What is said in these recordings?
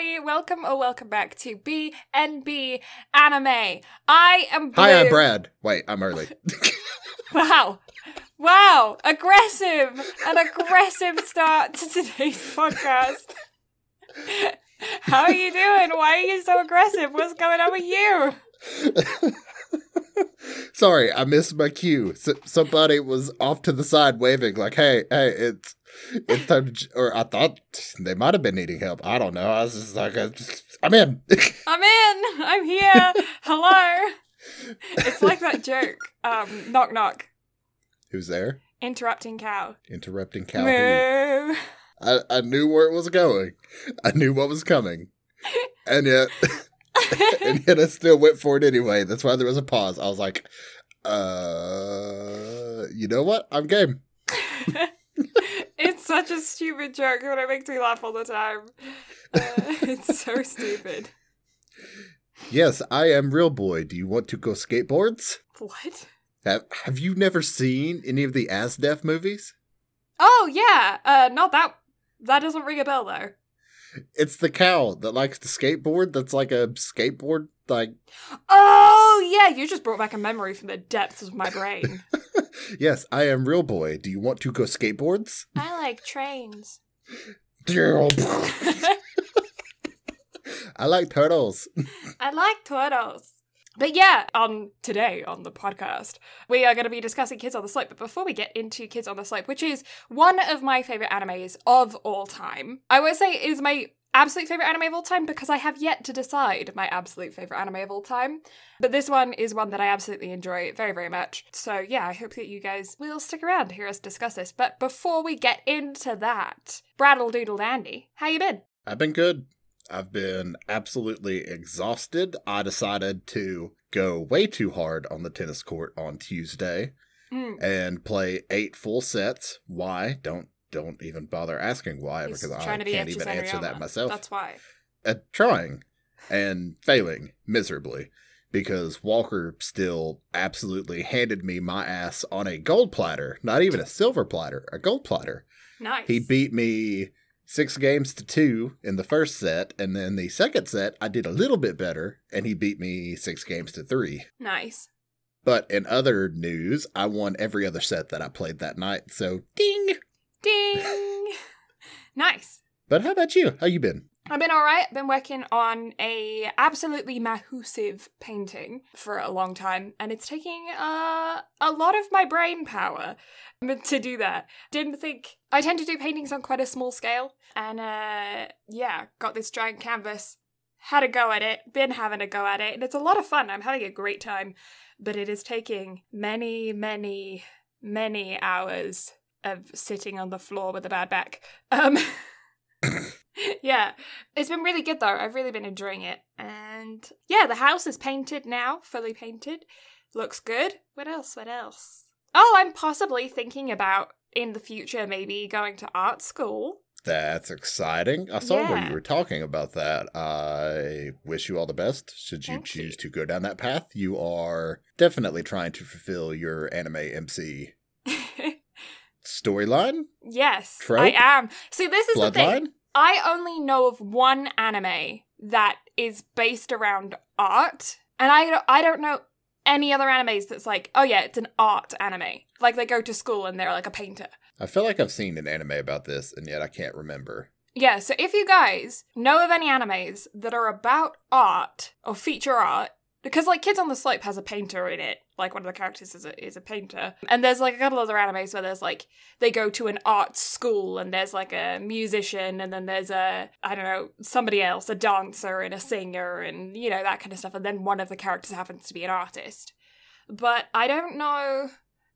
everybody. Welcome or welcome back to BNB Anime. I am Blue. Hi, I'm Brad. Wait, I'm early. Wow. Wow. Aggressive. An aggressive start to today's podcast. How are you doing? Why are you so aggressive? What's going on with you? Sorry, I missed my cue. S- somebody was off to the side waving, like, "Hey, hey, it's it's time to." Or I thought they might have been needing help. I don't know. I was just like, "I'm in." I'm in. I'm here. Hello. It's like that joke. Um, knock knock. Who's there? Interrupting cow. Interrupting cow. Moo. I I knew where it was going. I knew what was coming, and yet. and yet I still went for it anyway. That's why there was a pause. I was like, uh, you know what? I'm game. it's such a stupid joke, but it makes me laugh all the time. Uh, it's so stupid. Yes, I am real boy. Do you want to go skateboards? What? Have Have you never seen any of the Asdf movies? Oh yeah, uh, not that. That doesn't ring a bell though. It's the cow that likes to skateboard. That's like a skateboard. Like, Oh yeah, you just brought back a memory from the depths of my brain. yes, I am real boy. Do you want to go skateboards? I like trains. I like turtles. I like turtles. But yeah, um, today on the podcast, we are going to be discussing Kids on the Slope. But before we get into Kids on the Slope, which is one of my favorite animes of all time, I would say it is my absolute favorite anime of all time because I have yet to decide my absolute favorite anime of all time. But this one is one that I absolutely enjoy very, very much. So yeah, I hope that you guys will stick around to hear us discuss this. But before we get into that, Brattle Doodle Dandy, how you been? I've been good. I've been absolutely exhausted. I decided to go way too hard on the tennis court on Tuesday Mm, and play eight full sets. Why? Don't don't even bother asking why he's because I be can't even answer that myself. That's why. uh, trying and failing miserably because Walker still absolutely handed me my ass on a gold platter, not even a silver platter, a gold platter. Nice. He beat me six games to two in the first set, and then the second set I did a little bit better, and he beat me six games to three. Nice. But in other news, I won every other set that I played that night. So ding. Ding. nice. But how about you? How you been? I've been all right. Been working on a absolutely massive painting for a long time, and it's taking uh, a lot of my brain power to do that. Didn't think I tend to do paintings on quite a small scale, and uh, yeah, got this giant canvas. Had a go at it. Been having a go at it, and it's a lot of fun. I'm having a great time, but it is taking many, many, many hours of sitting on the floor with a bad back. Um. yeah, it's been really good though. I've really been enjoying it. And yeah, the house is painted now, fully painted. Looks good. What else? What else? Oh, I'm possibly thinking about in the future maybe going to art school. That's exciting. I saw where you were talking about that. I wish you all the best. Should you Thank choose you. to go down that path, you are definitely trying to fulfill your anime MC storyline, yes, Trope? I am. See, this is the thing. I only know of one anime that is based around art, and I don't, I don't know any other animes that's like, oh yeah, it's an art anime. Like they go to school and they're like a painter. I feel like I've seen an anime about this, and yet I can't remember. Yeah, so if you guys know of any animes that are about art or feature art, because like Kids on the Slope has a painter in it, like one of the characters is a, is a painter, and there's like a couple other animes where there's like they go to an art school and there's like a musician and then there's a I don't know somebody else, a dancer and a singer and you know that kind of stuff, and then one of the characters happens to be an artist. But I don't know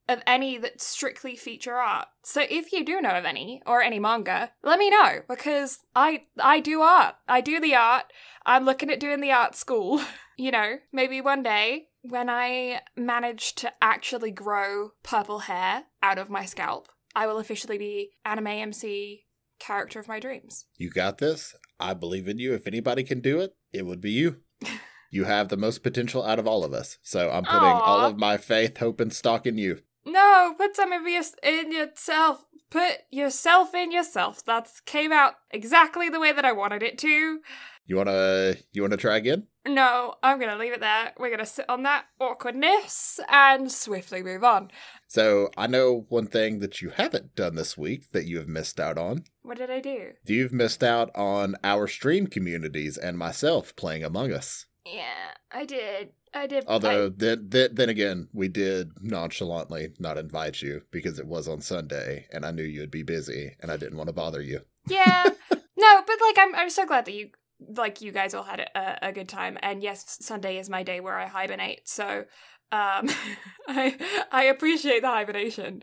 of any that strictly feature art. So if you do know of any or any manga, let me know because I I do art. I do the art. I'm looking at doing the art school. you know, maybe one day when I manage to actually grow purple hair out of my scalp, I will officially be anime MC character of my dreams. You got this. I believe in you. If anybody can do it, it would be you. You have the most potential out of all of us. So I'm putting all of my faith, hope, and stock in you. No, put some of your in yourself. Put yourself in yourself. That's came out exactly the way that I wanted it to. You wanna you wanna try again? No, I'm gonna leave it there. We're gonna sit on that awkwardness and swiftly move on. So I know one thing that you haven't done this week that you have missed out on. What did I do? You've missed out on our stream communities and myself playing Among Us. Yeah, I did. I did. Although then, then then again, we did nonchalantly not invite you because it was on Sunday and I knew you'd be busy and I didn't want to bother you. yeah, no, but like I'm, I'm so glad that you like you guys all had a, a good time. And yes, Sunday is my day where I hibernate. So, um, I I appreciate the hibernation.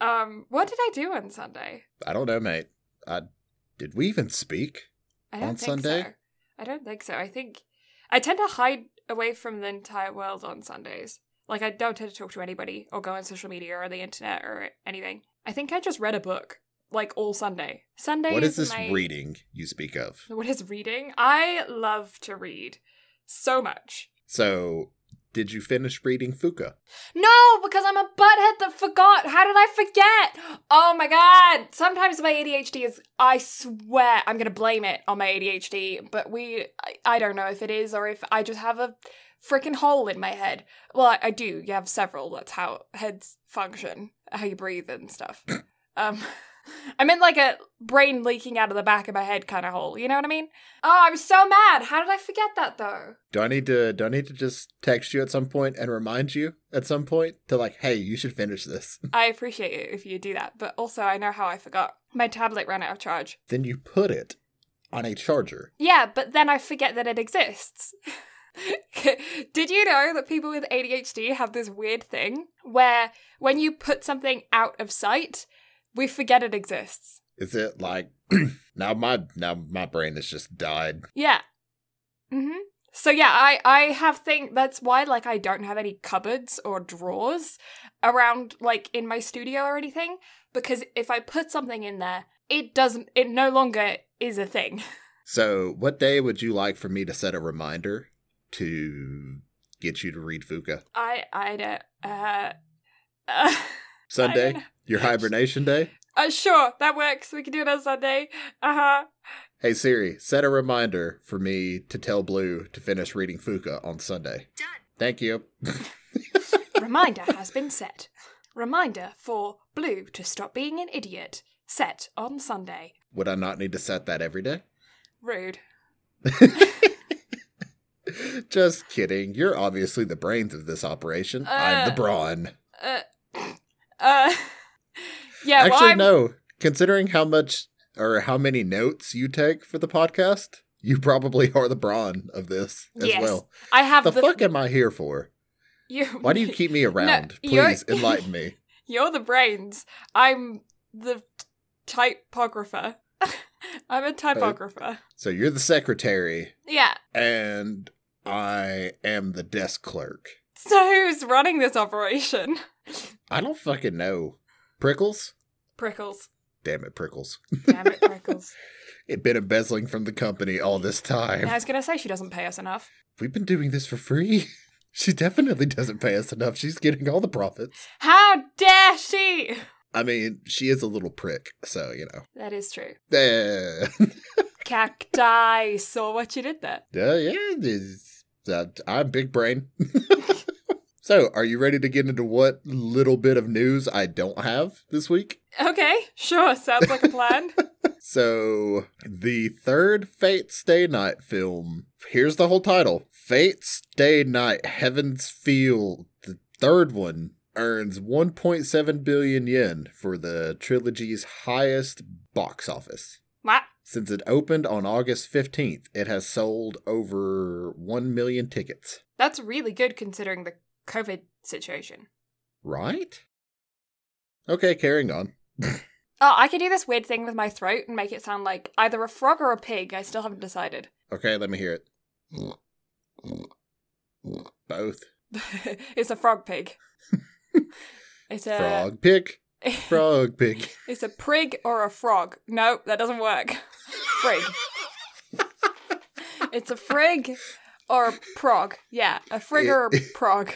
Um, what did I do on Sunday? I don't know, mate. I did we even speak? I don't On think Sunday? so. I don't think so. I think I tend to hide away from the entire world on Sundays. Like I don't tend to talk to anybody or go on social media or the internet or anything. I think I just read a book like all Sunday. Sunday What is this my... reading you speak of? What is reading? I love to read so much. So, did you finish reading Fuka? No, because I'm a butthead that forgot. How did I forget? Oh my god. Sometimes my ADHD is, I swear, I'm going to blame it on my ADHD, but we, I, I don't know if it is or if I just have a freaking hole in my head. Well, I, I do. You have several. That's how heads function, how you breathe and stuff. um, I meant like a brain leaking out of the back of my head kind of hole. You know what I mean? Oh, I'm so mad. How did I forget that though? Do I need to do I need to just text you at some point and remind you at some point to like, hey, you should finish this? I appreciate it if you do that, but also I know how I forgot. My tablet ran out of charge. then you put it on a charger. Yeah, but then I forget that it exists. Did you know that people with ADHD have this weird thing where when you put something out of sight, we forget it exists? Is it like now my now my brain has just died. Yeah. Mhm. So yeah, I I have think that's why like I don't have any cupboards or drawers around like in my studio or anything because if I put something in there, it doesn't it no longer is a thing. So, what day would you like for me to set a reminder to get you to read Fuka? I I don't uh uh, Sunday? know. Your hibernation day? uh sure, that works. We can do it on Sunday. Uh-huh. Hey Siri, set a reminder for me to tell Blue to finish reading Fuka on Sunday. Done. Thank you. Reminder has been set. Reminder for Blue to stop being an idiot. Set on Sunday. Would I not need to set that every day? Rude. Just kidding. You're obviously the brains of this operation. I'm the Uh, brawn. Uh uh Yeah, Actually, I'm- no. Considering how much or how many notes you take for the podcast, you probably are the brawn of this as Yes. well. I have The the, fuck am I here for? you Why do you keep me around? you're- Please enlighten me. You're the brains. I'm the typographer. I'm a typographer. So you're the secretary, Yeah. and I am the desk clerk. So who's running this operation? I don't fucking know. Prickles? Prickles. Damn it, Prickles. Damn it, Prickles. It been embezzling from the company all this time. I was gonna say she doesn't pay us enough. We've been doing this for free. She definitely doesn't pay us enough. She's getting all the profits. How dare she? I mean, she is a little prick, so you know. That is true. Eh. Cacti saw what you did there. Yeah, yeah, uh, I'm big brain. So, are you ready to get into what little bit of news I don't have this week? Okay, sure. Sounds like a plan. So, the third Fate Stay Night film. Here's the whole title Fate Stay Night Heaven's Feel. The third one earns 1.7 billion yen for the trilogy's highest box office. what? Since it opened on August 15th, it has sold over 1 million tickets. That's really good considering the COVID situation. Right? Okay, carrying on. Oh, I could do this weird thing with my throat and make it sound like either a frog or a pig. I still haven't decided. Okay, let me hear it. Both. it's a frog pig. it's a Frog pig. Frog pig. it's a prig or a frog. No, that doesn't work. Frig. it's a frig or a prog. Yeah, a frig or a prog.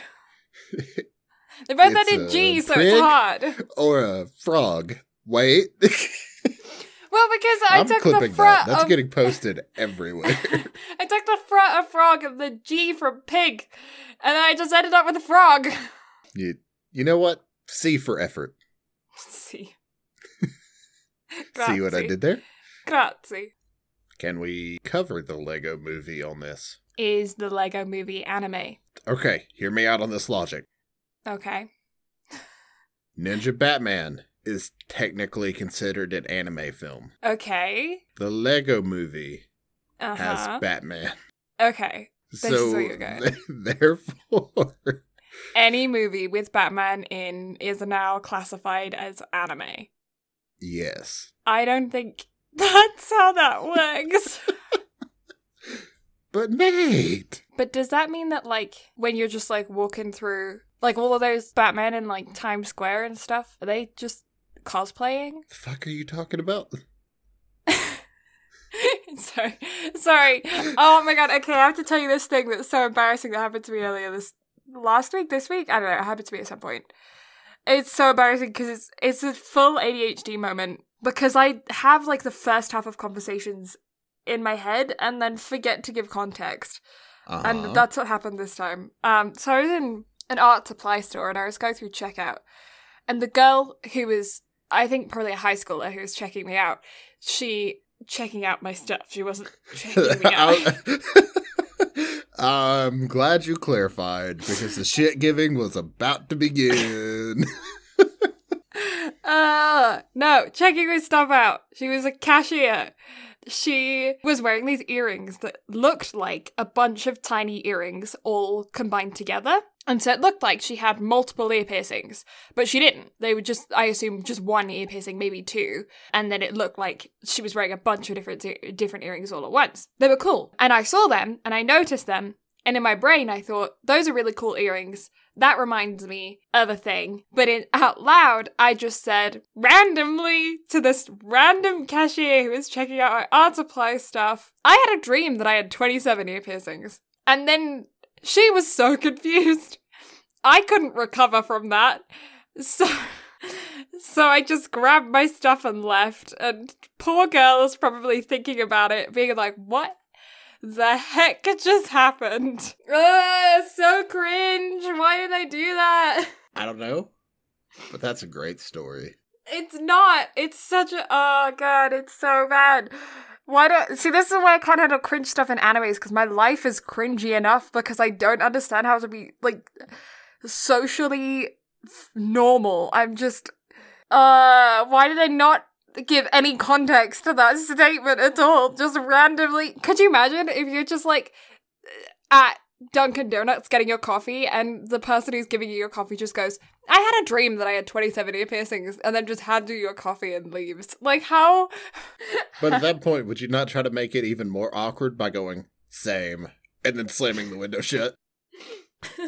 They both ended G, so it's hard. or a frog. Wait. Well, because I I'm took the clipping front that. That's of getting posted everywhere. I took the front of frog and the G from pig, and I just ended up with a frog. you, you know what? C for effort. See. See what I did there? Grazie. Can we cover the Lego movie on this? Is the Lego movie anime? Okay, hear me out on this logic. Okay. Ninja Batman is technically considered an anime film. Okay. The Lego movie Uh has. Batman. Okay. This is so where you're going. therefore Any movie with Batman in is now classified as anime. yes. I don't think that's how that works. But Nate, but does that mean that, like, when you're just like walking through, like, all of those Batman in like Times Square and stuff, are they just cosplaying? the fuck are you talking about? sorry, sorry. Oh my god. Okay, I have to tell you this thing that's so embarrassing that happened to me earlier this last week, this week. I don't know. It happened to me at some point. It's so embarrassing because it's it's a full ADHD moment because I have like the first half of conversations in my head and then forget to give context. Uh-huh. And that's what happened this time. Um, so I was in an art supply store and I was going through checkout, and the girl who was, I think, probably a high schooler who was checking me out, she checking out my stuff. She wasn't checking me out. I'm glad you clarified because the shit giving was about to begin. uh, no, checking my stuff out. She was a cashier. She was wearing these earrings that looked like a bunch of tiny earrings all combined together. And so it looked like she had multiple ear piercings, but she didn't. They were just, I assume, just one ear piercing, maybe two. And then it looked like she was wearing a bunch of different different earrings all at once. They were cool. And I saw them and I noticed them. And in my brain, I thought, those are really cool earrings. That reminds me of a thing. But in out loud, I just said randomly to this random cashier who was checking out my art supply stuff, I had a dream that I had 27 ear piercings. And then she was so confused. I couldn't recover from that. So so I just grabbed my stuff and left. And poor girl is probably thinking about it, being like, what the heck just happened? Ugh, so cringe. Why did I do that? I don't know, but that's a great story. It's not. It's such a. Oh god, it's so bad. Why do see? This is why I can't handle cringe stuff in animes because my life is cringy enough because I don't understand how to be like socially normal. I'm just. Uh, why did I not give any context to that statement at all? Just randomly. Could you imagine if you're just like at Dunkin' Donuts getting your coffee and the person who's giving you your coffee just goes, I had a dream that I had 27 ear piercings and then just hands you your coffee and leaves. Like, how? But at that point, would you not try to make it even more awkward by going, same, and then slamming the window shut?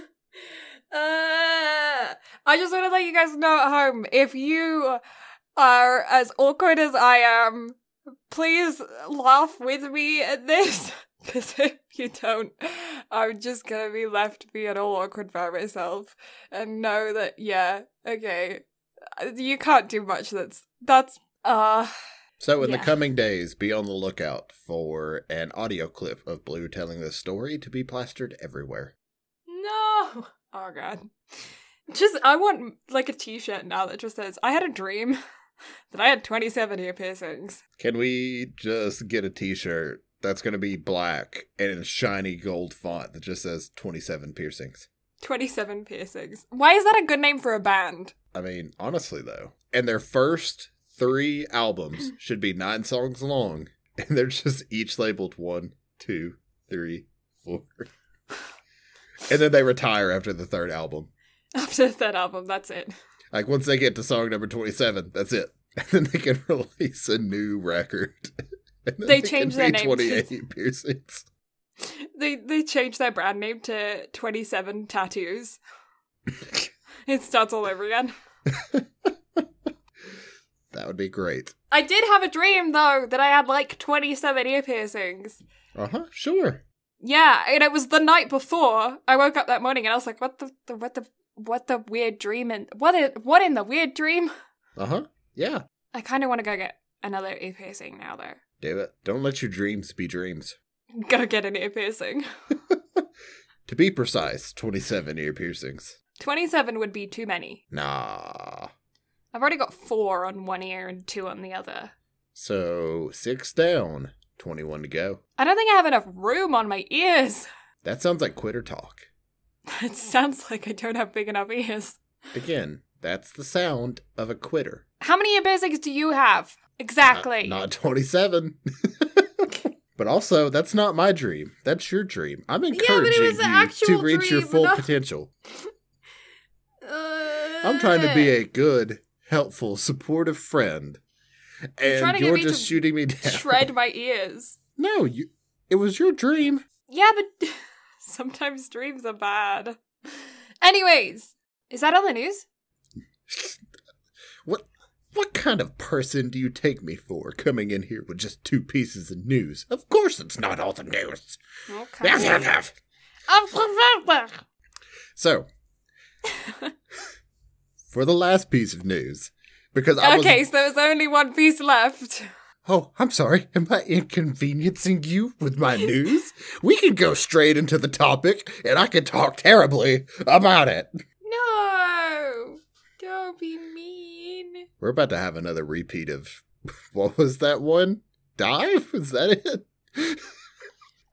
Uh, I just want to let you guys know at home if you are as awkward as I am, please laugh with me at this. Because if you don't, I'm just gonna be left being all awkward by myself and know that, yeah, okay, you can't do much that's, that's, uh, So, in Yeah. the coming days, be on the lookout for an audio clip of Blue telling this story to be plastered everywhere. no! Oh god. Just, I want, like, a t shirt now that just says, I had a dream that I had 27 ear piercings. Can we just get a t shirt that's going to be black and in shiny gold font that just says 27 piercings? 27 piercings. Why is that a good name for a band? I mean, honestly, though. And their first three albums should be nine songs long, and they're just each labeled one, two, three, four. and then they retire after the third album. After the third album, that's it. Like, once they get to song number 27, that's it. And then they can release a new record. They can change their name. 28 piercings. They they changed their brand name to 27 Tattoos. it starts all over again. That would be great. I did have a dream though that I had like 27 ear piercings. Uh huh, sure. Yeah, and it was the night before. I woke up that morning and I was like, "What the, the what the what the weird dream and what what in the weird dream? Uh huh. Yeah. I kind of want to go get another ear piercing now though. Do it. Don't let your dreams be dreams. Go get an ear piercing. To be precise, 27 ear piercings. 27 would be too many. Nah. I've already got four on one ear and two on the other. So, six down, 21 to go. I don't think I have enough room on my ears. That sounds like quitter talk. It sounds like I don't have big enough ears. Again, that's the sound of a quitter. How many basics do you have? Exactly. Not, not 27. but also, that's not my dream. That's your dream. I'm encouraging was you to reach your full potential. Uh, I'm trying to be a good, helpful, supportive friend. And you're just shooting me down. shred my ears. No, you. It was your dream. Yeah, but sometimes dreams are bad. Anyways, is that all the news? What what kind of person do you take me for coming in here with just two pieces of news? Of course it's not all the news. Okay. so, for the last piece of news, because I was okay, so there's only one piece left. Oh, I'm sorry. Am I inconveniencing you with my news? we can go straight into the topic and I can talk terribly about it. No, don't be mean. We're about to have another repeat of what was that one? Dive? Is that it?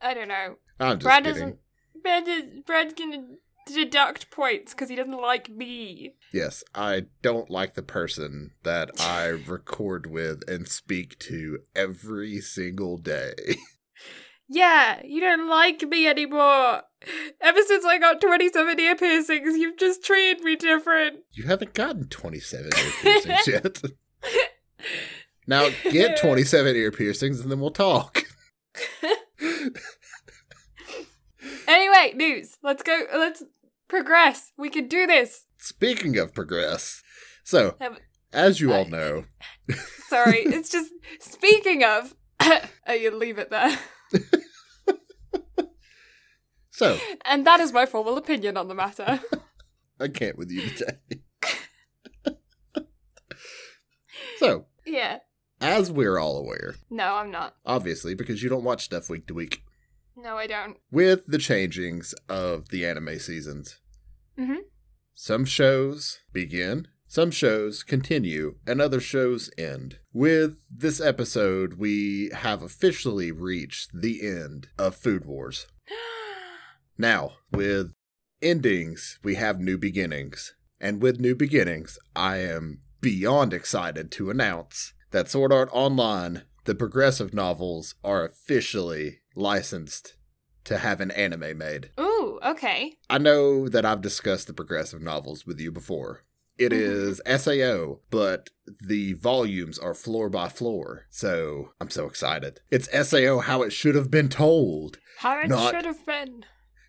I don't know. I'm just Brad kidding. doesn't. Brad, is- Brad's gonna deduct points because he doesn't like me. Yes, I don't like the person that I record with and speak to every single day. Yeah, you don't like me anymore. Ever since I got 27 ear piercings, you've just treated me different. You haven't gotten 27 ear piercings yet. Now get 27 ear piercings and then we'll talk. Anyway, news. Let's go. Let's progress. We can do this. Speaking of progress, so Um, as you all know, Sorry, it's just speaking of. oh, you leave it there. so And that is my formal opinion on the matter. I can't with you today. so, yeah. as we're all aware, No, I'm not. obviously, because you don't watch stuff week to week, No, I don't. with the changings of the anime seasons, Mhm. some shows begin, some shows continue, and other shows end. With this episode, we have officially reached the end of Food Wars. Now, with endings, we have new beginnings. And with new beginnings, I am beyond excited to announce that Sword Art Online, the progressive novels, are officially licensed to have an anime made. Ooh, okay. I know that I've discussed the progressive novels with you before. It Mhm. is SAO, but the volumes are floor by floor. So I'm so excited. It's SAO how it should have been told. How it Not- should have been.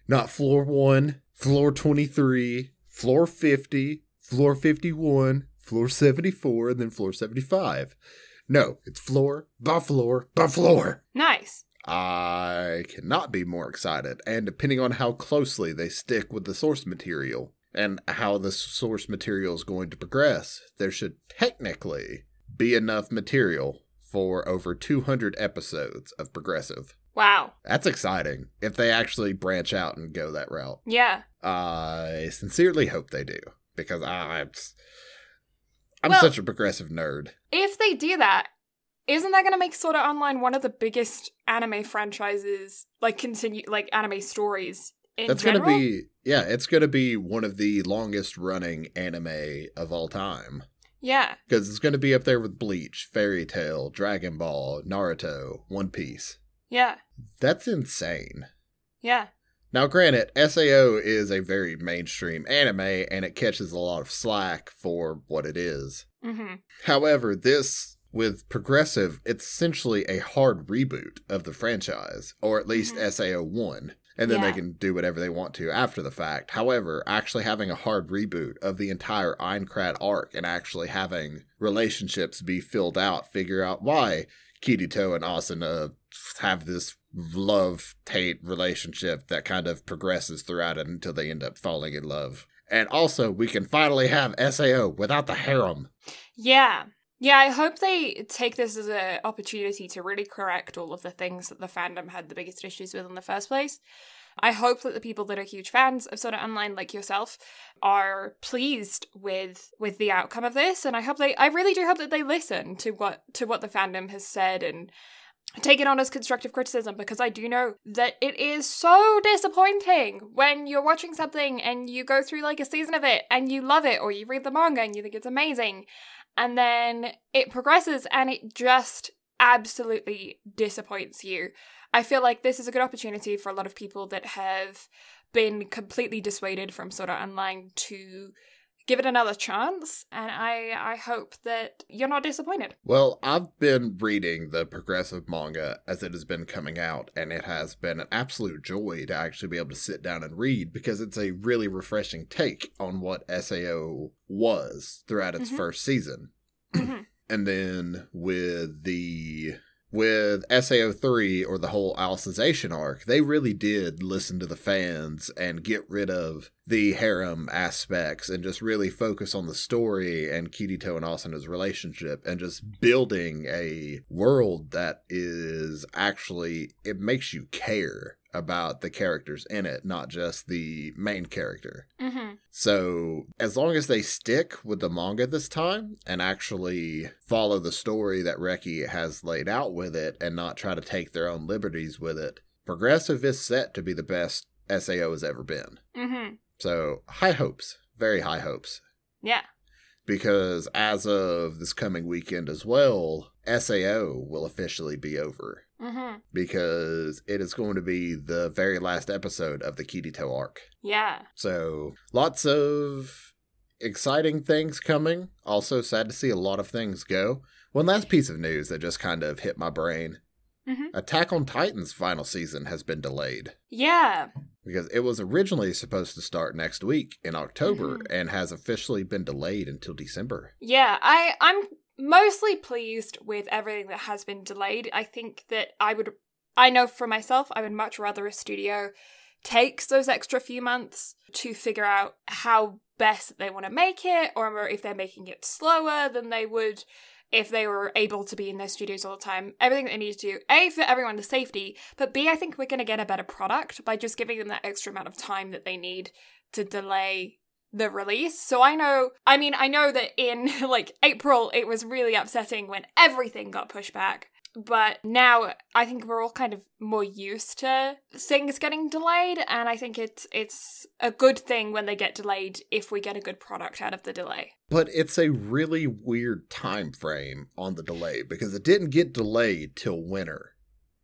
Not floor 1, floor 23, floor 50, floor 51, floor 74, and then floor 75. No, it's floor by floor by floor. Nice. I cannot be more excited. And depending on how closely they stick with the source material and how the source material is going to progress, there should technically be enough material for over 200 episodes of progressive. Wow. That's exciting if they actually branch out and go that route. Yeah. I sincerely hope they do because I, I'm Well- such a progressive nerd. If they do that, isn't that going to make Sword Art Online one of the biggest anime franchises, like continue, like anime stories in That's general? gonna be yeah, it's gonna be one of the longest running anime of all time. Yeah. Because it's gonna be up there with Bleach, Fairy Tail, Dragon Ball, Naruto, One Piece. Yeah. That's insane. Yeah. Now, granted, SAO is a very mainstream anime and it catches a lot of slack for what it is. Mm-hmm. However, this with Progressive, it's essentially a hard reboot of the franchise, or at least Mhm. SAO 1. And then Yeah. they can do whatever they want to after the fact. However, actually having a hard reboot of the entire Aincrad arc and actually having relationships be filled out, figure out why Kirito and Asuna have this love hate relationship that kind of progresses throughout it until they end up falling in love. And also, we can finally have SAO without the harem. Yeah. Yeah, I hope they take this as an opportunity to really correct all of the things that the fandom had the biggest issues with in the first place. I hope that the people that are huge fans of Sword Art Online, like yourself, are pleased with with the outcome of this, and I hope they. I really do hope that they listen to what to what the fandom has said and take it on as constructive criticism because I do know that it is so disappointing when you're watching something and you go through like a season of it and you love it or you read the manga and you think it's amazing and then it progresses and it just absolutely disappoints you. I feel like this is a good opportunity for a lot of people that have been completely dissuaded from Sword Art Online to give it another chance and I I hope that you're not disappointed. Well, I've been reading the progressive manga as it has been coming out and it has been an absolute joy to actually be able to sit down and read because it's a really refreshing take on what SAO was throughout its Mhm. first season. Mhm. And then with the with SAO3 or the whole Alicization arc, they really did listen to the fans and get rid of the harem aspects and just really focus on the story and Kirito and Asuna's relationship and just building a world that is actually it makes you care about the characters in it, not just the main character. Mhm. So, as long as they stick with the manga this time and actually follow the story that Reki has laid out with it and not try to take their own liberties with it, Progressive is set to be the best SAO has ever been. Mhm. So, high hopes, very high hopes. Yeah. Because as of this coming weekend as well, SAO will officially be over. Mhm. Because it is going to be the very last episode of the Kirito arc. Yeah. So lots of exciting things coming. Also sad to see a lot of things go. One last piece of news that just kind of hit my brain. Mhm. Attack on Titan's final season has been delayed Yeah. because it was originally supposed to start next week in October Mhm. and has officially been delayed until December. Yeah, I I'm mostly pleased with everything that has been delayed. I think that I would I know for myself I would much rather a studio takes those extra few months to figure out how best they want to make it or if they're making it slower than they would if they were able to be in their studios all the time. Everything they need to do, A, for everyone everyone's safety, but B, I think we're going to get a better product by just giving them that extra amount of time that they need to delay the release. So I know, I mean, I know that in like April, it was really upsetting when everything got pushed back. But now I think we're all kind of more used to things getting delayed, and I think it's it's a good thing when they get delayed if we get a good product out of the delay. But it's a really weird time frame on the delay because it didn't get delayed till winter.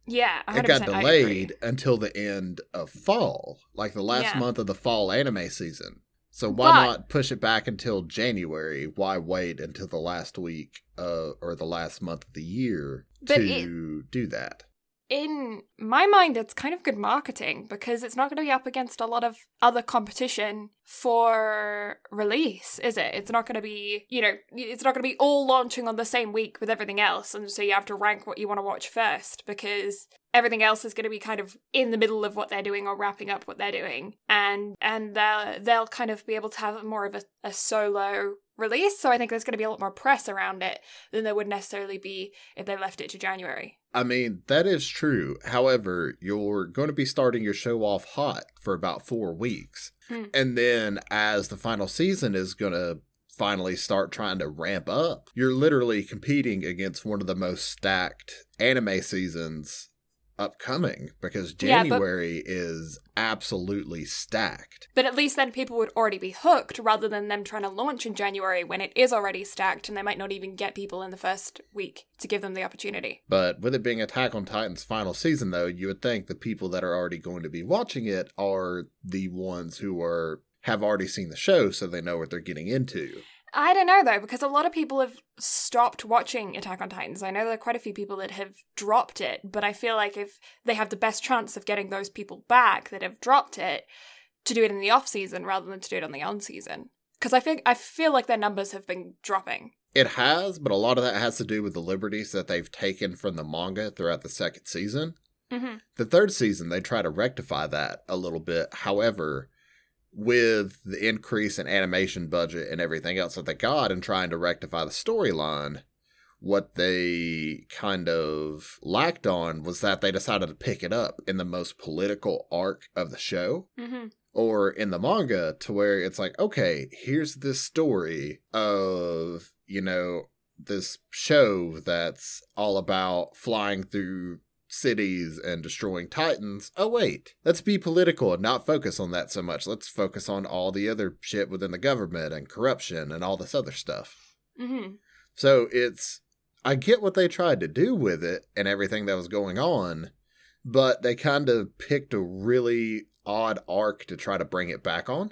Yeah, 100%, it got delayed until the end of fall, like the last Yeah. month of the fall anime season. So why But- not push it back until January? Why wait until the last week uh, or the last month of the year to do that? in my mind, it's kind of good marketing because it's not going to be up against a lot of other competition for release, is it? It's not going to be, you know, it's not going to be all launching on the same week with everything else. And so you have to rank what you want to watch first because everything else is going to be kind of in the middle of what they're doing or wrapping up what they're doing. And, and they'll, they'll kind of be able to have more of a, a solo release. So I think there's going to be a lot more press around it than there would necessarily be if they left it to January. I mean, that is true. However, you're going to be starting your show off hot for about four weeks. Hmm. And then as the final season is going to finally start trying to ramp up, you're literally competing against one of the most stacked anime seasons upcoming because Yeah, but- January is absolutely stacked. But at least then people would already be hooked rather than them trying to launch in January when it is already stacked and they might not even get people in the first week to give them the opportunity. But with it being Attack on Titan's final season, though, you would think the people that are already going to be watching it are the ones who are have already seen the show, so they know what they're getting into. I don't know though, because a lot of people have stopped watching Attack on Titans. I know there are quite a few people that have dropped it, but I feel like if they have the best chance of getting those people back that have dropped it, to do it in the off season rather than to do it on the on season. Because I think I feel like their numbers have been dropping. It has, but a lot of that has to do with the liberties that they've taken from the manga throughout the second season. Mm-hmm. The third season, they try to rectify that a little bit. However, with the increase in animation budget and everything else that they got and trying to rectify the storyline, what they kind of lacked on was that they decided to pick it up in the most political arc of the show Mm-hmm. or in the manga to where it's like, okay, here's this story of, you know, this show that's all about flying through cities and destroying titans. Oh, wait, let's be political and not focus on that so much. Let's focus on all the other shit within the government and corruption and all this other stuff. Mm-hmm. So it's, I get what they tried to do with it and everything that was going on, but they kind of picked a really odd arc to try to bring it back on.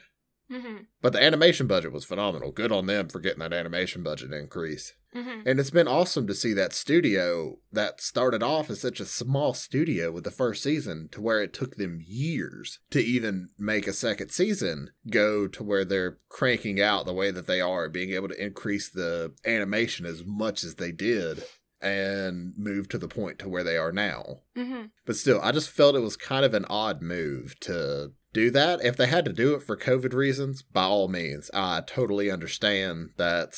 Mm-hmm. But the animation budget was phenomenal. Good on them for getting that animation budget increase. Mm-hmm. And it's been awesome to see that studio that started off as such a small studio with the first season to where it took them years to even make a second season go to where they're cranking out the way that they are, being able to increase the animation as much as they did and move to the point to where they are now. Mm-hmm. But still, I just felt it was kind of an odd move to do that. If they had to do it for COVID reasons, by all means, I totally understand that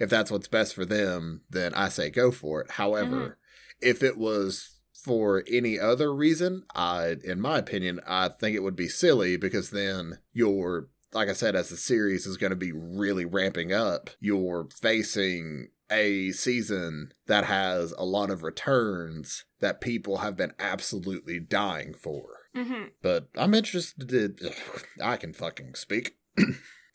if that's what's best for them, then I say go for it. However, Mhm. if it was for any other reason, I in my opinion, I think it would be silly because then you're like I said, as the series is going to be really ramping up, you're facing a season that has a lot of returns that people have been absolutely dying for. Mm-hmm. But I'm interested to, I can fucking speak.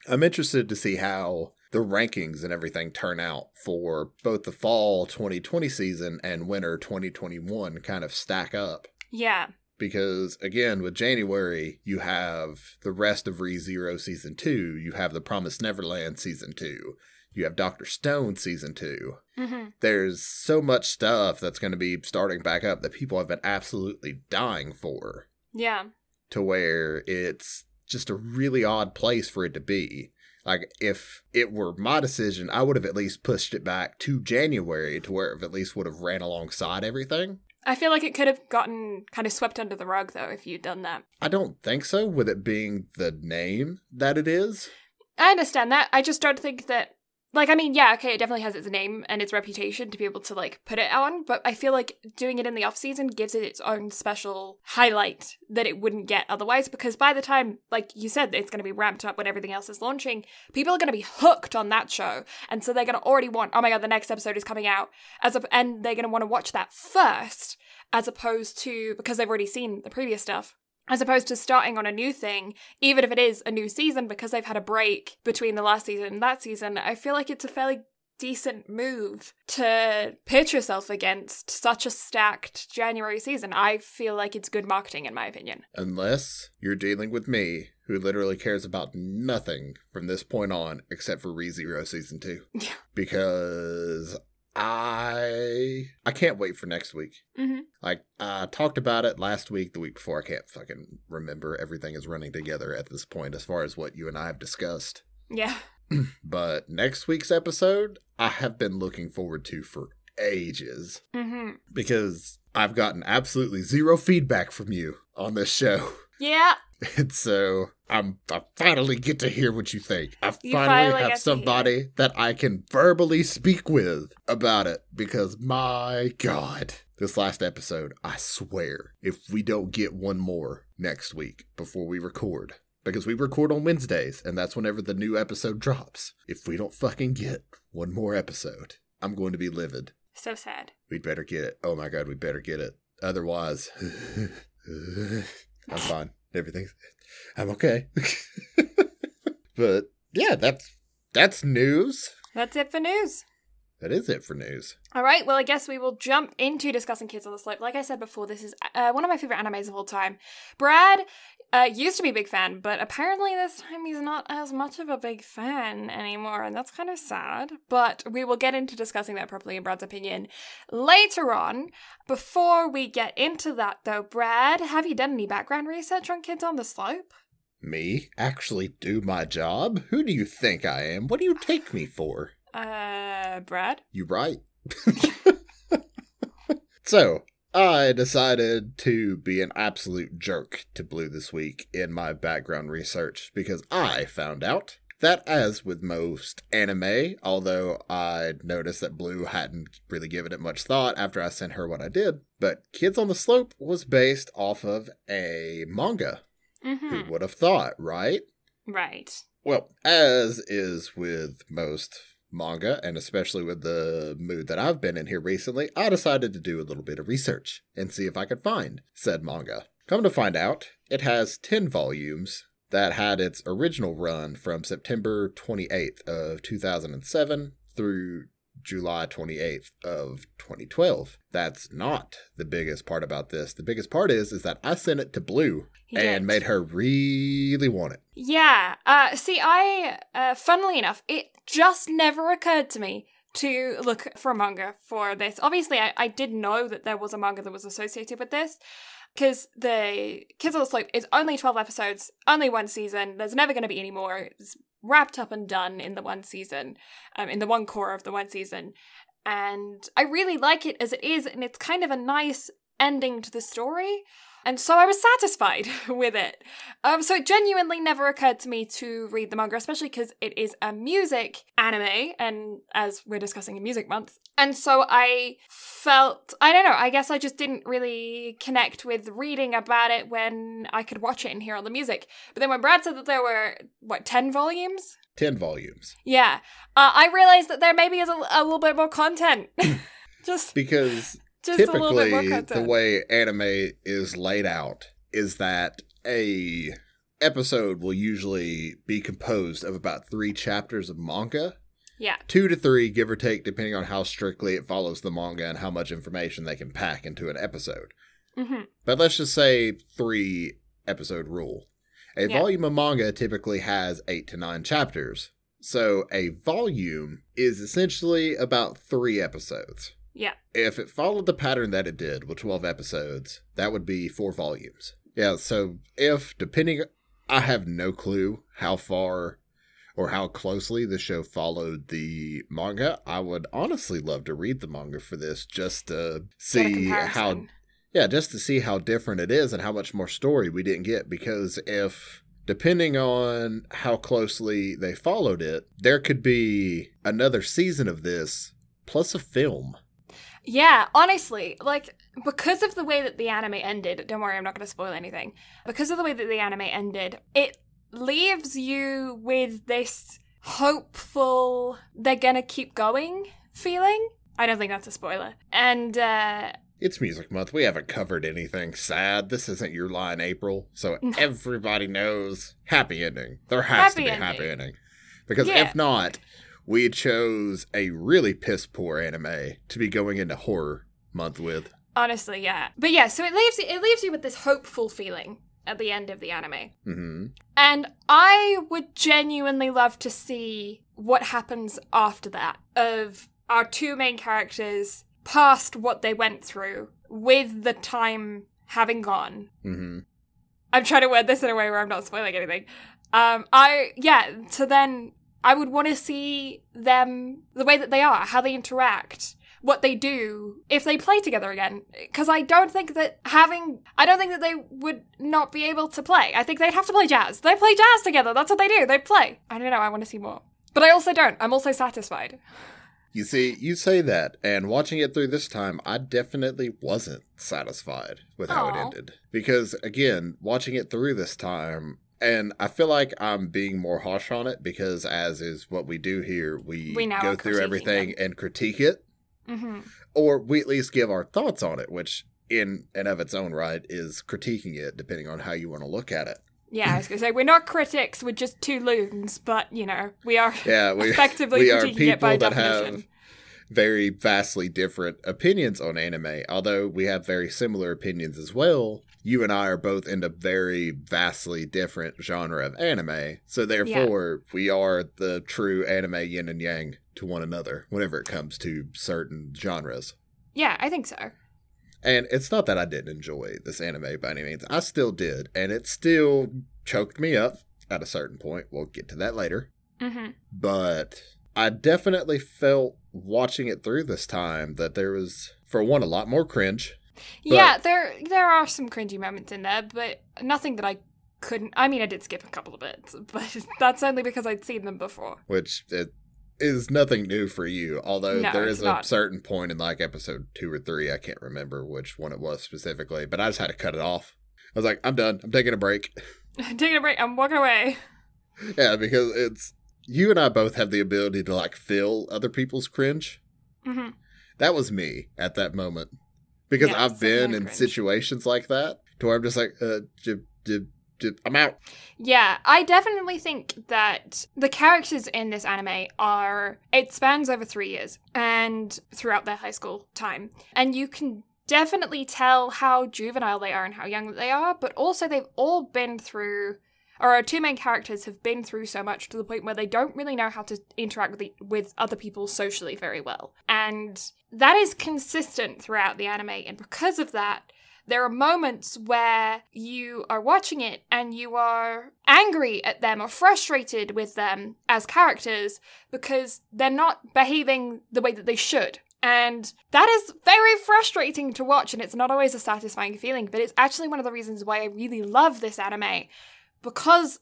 I'm interested to see how the rankings and everything turn out for both the fall 2020 season and winter 2021 kind of stack up. Yeah. Because again, with January, you have the rest of ReZero season two, you have the Promised Neverland season two, you have Doctor Stone season two. Mm-hmm. There's so much stuff that's going to be starting back up that people have been absolutely dying for Yeah. to where it's just a really odd place for it to be. Like if it were my decision, I would have at least pushed it back to January to where it at least would have ran alongside everything. I feel like it could have gotten kind of swept under the rug though if you'd done that. I don't think so, with it being the name that it is. I understand that. I just don't think that like I mean, yeah, okay, it definitely has its name and its reputation to be able to like put it on, but I feel like doing it in the off season gives it its own special highlight that it wouldn't get otherwise because by the time like you said it's going to be ramped up when everything else is launching, people are going to be hooked on that show. And so they're going to already want, oh my god, the next episode is coming out as a, and they're going to want to watch that first as opposed to because they've already seen the previous stuff as opposed to starting on a new thing, even if it is a new season, because they've had a break between the last season and that season, I feel like it's a fairly decent move to pitch yourself against such a stacked January season. I feel like it's good marketing, in my opinion. Unless you're dealing with me, who literally cares about nothing from this point on except for ReZero Season 2. Yeah. Because I I can't wait for next week. Mm-hmm. Like I talked about it last week, the week before. I can't fucking remember. Everything is running together at this point as far as what you and I have discussed. Yeah. But next week's episode, I have been looking forward to for ages Mm-hmm. because I've gotten absolutely zero feedback from you on this show. Yeah. And so I'm I finally get to hear what you think. I You finally, finally have somebody that I can verbally speak with about it because my god. This last episode, I swear, if we don't get one more next week before we record, because we record on Wednesdays and that's whenever the new episode drops. If we don't fucking get one more episode, I'm going to be livid. So sad. We'd better get it. Oh my god, we better get it. Otherwise, I'm fine. Everything's. I'm okay. but yeah, that's that's news. That's it for news. That is it for news. All right, well, I guess we will jump into discussing Kids on the Slope. Like I said before, this is uh, one of my favorite animes of all time. Brad uh, used to be a big fan, but apparently this time he's not as much of a big fan anymore, and that's kind of sad. But we will get into discussing that properly in Brad's opinion later on. Before we get into that, though, Brad, have you done any background research on Kids on the Slope? Me actually do my job? Who do you think I am? What do you take me for? Uh, Brad? You right. so, I decided to be an absolute jerk to Blue this week in my background research because I found out that, as with most anime, although I noticed that Blue hadn't really given it much thought after I sent her what I did, but Kids on the Slope was based off of a manga. Mm-hmm. Who would have thought, right? Right. Well, as is with most manga, and especially with the mood that I've been in here recently, I decided to do a little bit of research and see if I could find said manga. Come to find out, it has 10 volumes that had its original run from September 28th of 2007 through July 28th of 2012. That's not the biggest part about this. The biggest part is is that I sent it to Blue He and did. made her really want it. Yeah. Uh, see, I, uh, funnily enough, it just never occurred to me to look for a manga for this. Obviously, I, I did know that there was a manga that was associated with this because the Kids on the Slope is only 12 episodes, only one season. There's never going to be any more. It's wrapped up and done in the one season, um, in the one core of the one season. And I really like it as it is, and it's kind of a nice ending to the story. And so I was satisfied with it. Um, so it genuinely never occurred to me to read the manga, especially because it is a music anime, and as we're discussing in Music Month. And so I felt, I don't know, I guess I just didn't really connect with reading about it when I could watch it and hear all the music. But then when Brad said that there were, what, 10 volumes? 10 volumes. Yeah. Uh, I realized that there maybe is a, a little bit more content. just Because just a little bit more typically content. the way anime is laid out is that a episode will usually be composed of about three chapters of manga yeah. two to three give or take depending on how strictly it follows the manga and how much information they can pack into an episode hmm but let's just say three episode rule a Yeah. volume of manga typically has eight to nine chapters so a volume is essentially about three episodes Yeah. if it followed the pattern that it did with 12 episodes, that would be four volumes. Yeah, so if, depending, I have no clue how far or how closely the show followed the manga, I would honestly love to read the manga for this just to see how, yeah, just to see how different it is and how much more story we didn't get. Because if, depending on how closely they followed it, there could be another season of this plus a film. Yeah, honestly, like because of the way that the anime ended, don't worry, I'm not going to spoil anything. Because of the way that the anime ended, it leaves you with this hopeful they're to keep going feeling. I don't think that's a spoiler. And uh It's Music Month. We haven't covered anything sad. This isn't your line, April. So No. everybody knows happy ending. There has Happy to be a ending. happy ending. Because Yeah. if not, we chose a really piss poor anime to be going into horror month with. honestly, yeah. But yeah, so it leaves it leaves you with this hopeful feeling at the end of the anime. hmm And I would genuinely love to see what happens after that of our two main characters past what they went through with the time having gone. hmm I'm trying to word this in a way where I'm not spoiling anything. Um, I yeah, so then I would want to see them the way that they are, how they interact, what they do if they play together again. Because I don't think that having, I don't think that they would not be able to play. I think they'd have to play jazz. They play jazz together. That's what they do. They play. I don't know. I want to see more, but I also don't. I'm also satisfied. You see, you say that, and watching it through this time, I definitely wasn't satisfied with how it ended. Because, again, watching it through this time, and I feel like I'm being more harsh on it because, as is what we do here, we, We now go through everything them. and critique it, hmm or we at least give our thoughts on it, which, in and of its own right, is critiquing it depending on how you want to look at it. Yeah, I was gonna say we're not critics. We're just two loons, but you know we are Yeah, we, effectively we are critiquing people it by that definition. have very vastly different opinions on anime. Although we have very similar opinions as well, you and I are both in a very vastly different genre of anime. So therefore, we are the true anime yin and yang to one another whenever it comes to certain genres. Yeah, I think so. And it's not that I didn't enjoy this anime by any means. I still did, and it still choked me up at a certain point. We'll get to that later hmm but I definitely felt watching it through this time that there was, for one, a lot more cringe. Yeah, there there are some cringy moments in there, but nothing that I couldn't. I mean, I did skip a couple of bits, but that's only because I'd seen them before. which it is nothing new for you. Although No, there is a not. certain point in like episode two or three, I can't remember which one it was specifically, but I just had to cut it off. I was like, I'm done. I'm taking a break. Taking a break, I'm walking away. yeah, because it's you and I both have the ability to like feel other people's cringe. hmm That was me at that moment because Yeah, I've been in cringe. situations like that to where I'm just like, uh, jib, jib, jib, I'm out. Yeah, I definitely think that the characters in this anime are. It spans over three years and throughout their high school time. And you can definitely tell how juvenile they are and how young they are, but also they've all been through. Or our two main characters have been through so much to the point where they don't really know how to interact with, the, with other people socially very well. And that is consistent throughout the anime. And because of that, there are moments where you are watching it and you are angry at them or frustrated with them as characters because they're not behaving the way that they should. And that is very frustrating to watch, and it's not always a satisfying feeling, but it's actually one of the reasons why I really love this anime because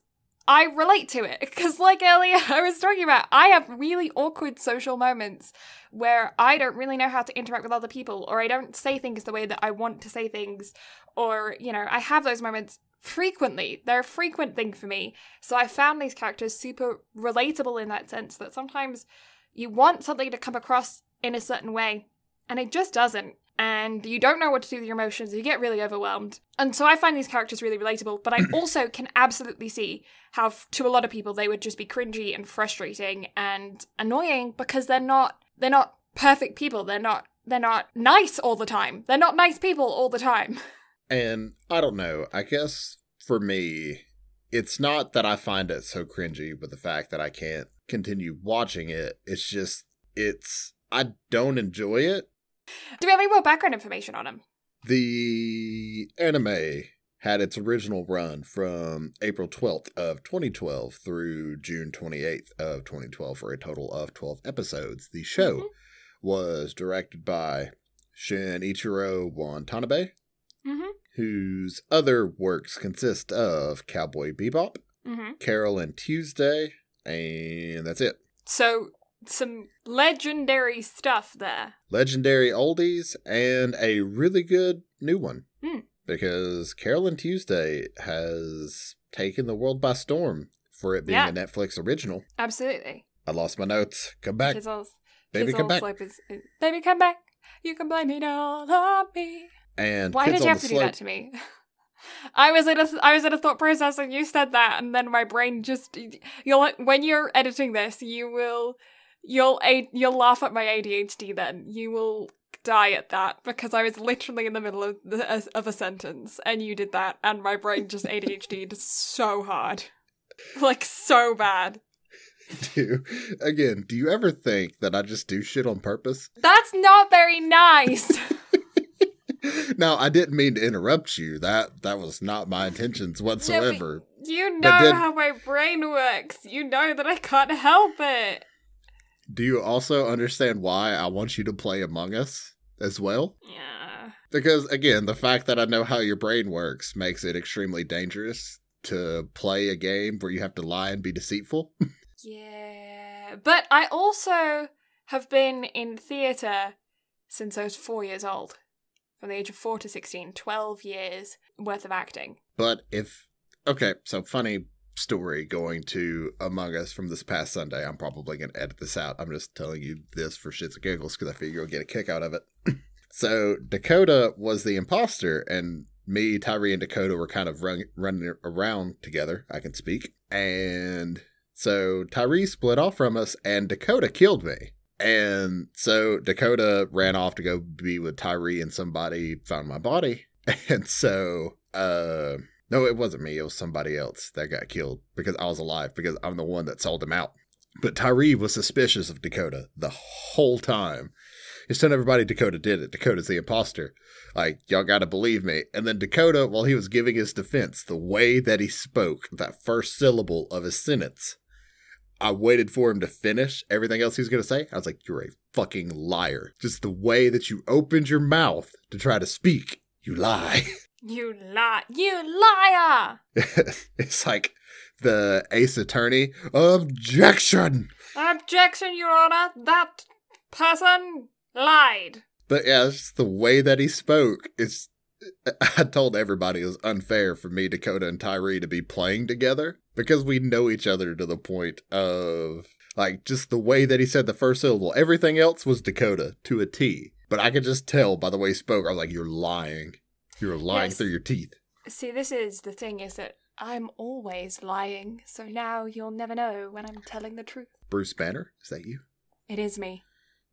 I relate to it. Because, like earlier, I was talking about, I have really awkward social moments where I don't really know how to interact with other people, or I don't say things the way that I want to say things, or, you know, I have those moments frequently. They're a frequent thing for me. So I found these characters super relatable in that sense that sometimes you want something to come across in a certain way, and it just doesn't. And you don't know what to do with your emotions, you get really overwhelmed. And so I find these characters really relatable, but I also can absolutely see how, to a lot of people, they would just be cringy and frustrating and annoying because they're not they're not perfect people. They're not they're not nice all the time. They're not nice people all the time. And I don't know. I guess for me, it's not that I find it so cringy with the fact that I can't continue watching it. It's just, it's, I don't enjoy it. Do we have any more background information on him? The anime had its original run from April 12th of 2012 through June 28th of 2012 for a total of 12 episodes. The show Mhm. was directed by Shinichiro Watanabe, Mm-hmm. whose other works consist of Cowboy Bebop, Mm-hmm. Carole and Tuesday, and that's it. So some legendary stuff there. Legendary oldies and a really good new one. Hmm. Because Carole and Tuesday has taken the world by storm for it being Yeah. a Netflix original. Absolutely. I lost my notes. Come back. All, Baby, come back. is- is- baby, come back. You can blame it all on me. And Why did you have to do that to me? I was in a I was in a thought process and you said that and then my brain just you'll when you're editing this you will you'll a- you'll laugh at my ADHD then you will die at that because I was literally in the middle of the, uh, of a sentence and you did that and my brain just ADHD'd so hard like so bad do again, do you ever think that I just do shit on purpose? that's not very nice now, I didn't mean to interrupt you. That that was not my intentions whatsoever. you know then- how my brain works you know that I can't help it Do you also understand why I want you to play Among Us as well? yeah Because again, the fact that I know how your brain works makes it extremely dangerous to play a game where you have to lie and be deceitful. Yeah, but I also have been in theatre since I was four years old. From the age of 4 to 16, 12 years worth of acting. But if okay, so funny story going to Among Us from this past Sunday. I'm probably going to edit this out. I'm just telling you this for shits and giggles because I figure you'll get a kick out of it. so Dakota was the imposter, and me, Tyree, and Dakota were kind of run, running around together. I can speak, and so Tyree split off from us, and Dakota killed me. And so Dakota ran off to go be with Tyree, and somebody found my body. And so, uh, no, it wasn't me. It was somebody else that got killed because I was alive because I'm the one that sold him out. But Tyree was suspicious of Dakota the whole time. He's telling everybody Dakota did it. Dakota's the imposter. Like, y'all gotta believe me. And then Dakota, while he was giving his defense, the way that he spoke, that first syllable of his sentence, I waited for him to finish everything else he was to say. I was like, you're a fucking liar. Just the way that you opened your mouth to try to speak, you lie. You lie. You liar. it's like the ace attorney. Objection! Objection, Your Honor. That person lied. But yeah, it's the way that he spoke. It's I told everybody it was unfair for me, Dakota, and Tyree to be playing together because we know each other to the point of like just the way that he said the first syllable. Everything else was Dakota to a T. But I could just tell by the way he spoke. I was like, "You're lying. You're lying Yes. through your teeth." See, this is the thing is that I'm always lying, so now you'll never know when I'm telling the truth. Bruce Banner, is that you? It is me,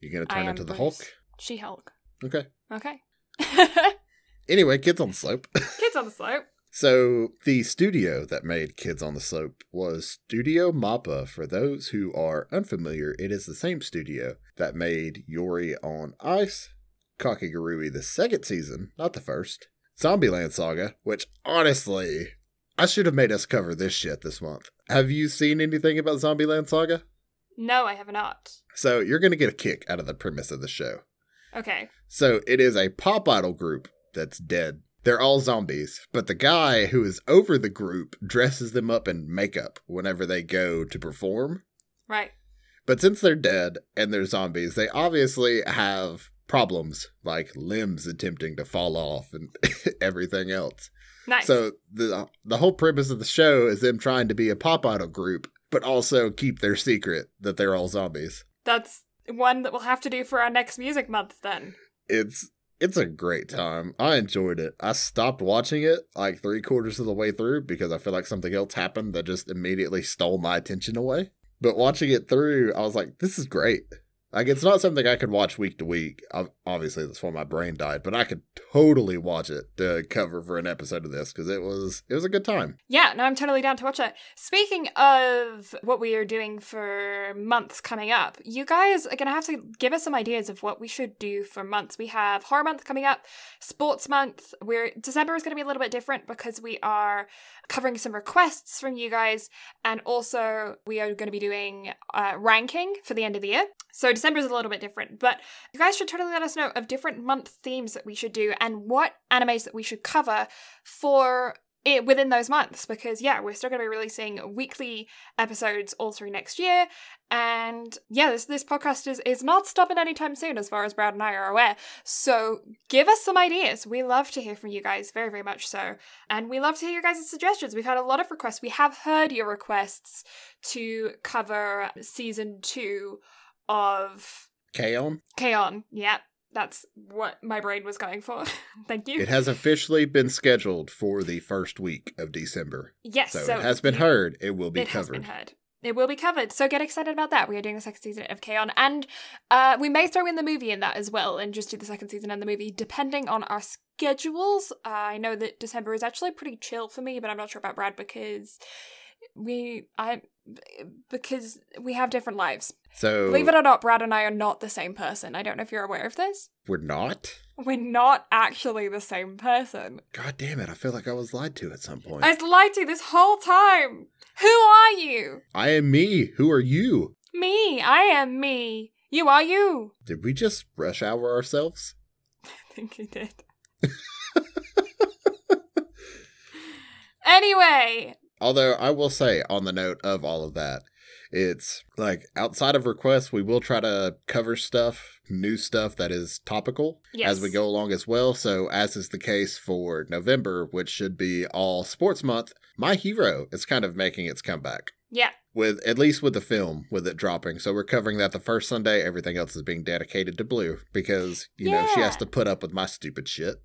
You're gonna turn into the Bruce. Hulk? She Hulk. Okay. Okay. Anyway, kids on the slope. Kids on the slope. So, the studio that made Kids on the Slope was Studio Mappa. For those who are unfamiliar, it is the same studio that made Yuri on Ice, Kakegurui the second season, not the first, Zombieland Saga, which honestly, I should have made us cover this shit this month. Have you seen anything about Zombieland Saga? No, I have not. So, you're going to get a kick out of the premise of the show. Okay. So it is a pop idol group that's dead. They're all zombies, but the guy who is over the group dresses them up in makeup whenever they go to perform. Right. But since they're dead and they're zombies, they obviously have problems like limbs attempting to fall off and everything else. Nice. So the the whole premise of the show is them trying to be a pop idol group, but also keep their secret that they're all zombies. That's one that we'll have to do for our next music month then. it's it's a great time. I enjoyed it. I stopped watching it like three quarters of the way through because I feel like something else happened that just immediately stole my attention away. But watching it through, I was like, this is great. Like, it's not something I could watch week to week. Obviously, that's why my brain died, but I could totally watch it to cover for an episode of this because it was it was a good time. Yeah, no, I'm totally down to watch it. Speaking of what we are doing for months coming up, you guys are to have to give us some ideas of what we should do for months. We have horror month coming up, sports month. We're December is to be a little bit different because we are covering some requests from you guys, and also we are to be doing uh, ranking for the end of the year. So December is a little bit different, but you guys should totally let us know of different month themes that we should do and what animes that we should cover for it within those months because yeah we're still going to be releasing weekly episodes all through next year. And yeah this this podcast is is not stopping anytime soon as far as brad and i are aware. So give us some ideas. We love to hear from you guys very very much so. And we love to hear your guys' suggestions. We've had a lot of requests. We have heard your requests to cover season two of Kaon, K-On! Yeah, that's what my brain was going for. Thank you. it has officially been scheduled for the first week of December. yes, So, so, it has been heard. It will be it has covered. been heard. It will be covered. So get excited about that. We are doing the second season of K-On! And uh, we may throw in the movie in that as well and just do the second season and the movie depending on our schedules. Uh, I know that December is actually pretty chill for me, but I'm not sure about Brad because we I because we have different lives. So Believe it or not, Brad and I are not the same person. I don't know if you're aware of this. we're not. We're not actually the same person. God damn it! I feel like I was lied to at some point. I was lied to this whole time. Who are you? I am me. Who are you? Me. I am me. You are you. Did we just rush hour ourselves? I think you did. anyway, Although I will say, on the note of all of that, it's like outside of requests, we will try to cover stuff, new stuff that is topical Yes. as we go along as well. So, as is the case for November, which should be all sports month, My Hero is kind of making its comeback. yeah. With at least with the film, with it dropping. So we're covering that the first Sunday. Everything else is being dedicated to Blue because, you know, she has to put up with my stupid shit.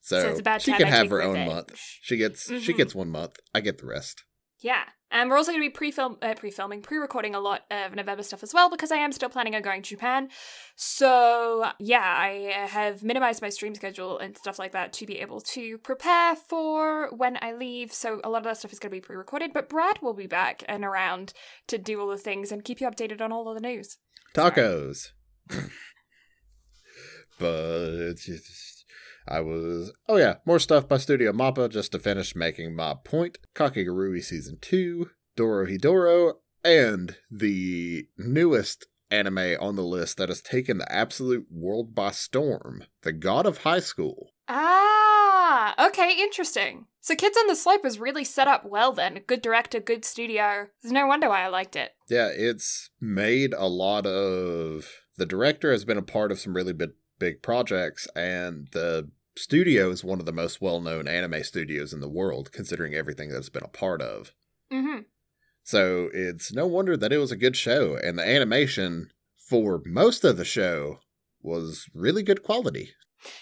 So, So it's about she can I have her own revenge. month. She gets she Mhm. gets one month. I get the rest. Yeah. And we're also going to be pre-film, uh, pre-filming, pre-recording a lot of November stuff as well because I am still planning on going to Japan. So yeah, I uh, have minimized my stream schedule and stuff like that to be able to prepare for when I leave. So a lot of that stuff is going to be pre-recorded, but Brad will be back and around to do all the things and keep you updated on all of the news. Tacos. but it's just, I was oh yeah, more stuff by Studio Mappa just to finish making my point. Kakegurui season two, Dorohedoro. And the newest anime on the list that has taken the absolute world by storm The God of High School. Ah, okay, interesting. So Kids on the Slope was really set up well then. Good director, good studio. There's no wonder why I liked it. Yeah, it's made a lot of. The director has been a part of some really big, big projects, and the studio is one of the most well known anime studios in the world, considering everything that it's been a part of. Mm-hmm. So it's no wonder that it was a good show, and the animation for most of the show was really good quality.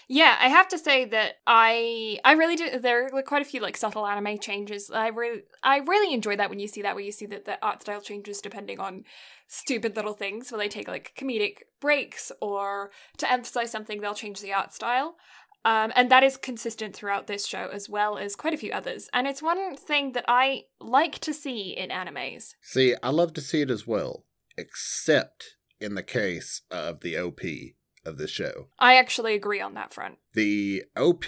Yeah, I have to say that I I really do. There are quite a few like subtle anime changes. I really I really enjoy that when you see that, where you see that the art style changes depending on stupid little things, where they take like comedic breaks or to emphasize something, they'll change the art style. Um, and that is consistent throughout this show as well as quite a few others. And it's one thing that I like to see in animes. See, I love to see it as well, except in the case of the OP of the show. I actually agree on that front. The OP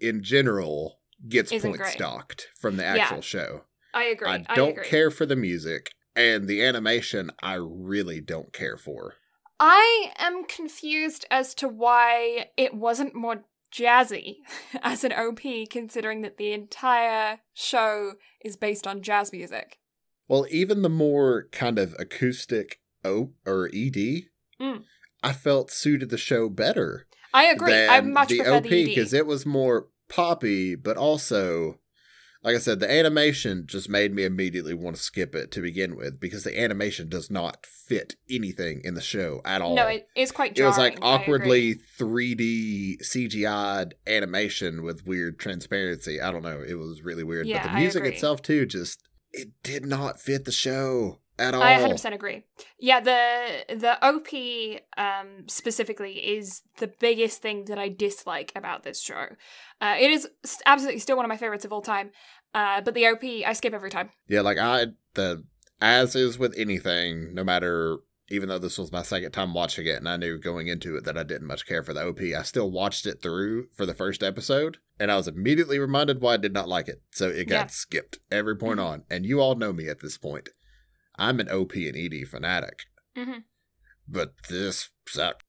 in general gets Isn't point great. stocked from the Yeah. actual show. I agree. I don't agree. care for the music, and the animation I really don't care for. I am confused as to why it wasn't more jazzy as an OP, considering that the entire show is based on jazz music. Well, even the more kind of acoustic O or ED, Mm. I felt suited the show better. I agree. I much the prefer OP the because it was more poppy, but also, like I said, the animation just made me immediately want to skip it to begin with because the animation does not fit anything in the show at all. No, it is quite It was like awkwardly 3D CGI'd animation with weird transparency. I don't know. It was really weird. Yeah, but the music itself too, just it did not fit the show at all. I 100% agree. Yeah, the the OP um specifically is the biggest thing that I dislike about this show. Uh, it is absolutely still one of my favorites of all time. Uh, but the OP I skip every time. Yeah, like I the as is with anything, no matter even though this was my second time watching it and I knew going into it that I didn't much care for the OP, I still watched it through for the first episode and I was immediately reminded why I did not like it. So it got Yeah. skipped every point Mhm. on. And you all know me at this point. I'm an OP and ED fanatic. Mhm. But this sucked.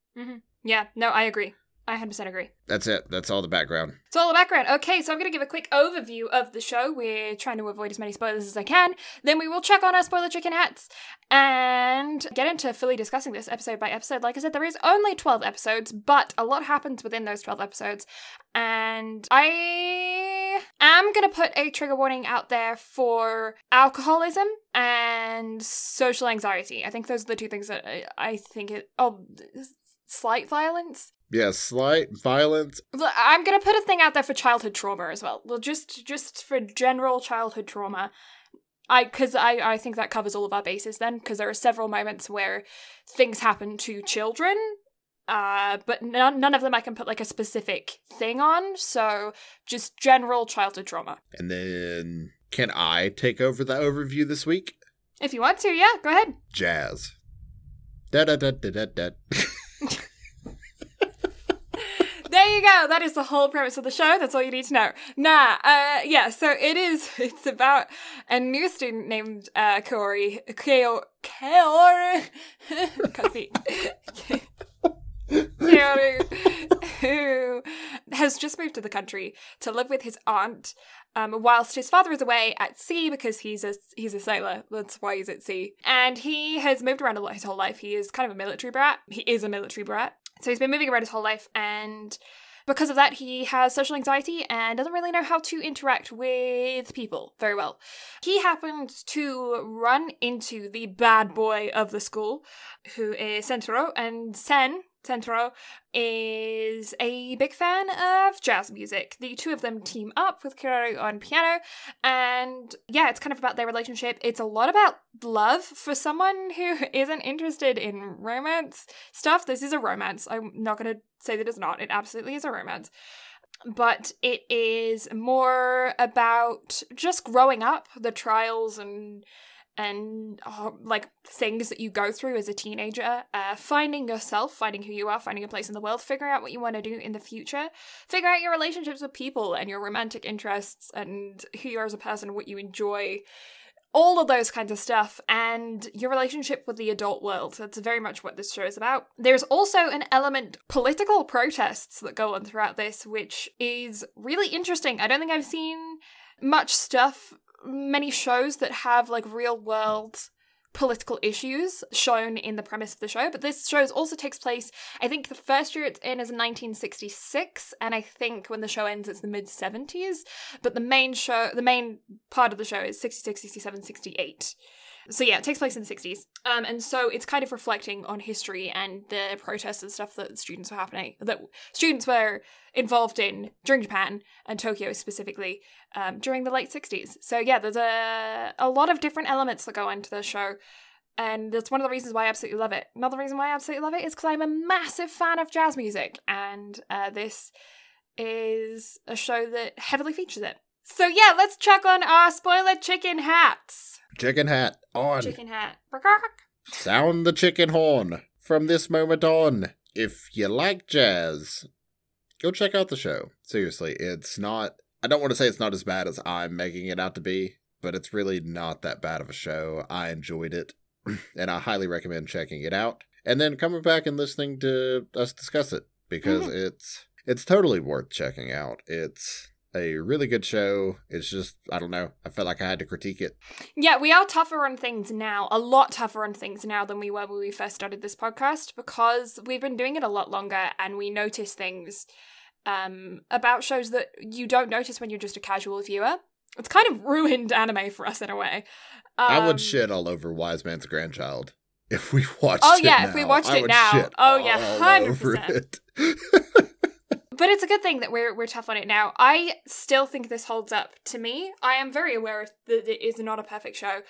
Yeah, no, I agree. I 100% agree. That's it. That's all the background. So all the background. Okay, so I'm going to give a quick overview of the show. We're trying to avoid as many spoilers as I can. Then we will check on our spoiler chicken hats and get into fully discussing this episode by episode. Like I said, there is only 12 episodes, but a lot happens within those 12 episodes. And I am going to put a trigger warning out there for alcoholism and social anxiety. I think those are the two things that I, I think it. Oh, slight violence. Yeah, slight violence. Look, I'm gonna put a thing out there for childhood trauma as well. Well, just just for general childhood trauma. I because I I think that covers all of our bases then because there are several moments where things happen to children. Uh, but none, none of them I can put like a specific thing on. So just general childhood trauma. And then can I take over the overview this week? If you want to, yeah, go ahead. Jazz. Da da da da da da. There you go. That is the whole premise of the show. That's all you need to know. Nah, uh, yeah. So it is. It's about a new student named uh, Kaori. Kaori. Can't. Kaori, who has just moved to the country to live with his aunt, um, whilst his father is away at sea because he's a he's a sailor. That's why he's at sea, and he has moved around a lot his whole life. He is kind of a military brat. He is a military brat. So he's been moving around his whole life, and because of that, he has social anxiety and doesn't really know how to interact with people very well. He happens to run into the bad boy of the school, who is Sentaro, and Sen, Sentaro, is a big fan of jazz music. The two of them team up with Kiraru on piano, and yeah, it's kind of about their relationship. It's a lot about love for someone who isn't interested in romance stuff. This is a romance. I'm not going to say that it's not. It absolutely is a romance. But it is more about just growing up, the trials and and uh, like things that you go through as a teenager, uh, finding yourself, finding who you are, finding a place in the world, figuring out what you want to do in the future, figure out your relationships with people and your romantic interests and who you are as a person, what you enjoy, all of those kinds of stuff and your relationship with the adult world. That's very much what this show is about. There's also an element political protests that go on throughout this, which is really interesting. I don't think I've seen much stuff, many shows that have like real world political issues shown in the premise of the show. But this show also takes place, I think the first year it's in is 1966, and I think when the show ends it's the mid 70s. But the main show, the main part of the show is 66, 67, 68. So yeah, it takes place in the 60s. Um, and so it's kind of reflecting on history and the protests and stuff that students were happening, that students were involved in during Japan and Tokyo specifically um, during the late 60s. So yeah, there's a, a lot of different elements that go into the show. And that's one of the reasons why I absolutely love it. Another reason why I absolutely love it is because I'm a massive fan of jazz music. And uh, this is a show that heavily features it. So yeah, let's check on our spoiler chicken hats. Chicken hat on. Chicken hat. Sound the chicken horn from this moment on. If you like jazz, go check out the show. Seriously, it's not. I don't want to say it's not as bad as I'm making it out to be, but it's really not that bad of a show. I enjoyed it, and I highly recommend checking it out. And then coming back and listening to us discuss it because mm-hmm. it's it's totally worth checking out. It's a really good show. It's just, I don't know, I felt like I had to critique it. Yeah, we are tougher on things now, a lot tougher on things now than we were when we first started this podcast because we've been doing it a lot longer and we notice things um, about shows that you don't notice when you're just a casual viewer. It's kind of ruined anime for us in a way. Um, I would shit all over Wise Man's Grandchild if we watched. Oh yeah, if we watched it now. Oh yeah, hundred percent. but it's a good thing that we're we're tough on it now. I still think this holds up to me. I am very aware that it is not a perfect show,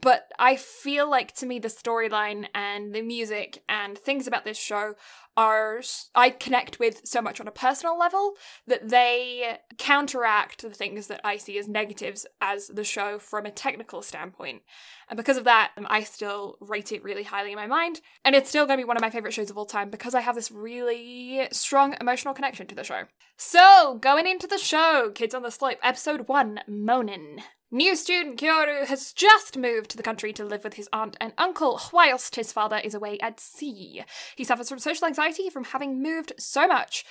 but I feel like to me the storyline and the music and things about this show are I connect with so much on a personal level that they counteract the things that I see as negatives as the show from a technical standpoint. And because of that, um, I still rate it really highly in my mind. And it's still going to be one of my favorite shows of all time because I have this really strong emotional connection to the show. So, going into the show, Kids on the Slope, episode 1 Moanin'. New student Kyoru has just moved to the country to live with his aunt and uncle, whilst his father is away at sea. He suffers from social anxiety from having moved so much,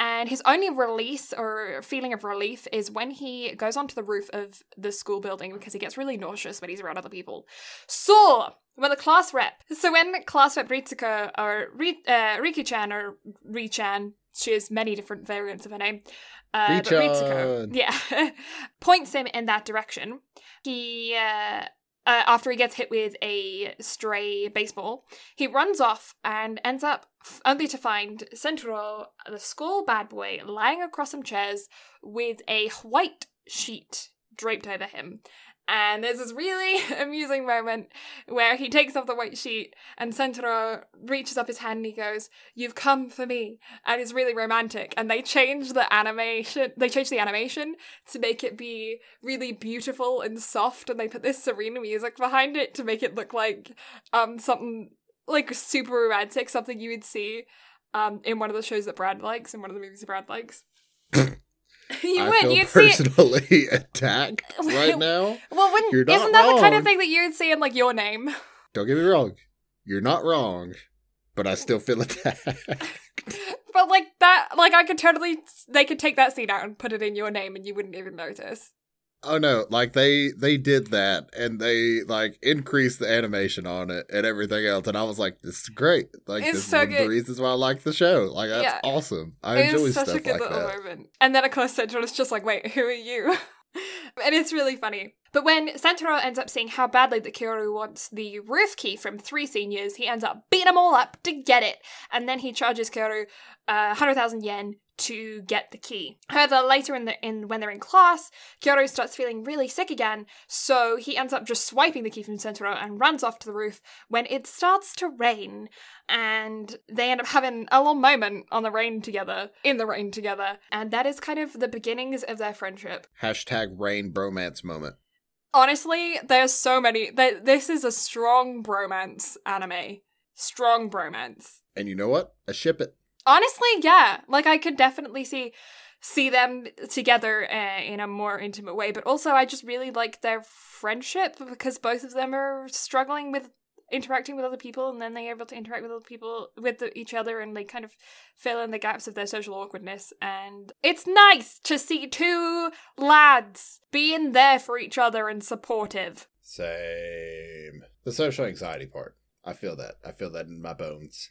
and his only release or feeling of relief is when he goes onto the roof of the school building because he gets really nauseous when he's around other people. So, when the class rep, so when class rep Ritsuko or Ri- uh, Riki-chan or Ri-chan, she has many different variants of her name, uh, but Ritsuko, yeah, points him in that direction. He, uh, uh, after he gets hit with a stray baseball, he runs off and ends up f- only to find Sentaro, the school bad boy, lying across some chairs with a white sheet draped over him. And there's this really amusing moment where he takes off the white sheet and Sentaro reaches up his hand and he goes, You've come for me. And it's really romantic. And they change the animation, they change the animation to make it be really beautiful and soft. And they put this serene music behind it to make it look like um something like super romantic, something you would see um in one of the shows that Brad likes, in one of the movies that Brad likes. you I would. You'd personally see it... attacked right now. well, wouldn't, You're not isn't that wrong. the kind of thing that you would see in like your name? Don't get me wrong. You're not wrong, but I still feel attacked. but like that, like I could totally, they could take that scene out and put it in your name, and you wouldn't even notice. Oh no, like they they did that and they like increased the animation on it and everything else and I was like, this is great. Like it's this so is one of the reasons why I like the show. Like that's yeah. awesome. I it enjoy such stuff a good like little that. moment. And then of course Central is just like, wait, who are you? and it's really funny. But when Sentaro ends up seeing how badly that Kyoru wants the roof key from three seniors, he ends up beating them all up to get it. And then he charges Kyoru uh, 100,000 yen to get the key. However, later in the in when they're in class, Kyoru starts feeling really sick again, so he ends up just swiping the key from Sentaro and runs off to the roof when it starts to rain. And they end up having a little moment on the rain together, in the rain together. And that is kind of the beginnings of their friendship. Hashtag rain bromance moment. Honestly, there's so many. This is a strong bromance anime. Strong bromance. And you know what? I ship it. Honestly, yeah. Like I could definitely see see them together uh, in a more intimate way. But also, I just really like their friendship because both of them are struggling with interacting with other people and then they're able to interact with other people with the, each other and they kind of fill in the gaps of their social awkwardness and it's nice to see two lads being there for each other and supportive Same. The social anxiety part. I feel that. I feel that in my bones.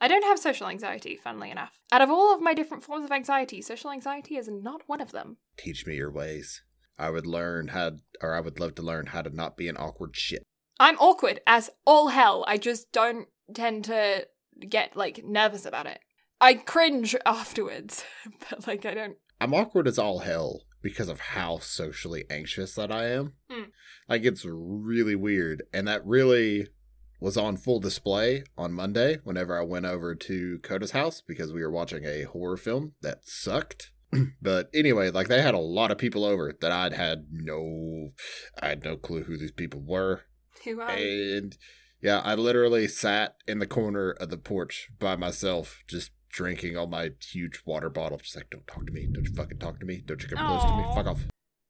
I don't have social anxiety, funnily enough. Out of all of my different forms of anxiety, social anxiety is not one of them. Teach me your ways. I would learn how, or I would love to learn how to not be an awkward shit. I'm awkward as all hell. I just don't tend to get like nervous about it. I cringe afterwards, but like I don't. I'm awkward as all hell because of how socially anxious that I am. Hmm. Like it's really weird, and that really was on full display on Monday whenever I went over to Coda's house because we were watching a horror film that sucked. but anyway, like they had a lot of people over that I'd had no I had no clue who these people were. Who am? And yeah, I literally sat in the corner of the porch by myself, just drinking on my huge water bottle. Just like, don't talk to me. Don't you fucking talk to me. Don't you come close to me. Fuck off.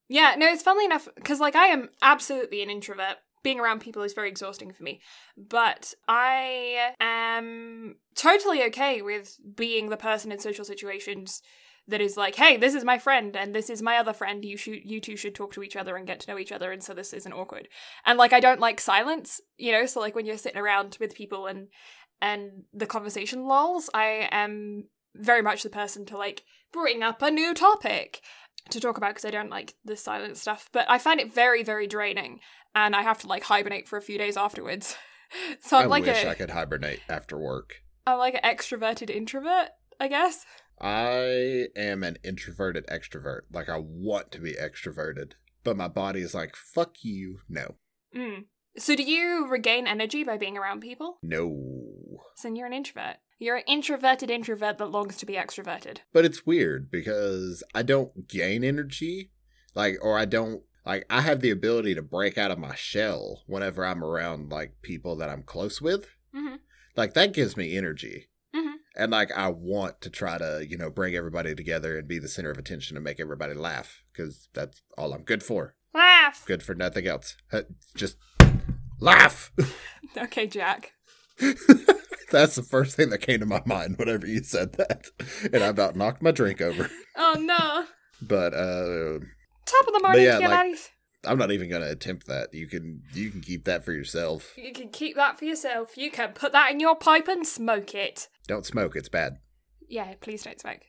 Yeah, no, it's funnily enough because like I am absolutely an introvert. Being around people is very exhausting for me, but I am totally okay with being the person in social situations that is like, "Hey, this is my friend and this is my other friend. You should you two should talk to each other and get to know each other and so this isn't awkward." And like I don't like silence, you know, so like when you're sitting around with people and and the conversation lulls, I am very much the person to like bring up a new topic to talk about because I don't like the silent stuff. But I find it very, very draining, and I have to like hibernate for a few days afterwards. so I'm I like wish a, I could hibernate after work. I'm like an extroverted introvert, I guess. I am an introverted extrovert. Like I want to be extroverted, but my body is like, fuck you. No. Mm. So do you regain energy by being around people? No. So then you're an introvert. You're an introverted introvert that longs to be extroverted. But it's weird because I don't gain energy, like, or I don't, like, I have the ability to break out of my shell whenever I'm around, like, people that I'm close with. Mm-hmm. Like, that gives me energy. Mhm. And, like, I want to try to, you know, bring everybody together and be the center of attention and make everybody laugh because that's all I'm good for. Laugh. Good for nothing else. Just laugh. Okay, Jack. that's the first thing that came to my mind whenever you said that. And I about knocked my drink over. Oh no. But, uh, Top of the morning yeah, like- I'm not even gonna attempt that. You can you can keep that for yourself. You can keep that for yourself. You can put that in your pipe and smoke it. Don't smoke, it's bad. Yeah, please don't smoke.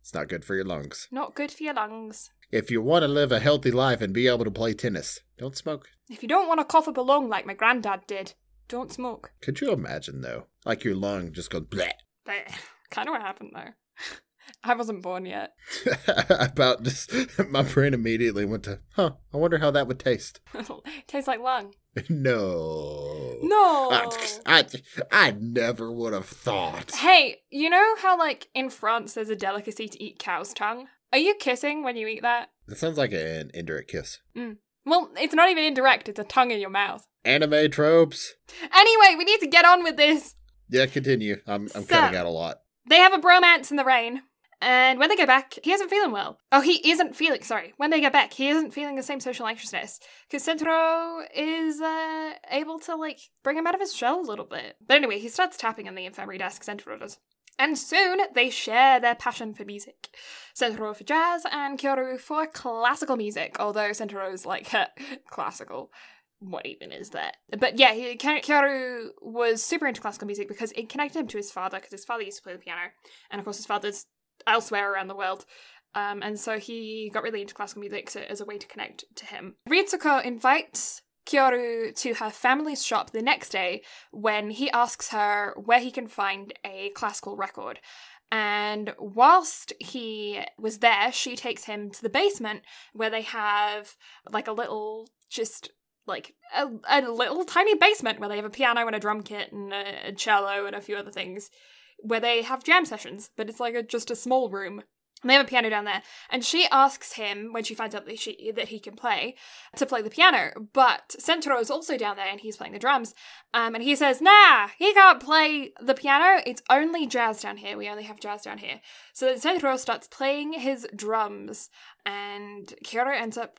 It's not good for your lungs. Not good for your lungs. If you want to live a healthy life and be able to play tennis, don't smoke. If you don't want to cough up a lung like my granddad did, don't smoke. Could you imagine though? Like your lung just goes bleh. kind of what happened though. I wasn't born yet. About just my brain immediately went to, huh, I wonder how that would taste. Tastes like lung. no. No. I, I, I never would have thought. Hey, you know how like in France there's a delicacy to eat cow's tongue? Are you kissing when you eat that? That sounds like an indirect kiss. Mm. Well, it's not even indirect, it's a tongue in your mouth. Anime tropes. Anyway, we need to get on with this. Yeah, continue. I'm I'm So- cutting out a lot. They have a bromance in the rain. And when they get back, he isn't feeling well. Oh, he isn't feeling, sorry. When they get back, he isn't feeling the same social anxiousness. Because Sentaro is uh, able to, like, bring him out of his shell a little bit. But anyway, he starts tapping on the infirmary desk, Sentaro does. And soon they share their passion for music. Sentaro for jazz and Kyoru for classical music, although Sentaro's like, classical. What even is that? But yeah, he, was super into classical music because it connected him to his father, because his father used to play the piano. And of course, his father's elsewhere around the world. Um, and so he got really into classical music so, as a way to connect to him. Ritsuko invites Kyoru to her family's shop the next day when he asks her where he can find a classical record. And whilst he was there, she takes him to the basement where they have like a little, just like a, a little tiny basement where they have a piano and a drum kit and a, a cello and a few other things where they have jam sessions, but it's like a, just a small room. And they have a piano down there, and she asks him when she finds out that she that he can play to play the piano. But Sentaro is also down there, and he's playing the drums. Um, and he says, "Nah, he can't play the piano. It's only jazz down here. We only have jazz down here." So then Sentaro starts playing his drums, and Kyoto ends up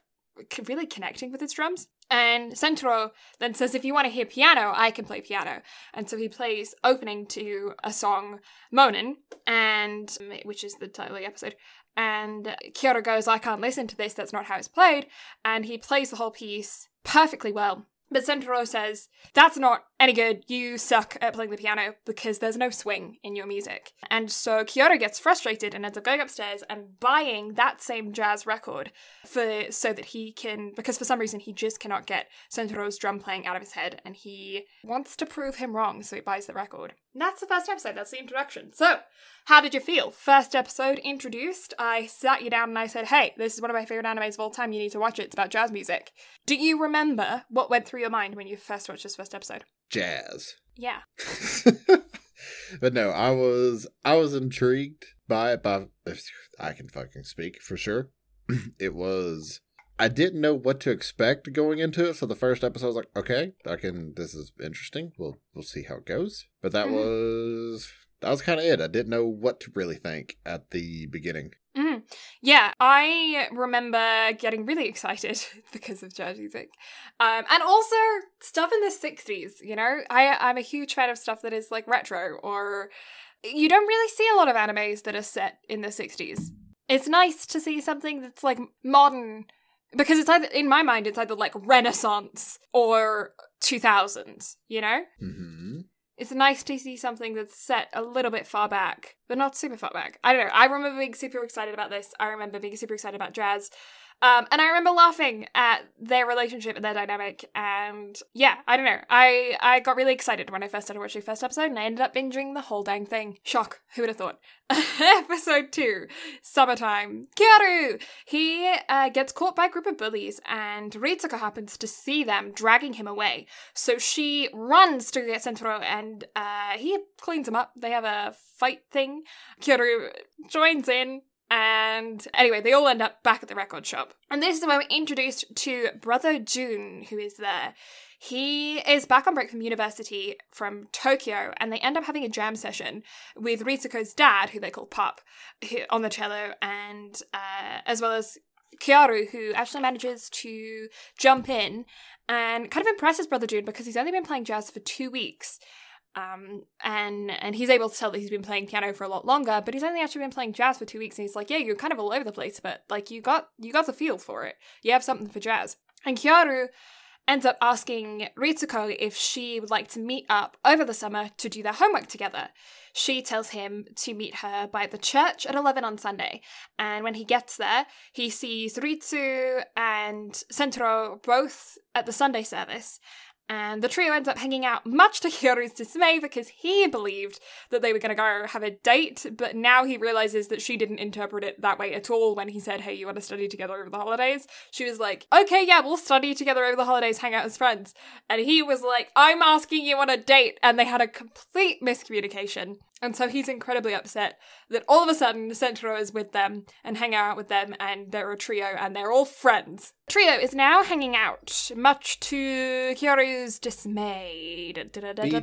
really connecting with his drums. And Sentaro then says, if you want to hear piano, I can play piano. And so he plays opening to a song, Moanin', and which is the title of the episode. And Kyoto goes, I can't listen to this, that's not how it's played. And he plays the whole piece perfectly well. But Sentaro says, That's not any good. You suck at playing the piano because there's no swing in your music. And so Kyoto gets frustrated and ends up going upstairs and buying that same jazz record for so that he can because for some reason he just cannot get Sentaro's drum playing out of his head and he wants to prove him wrong, so he buys the record. And that's the first episode, that's the introduction. So how did you feel? First episode introduced, I sat you down and I said, hey, this is one of my favorite animes of all time, you need to watch it, it's about jazz music. Do you remember what went through your mind when you first watched this first episode? Jazz. Yeah. but no, I was I was intrigued by it by if I can fucking speak for sure. it was I didn't know what to expect going into it, so the first episode I was like, okay, I can this is interesting. We'll we'll see how it goes. But that mm-hmm. was that was kind of it. I didn't know what to really think at the beginning. Mm. Yeah, I remember getting really excited because of jazz music, um, and also stuff in the '60s. You know, I I'm a huge fan of stuff that is like retro, or you don't really see a lot of animes that are set in the '60s. It's nice to see something that's like modern because it's either in my mind it's either like Renaissance or 2000s. You know. Mm-hmm it's nice to see something that's set a little bit far back, but not super far back. I don't know. I remember being super excited about this. I remember being super excited about jazz. Um, and I remember laughing at their relationship and their dynamic. And yeah, I don't know. I, I got really excited when I first started watching the first episode and I ended up binging the whole dang thing. Shock. Who would have thought? episode two, Summertime. Kyoru! He uh, gets caught by a group of bullies and Ritsuko happens to see them dragging him away. So she runs to get Sentaro and uh, he cleans him up. They have a fight thing. Kyoru joins in and anyway, they all end up back at the record shop. And this is where we're introduced to Brother Jun, who is there. He is back on break from university from Tokyo, and they end up having a jam session with Ritsuko's dad, who they call Pop, on the cello, and uh, as well as Kyoru, who actually manages to jump in and kind of impresses Brother Jun because he's only been playing jazz for two weeks. Um, and and he's able to tell that he's been playing piano for a lot longer, but he's only actually been playing jazz for two weeks. And he's like, "Yeah, you're kind of all over the place, but like you got you got the feel for it. You have something for jazz." And Kyoru ends up asking Ritsuko if she would like to meet up over the summer to do their homework together. She tells him to meet her by the church at 11 on Sunday. And when he gets there, he sees Ritsu and Sentaro both at the Sunday service. And the trio ends up hanging out, much to Kyoru's dismay, because he believed that they were going to go have a date, but now he realizes that she didn't interpret it that way at all when he said, Hey, you want to study together over the holidays? She was like, Okay, yeah, we'll study together over the holidays, hang out as friends. And he was like, I'm asking you on a date. And they had a complete miscommunication. And so he's incredibly upset that all of a sudden Sentaro is with them and hanging out with them, and they're a trio and they're all friends. Trio is now hanging out, much to Kyoru's dismay. Beach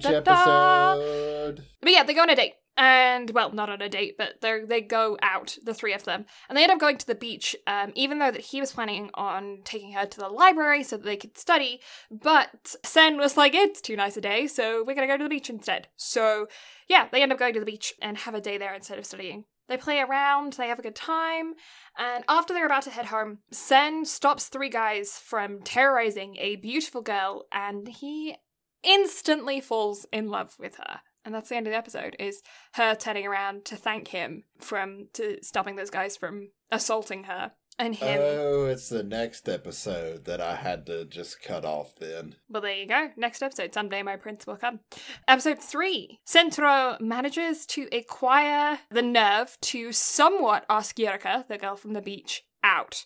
episode. But yeah, they go on a date and well not on a date but they they go out the three of them. And they end up going to the beach um, even though that he was planning on taking her to the library so that they could study. But sen was like it's too nice a day so we're gonna go to the beach instead. So yeah they end up going to the beach and have a day there instead of studying. They play around, they have a good time, and after they're about to head home, Sen stops three guys from terrorizing a beautiful girl, and he instantly falls in love with her and that's the end of the episode is her turning around to thank him from to stopping those guys from assaulting her. And him. Oh it's the next episode that i had to just cut off then. Well there you go. Next episode someday my prince will come. Episode three Sentaro manages to acquire the nerve to somewhat ask Yurika, the girl from the beach out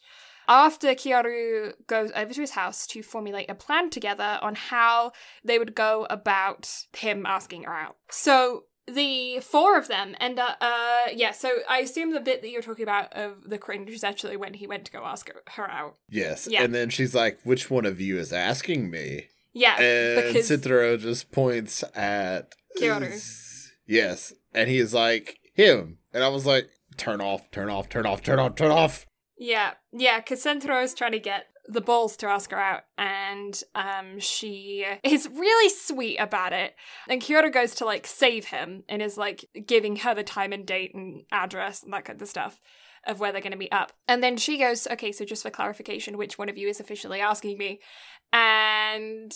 after Kyoru goes over to his house to formulate a plan together on how they would go about him asking her out. So the four of them end up, uh, yeah, so I assume the bit that you're talking about of the cringe is actually when he went to go ask her, out. Yes. Yeah. And then she's like, which one of you is asking me? Yeah, And because Sentaro just points at Kyoru. Yes. And he is like, him. And I was like, turn off, turn off, turn off, turn off, turn off. Yeah, yeah, because Sentaro is trying to get the balls to ask her out, and um, she is really sweet about it. And Kyoru goes to like save him and is like giving her the time and date and address and that kind of stuff of where they're going to meet up. And then she goes, "Okay, so just for clarification, which one of you is officially asking me?" And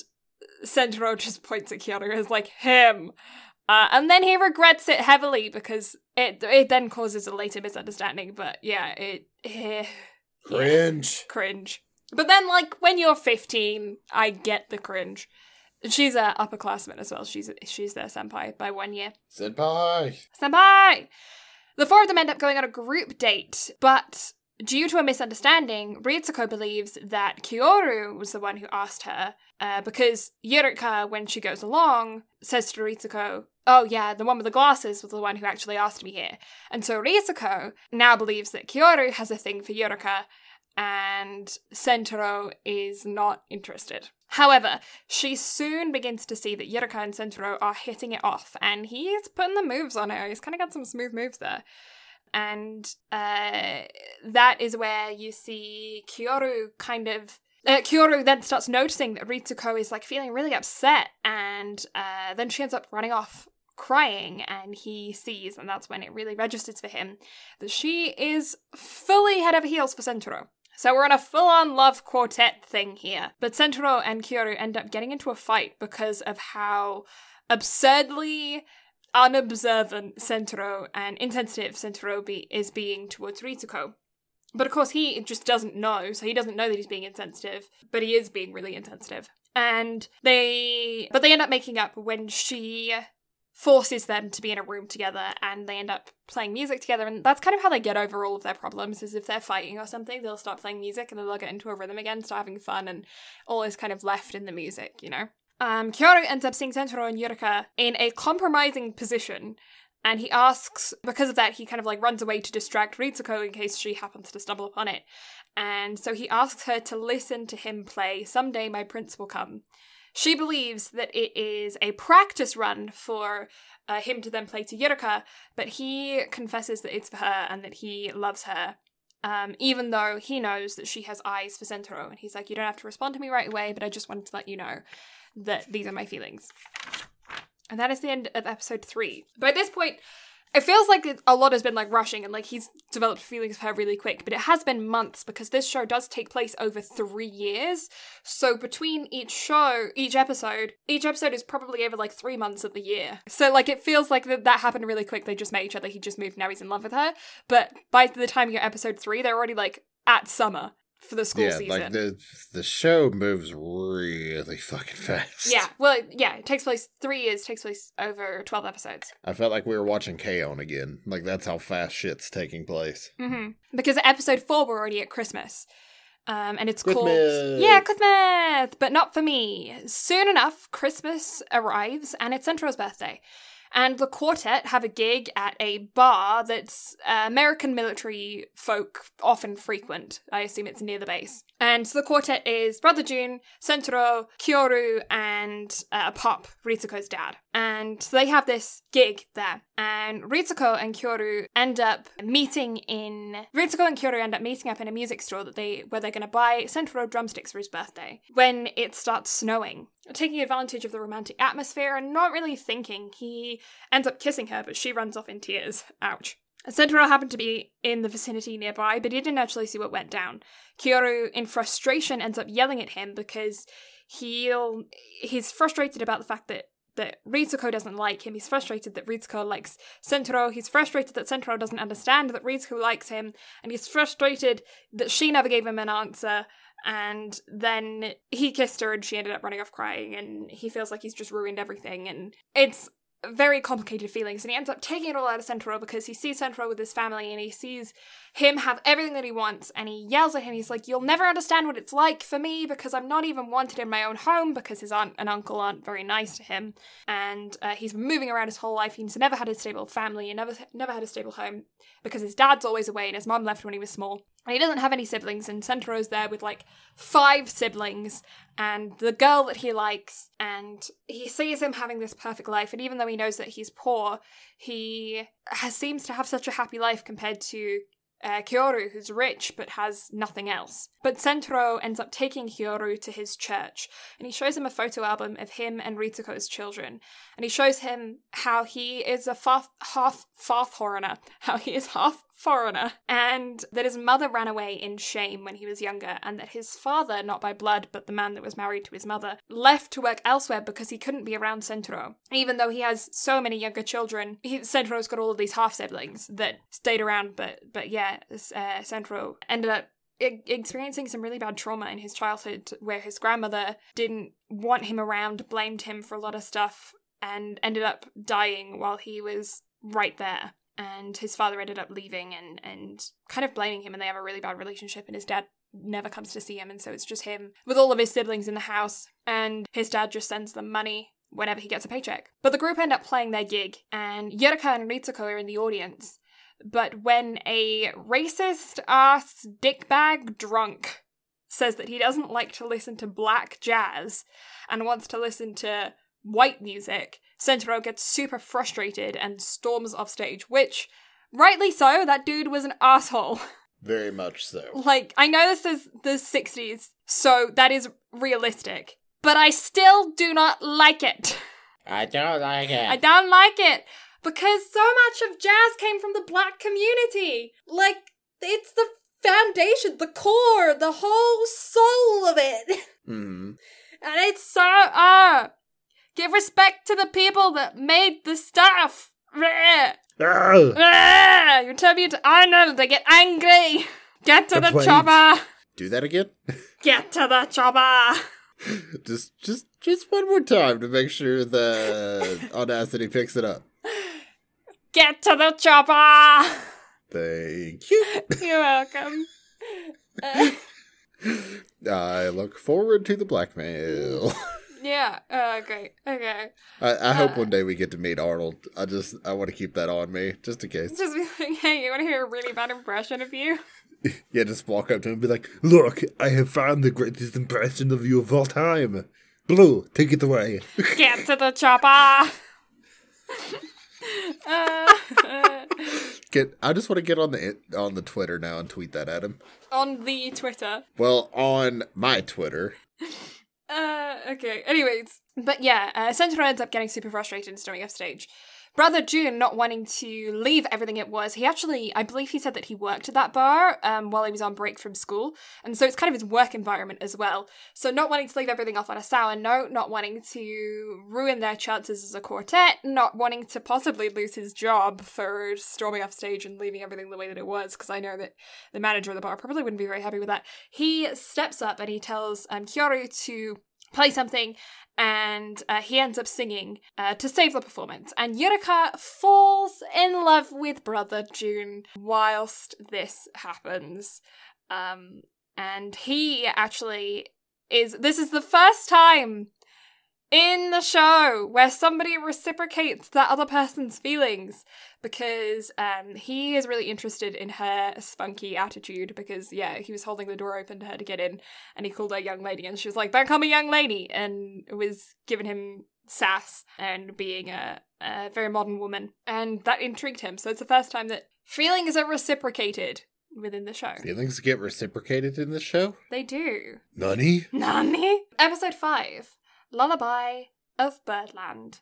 Sentaro just points at Kyoru as like him. Uh, and then he regrets it heavily because it it then causes a later misunderstanding. But yeah, it eh, yeah, Cringe. cringe. But then, like when you're 15, I get the cringe. She's a upperclassman as well. She's she's their senpai by one year. Senpai. Senpai. The four of them end up going on a group date, but due to a misunderstanding, Ritsuko believes that Kyoru was the one who asked her, uh, because Yurika, when she goes along, says to Ritsuko, Oh, yeah, the one with the glasses was the one who actually asked me here. And so Ritsuko now believes that Kyoru has a thing for Yurika, and Sentaro is not interested. However, she soon begins to see that Yurika and Sentaro are hitting it off, and he's putting the moves on her. He's kind of got some smooth moves there. And uh, that is where you see Kyoru kind of. Uh, Kyoru then starts noticing that Ritsuko is like feeling really upset, and uh, then she ends up running off crying and he sees and that's when it really registers for him that she is fully head over heels for Sentaro. So we're on a full-on love quartet thing here. But Sentaro and Kyoru end up getting into a fight because of how absurdly unobservant Sentaro and insensitive Sentaro be- is being towards Ritsuko. But of course, he just doesn't know, so he doesn't know that he's being insensitive, but he is being really insensitive. And they, but they end up making up when she forces them to be in a room together and they end up playing music together. And that's kind of how they get over all of their problems is if they're fighting or something they'll start playing music and then they'll get into a rhythm again start having fun and all is kind of left in the music you know? Um Kyoru ends up seeing Sentaro and Yurika in a compromising position and he asks because of that he kind of like runs away to distract Ritsuko in case she happens to stumble upon it. And so he asks her to listen to him play someday my prince will come she believes that it is a practice run for uh, him to then play to Yurika, but he confesses that it's for her and that he loves her. Um, even though he knows that she has eyes for Sentaro, and he's like, "You don't have to respond to me right away, but I just wanted to let you know that these are my feelings." And that is the end of episode three. By this point, it feels like a lot has been like rushing and like he's developed feelings for her really quick, but it has been months because this show does take place over three years. So between each show, each episode, each episode is probably over like three months of the year. So like it feels like that, that happened really quick. They just met each other. He just moved. Now he's in love with her. But by the time you're episode three, they're already like at summer for the school yeah, season. like the the show moves really fucking fast. yeah, well, yeah, it takes place three years, takes place over 12 episodes. I felt like we were watching K-On! again. Like that's how fast shit's taking place. hmm Because episode four, we're already at Christmas. Um, and it's called Yeah, Christmas, but not for me. Soon enough, Christmas arrives, and it's Sentaro's birthday. And the quartet have a gig at a bar that's uh, American military folk often frequent. I assume it's near the base. And so the quartet is Brother Jun, Sentaro, Kyoru, and uh, Pop, Ritsuko's dad. And so they have this gig there. And Ritsuko and Kyoru end up meeting in Ritsuko and Kyoru end up meeting up in a music store that they where they're gonna buy Sentaro drumsticks for his birthday. When it starts snowing. Taking advantage of the romantic atmosphere and not really thinking, he ends up kissing her, but she runs off in tears. Ouch. Sentaro happened to be in the vicinity nearby, but he didn't actually see what went down. Kyoru, in frustration, ends up yelling at him because he'll he's frustrated about the fact that that Ritsuko doesn't like him. He's frustrated that Ritsuko likes Sentaro. He's frustrated that Sentaro doesn't understand that Ritsuko likes him, and he's frustrated that she never gave him an answer. And then he kissed her, and she ended up running off crying. And he feels like he's just ruined everything. And it's very complicated feelings, and he ends up taking it all out of Sentaro because he sees Sentaro with his family, and he sees him have everything that he wants and he yells at him. He's like you'll never understand what it's like for me because i'm not even wanted in my own home because his aunt and uncle aren't very nice to him. And uh, he's moving around his whole life. He's never had a stable family never never had a stable home because his dad's always away and his mom left when he was small. And he doesn't have any siblings and Sentaro's there with like five siblings and the girl that he likes. And he sees him having this perfect life and even though he knows that he's poor he has, seems to have such a happy life compared to uh, Kyoru, who's rich but has nothing else. But Sentaro ends up taking Kyoru to his church, and he shows him a photo album of him and Ritsuko's children. And he shows him how he is a half half foreigner, how he is half foreigner, and that his mother ran away in shame when he was younger, and that his father, not by blood, but the man that was married to his mother, left to work elsewhere because he couldn't be around Sentaro. Even though he has so many younger children, he, Sentaro's got all of these half siblings that stayed around, but but yeah, uh, Sentaro ended up experiencing some really bad trauma in his childhood where his grandmother didn't want him around, blamed him for a lot of stuff, and ended up dying while he was right there and his father ended up leaving and and kind of blaming him and they have a really bad relationship and his dad never comes to see him and so it's just him with all of his siblings in the house and his dad just sends them money whenever he gets a paycheck. But the group end up playing their gig and Yurika and Ritsuko are in the audience. But when a racist ass dickbag drunk says that he doesn't like to listen to black jazz and wants to listen to white music, Sentaro gets super frustrated and storms off stage, which, rightly so, that dude was an asshole. Very much so. Like, I know this is the 60s, so that is realistic, but I still do not like it. I don't like it. I don't like it because so much of jazz came from the black community. Like, it's the foundation, the core, the whole soul of it. Mm-hmm. And it's so, uh, Give respect to the people that made the stuff. You tell me to Arnold, they get angry. Get to the, the chopper. Do that again. Get to the chopper. just, just, just one more time to make sure the audacity picks it up. Get to the chopper. Thank you. You're welcome. I look forward to the blackmail. Yeah. Uh, great. Okay. I, I hope uh, one day we get to meet Arnold. I just I want to keep that on me just in case. Just be like, hey, you want to hear a really bad impression of you? yeah, just walk up to him and be like, "Look, I have found the greatest impression of you of all time." Blue, take it away. Get to the chopper. uh, get. I just want to get on the on the Twitter now and tweet that at him. On the Twitter. Well, on my Twitter. Uh, okay. Anyways, but yeah, uh, ends up getting super frustrated and storming off stage. Brother Jun not wanting to leave everything it was, he actually, I believe he said that he worked at that bar um, while he was on break from school, and so it's kind of his work environment as well. So not wanting to leave everything off on a sour note, not wanting to ruin their chances as a quartet, not wanting to possibly lose his job for storming off stage and leaving everything the way that it was, because I know that the manager of the bar probably wouldn't be very happy with that. He steps up and he tells um, Kyoru to play something and uh, he ends up singing uh, to save the performance. And Yurika falls in love with Brother Jun whilst this happens. Um, and he actually is. This is the first time in the show where somebody reciprocates that other person's feelings because um, he is really interested in her spunky attitude because yeah he was holding the door open to her to get in and he called her young lady and she was like don't call me young lady and was giving him sass and being a, a very modern woman and that intrigued him so it's the first time that feelings are reciprocated within the show. Feelings get reciprocated in the show? They do. Nani? Nani? Episode 5 Lullaby of Birdland.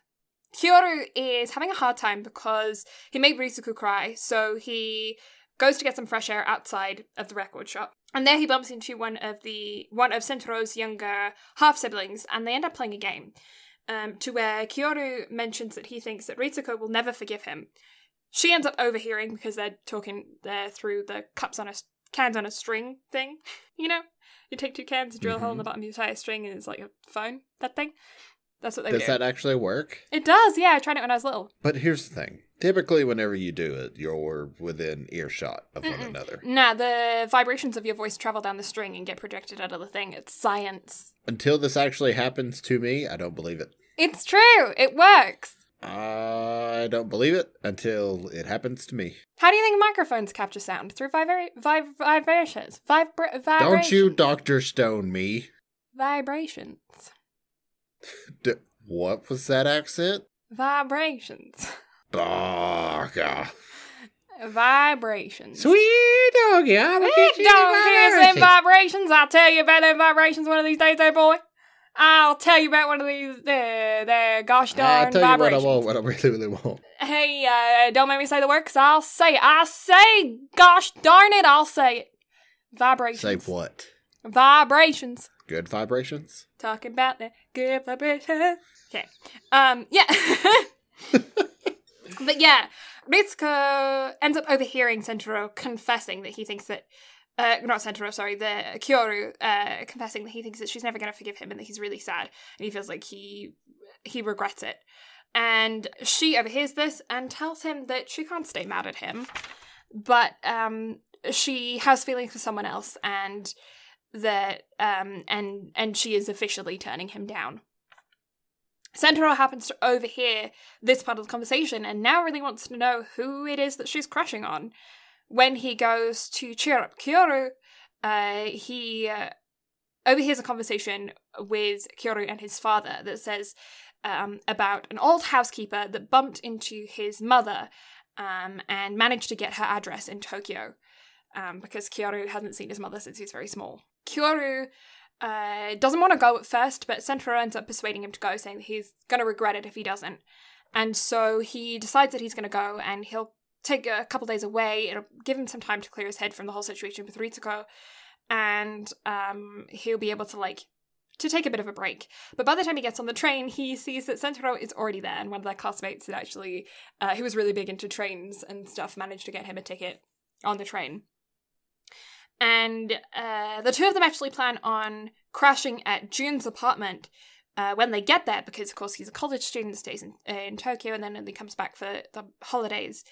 Kyoru is having a hard time because he made Ritsuko cry, so he goes to get some fresh air outside of the record shop. And there he bumps into one of the one of Sentaro's younger half siblings, and they end up playing a game. Um, to where Kyoru mentions that he thinks that Ritsuko will never forgive him. She ends up overhearing because they're talking there through the cups on a cans on a string thing, you know. You take two cans, drill mm-hmm. a hole in the mm-hmm. bottom, you tie a string, and it's like a phone, that thing. That's what they Does do. that actually work? It does, yeah. I tried it when I was little. But here's the thing. Typically, whenever you do it, you're within earshot of one Mm-mm. another. Nah, the vibrations of your voice travel down the string and get projected out of the thing. It's science. Until this actually happens to me, I don't believe it. It's true. It works. I don't believe it until it happens to me. How do you think microphones capture sound? Through vibra- vib- vibrations. Vibra- vibrations. Don't you Dr. Stone me. Vibrations. D- what was that accent? Vibrations. Oh, ah. God. Vibrations. Sweet doggy, I'm don't give us them vibrations. I'll tell you about them vibrations one of these days, there, boy. I'll tell you about one of these, there, there, gosh darn I'll tell you what I want, what I really, really want. Hey, uh, don't make me say the word, 'cause I'll say it. I'll say, gosh darn it, I'll say it. Vibrations. Say what? Vibrations. Good vibrations? Talking about the good vibrations. Okay. Um, yeah. but yeah, Ritsuko ends up overhearing Sentaro confessing that he thinks that uh, not Sentaro, sorry, the Kyoru, uh, confessing that he thinks that she's never going to forgive him and that he's really sad and he feels like he he regrets it. And she overhears this and tells him that she can't stay mad at him, but um, she has feelings for someone else and that um, and and she is officially turning him down. Sentaro happens to overhear this part of the conversation and now really wants to know who it is that she's crushing on. When he goes to cheer up Kyoru, uh, he uh, overhears a conversation with Kyoru and his father that says um, about an old housekeeper that bumped into his mother um, and managed to get her address in Tokyo um, because Kyoru hasn't seen his mother since he was very small. Kyoru uh, doesn't want to go at first, but Sentaro ends up persuading him to go, saying that he's going to regret it if he doesn't. And so he decides that he's going to go and he'll take a couple days away. It'll give him some time to clear his head from the whole situation with Ritsuko. And um, he'll be able to, like, to take a bit of a break. But by the time he gets on the train, he sees that Sentaro is already there, and one of their classmates had actually, uh, who was really big into trains and stuff, managed to get him a ticket on the train. And uh, the two of them actually plan on crashing at Jun's apartment uh, when they get there, because of course he's a college student, stays in, in Tokyo, and then he comes back for the holidays.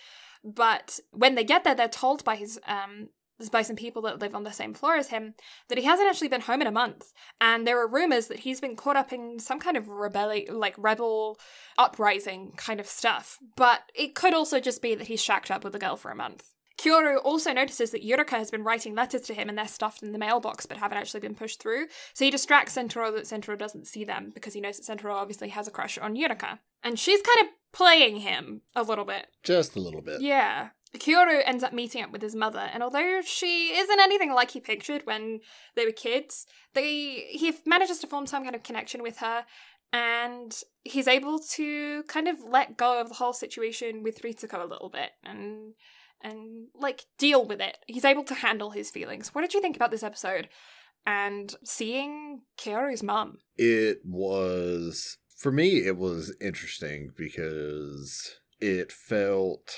But when they get there, they're told by his um, by some people that live on the same floor as him that he hasn't actually been home in a month, and there are rumors that he's been caught up in some kind of rebellion, like rebel uprising kind of stuff. But it could also just be that he's shacked up with a girl for a month. Kyoru also notices that Yurika has been writing letters to him and they're stuffed in the mailbox but haven't actually been pushed through. So he distracts Sentaro that Sentaro doesn't see them because he knows that Sentaro obviously has a crush on Yurika. And she's kind of playing him a little bit. Just a little bit. Yeah. Kyoru ends up meeting up with his mother, and although she isn't anything like he pictured when they were kids, they he manages to form some kind of connection with her, and he's able to kind of let go of the whole situation with Ritsuko a little bit and and like deal with it. He's able to handle his feelings. What did you think about this episode? And seeing Kyoru's mum. It was, for me, it was interesting because it felt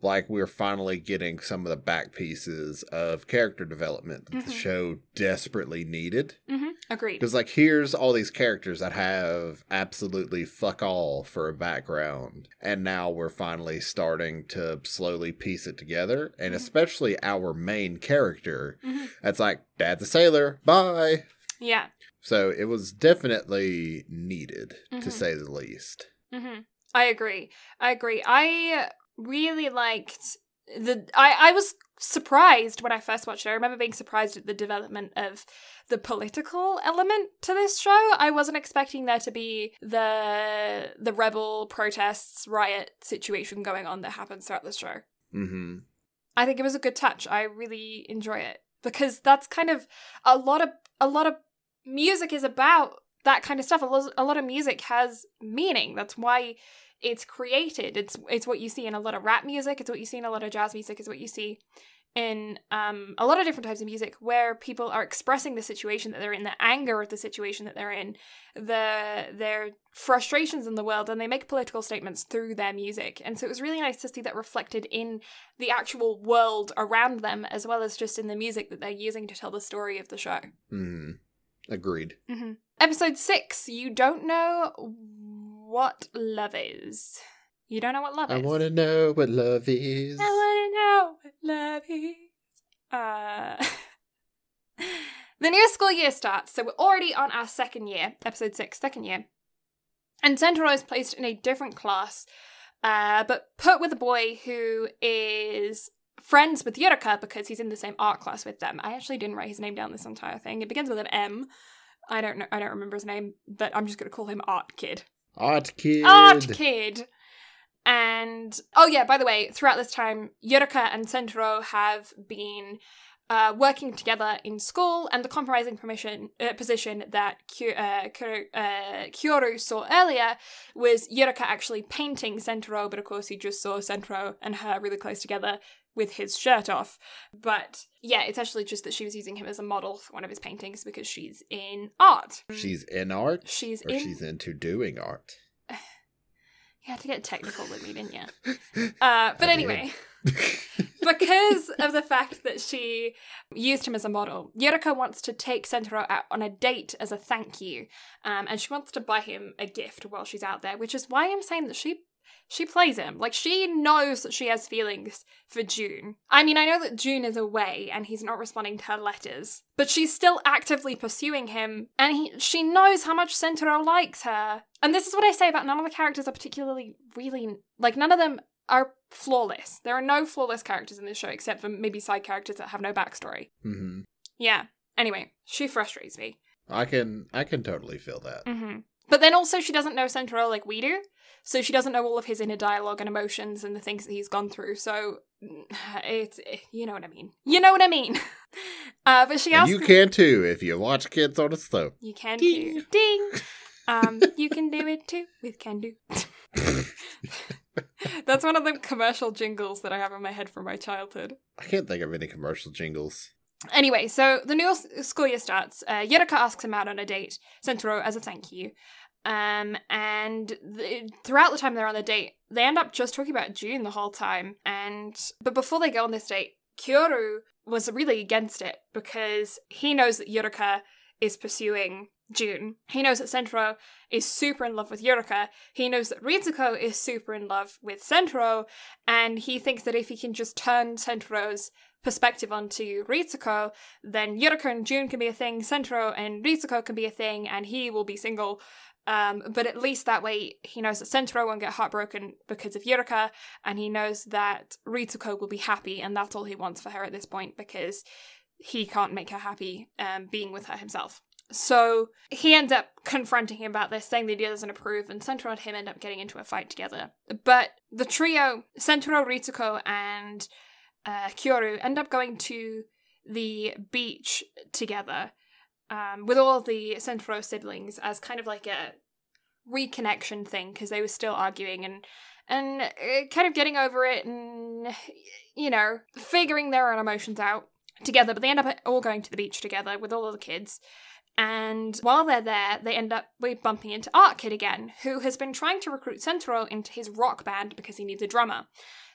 like we are finally getting some of the back pieces of character development that the Mhm. show desperately needed. Mm-hmm. Agreed. Because, like, here's all these characters that have absolutely fuck all for a background. And now we're finally starting to slowly piece it together. And Mhm. especially our main character. Mhm. That's like, Dad's a sailor. Bye. Yeah. So it was definitely needed, to say the least. hmm I agree. I agree. I really liked the. I I was surprised when I first watched it. I remember being surprised at the development of the political element to this show. I wasn't expecting there to be the the rebel protests riot situation going on that happens throughout the show. hmm I think it was a good touch. I really enjoy it because that's kind of a lot of a lot of music is about that kind of stuff. A lot, a lot of music has meaning. That's why it's created. It's it's what you see in a lot of rap music. It's what you see in a lot of jazz music. It's what you see in um, a lot of different types of music where people are expressing the situation that they're in, the anger of the situation that they're in, the their frustrations in the world, and they make political statements through their music. And so it was really nice to see that reflected in the actual world around them, as well as just in the music that they're using to tell the story of the show. hmm Agreed. hmm Episode six. You don't know what love is. You don't know what love I is. I want to know what love is. I want to know what love is. Uh, the new school year starts, so we're already on our second year, episode six, second year. And Sentaro is placed in a different class, uh, but put with a boy who is friends with Yurika because he's in the same art class with them. I actually didn't write his name down this entire thing. It begins with an M. I don't know. I don't remember his name, but I'm just gonna call him Art Kid. Art kid. Art Kid. And oh yeah, by the way, throughout this time, Yurika and Sentaro have been uh, working together in school, and the compromising permission, uh, position that Kyo- uh, Kyo- uh, Kyoru saw earlier was Yurika actually painting Sentaro, but of course he just saw Sentaro and her really close together with his shirt off. But yeah, it's actually just that she was using him as a model for one of his paintings because she's in art. She's in art, She's or in she's into doing art. You had to get technical with me, didn't you? Uh, but anyway, because of the fact that she used him as a model, Yurika wants to take Sentaro out on a date as a thank you, um, and she wants to buy him a gift while she's out there, which is why I'm saying that she she plays him like she knows that she has feelings for Jun. I mean, I know that Jun is away and he's not responding to her letters, but she's still actively pursuing him, and he she knows how much Sentaro likes her. And this is what I say about none of the characters are particularly really like none of them are flawless. There are no flawless characters in this show except for maybe side characters that have no backstory. hmm Yeah. Anyway, she frustrates me. I can I can totally feel that. hmm But then also, she doesn't know Sentaro like we do, so she doesn't know all of his inner dialogue and emotions and the things that he's gone through. So it's you know what I mean. You know what I mean. Uh, but she asks, you can too if you watch Kids on a Slope. you can Ding. do ding. Um, you can do it too with can do. That's one of the commercial jingles that I have in my head from my childhood. I can't think of any commercial jingles. Anyway, so the new school year starts. Uh, Yurika asks him out on a date, Sentaro as a thank you. Um, and th- throughout the time they're on the date, they end up just talking about Jun the whole time. And but before they go on this date, Kyoru was really against it because he knows that Yurika is pursuing Jun. He knows that Sentaro is super in love with Yurika. He knows that Ritsuko is super in love with Sentaro, and he thinks that if he can just turn Sentaro's perspective onto Ritsuko, then Yurika and Jun can be a thing, Sentaro and Ritsuko can be a thing, and he will be single. Um, but at least that way he knows that Sentaro won't get heartbroken because of Yurika, and he knows that Ritsuko will be happy, and that's all he wants for her at this point because he can't make her happy um, being with her himself. So he ends up confronting him about this, saying that he doesn't approve, and Sentaro and him end up getting into a fight together. But the trio, Sentaro, Ritsuko, and uh, Kyoru, end up going to the beach together um, with all the Sentaro siblings as kind of like a reconnection thing because they were still arguing and and uh, kind of getting over it and you know figuring their own emotions out together. But they end up all going to the beach together with all of the kids. And while they're there, they end up bumping into Art Kid again, who has been trying to recruit Sentaro into his rock band because he needs a drummer.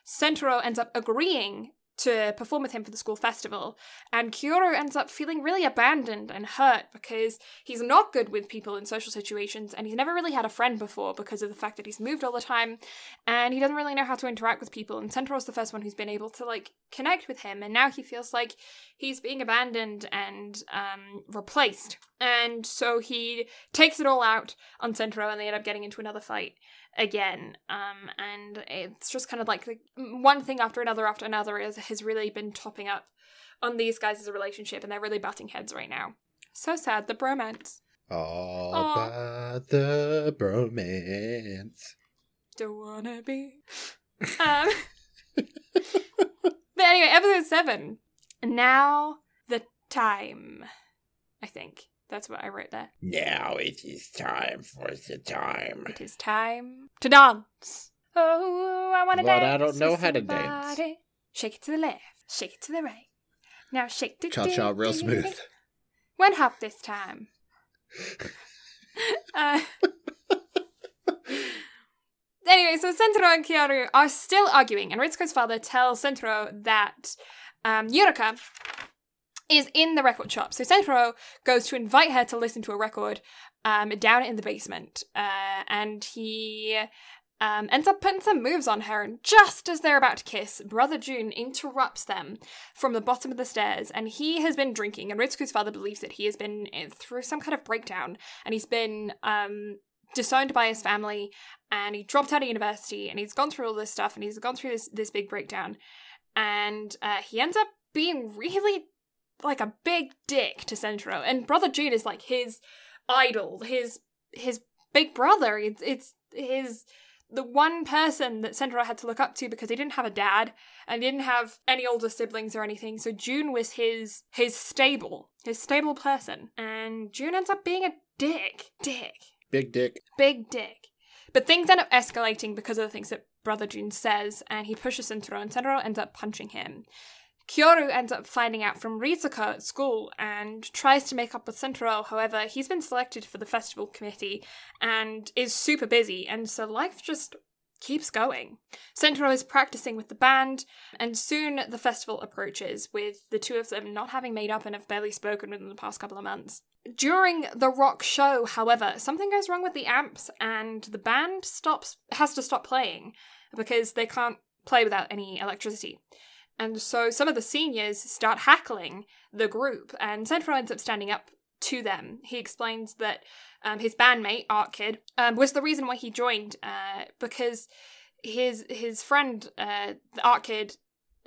Sentaro ends up agreeing to perform with him for the school festival, and Kyoru ends up feeling really abandoned and hurt because he's not good with people in social situations, and he's never really had a friend before because of the fact that he's moved all the time, and he doesn't really know how to interact with people. And Sentaro's the first one who's been able to like connect with him, and now he feels like he's being abandoned and um, replaced. And so he takes it all out on Sentaro, and they end up getting into another fight again. Um, and it's just kind of like the, one thing after another after another is, has really been topping up on these guys as a relationship, and they're really butting heads right now. So sad, the bromance. All Aw. about the bromance. Don't wanna be. um, but anyway, episode seven. Now the time. I think that's what I wrote there. Now it is time for the time. It is time to dance. Oh, I want to But dance. I don't know how to dance. somebody. Shake it to the left, shake it to the right. Now shake it. Cha cha real smooth. One hop this time. uh, anyway, so Sentaro and Kyoru are still arguing, and Ritsuko's father tells Sentaro that um, Yurika is in the record shop. So Sentaro goes to invite her to listen to a record um, down in the basement, uh, and he um, ends up putting some moves on her. And just as they're about to kiss, Brother Jun interrupts them from the bottom of the stairs, and he has been drinking. And Ritsuko's father believes that he has been eh, through some kind of breakdown, and he's been um, disowned by his family, and he dropped out of university, and he's gone through all this stuff, and he's gone through this this big breakdown, and uh, he ends up being really like a big dick to Sentaro, and Brother Jun is like his idol, his his big brother. It's it's his the one person that Sentaro had to look up to because he didn't have a dad and didn't have any older siblings or anything. So Jun was his his stable, his stable person, and Jun ends up being a dick, dick, Big dick. big dick. But things end up escalating because of the things that Brother Jun says, and he pushes Sentaro, and Sentaro ends up punching him. Kyoru ends up finding out from Ritsuko at school and tries to make up with Sentaro. However, he's been selected for the festival committee and is super busy, and so life just keeps going. Sentaro is practicing with the band, and soon the festival approaches, with the two of them not having made up and have barely spoken within the past couple of months. During the rock show, however, something goes wrong with the amps, and the band stops has to stop playing because they can't play without any electricity. And so some of the seniors start hackling the group, and Sentaro ends up standing up to them. He explains that um, his bandmate, Art Kid, um, was the reason why he joined, uh, because his his friend, uh, Art Kid,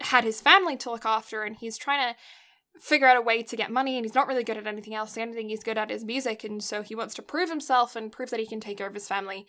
had his family to look after, and he's trying to figure out a way to get money, and he's not really good at anything else. The only thing he's good at is music, and so he wants to prove himself and prove that he can take care of his family.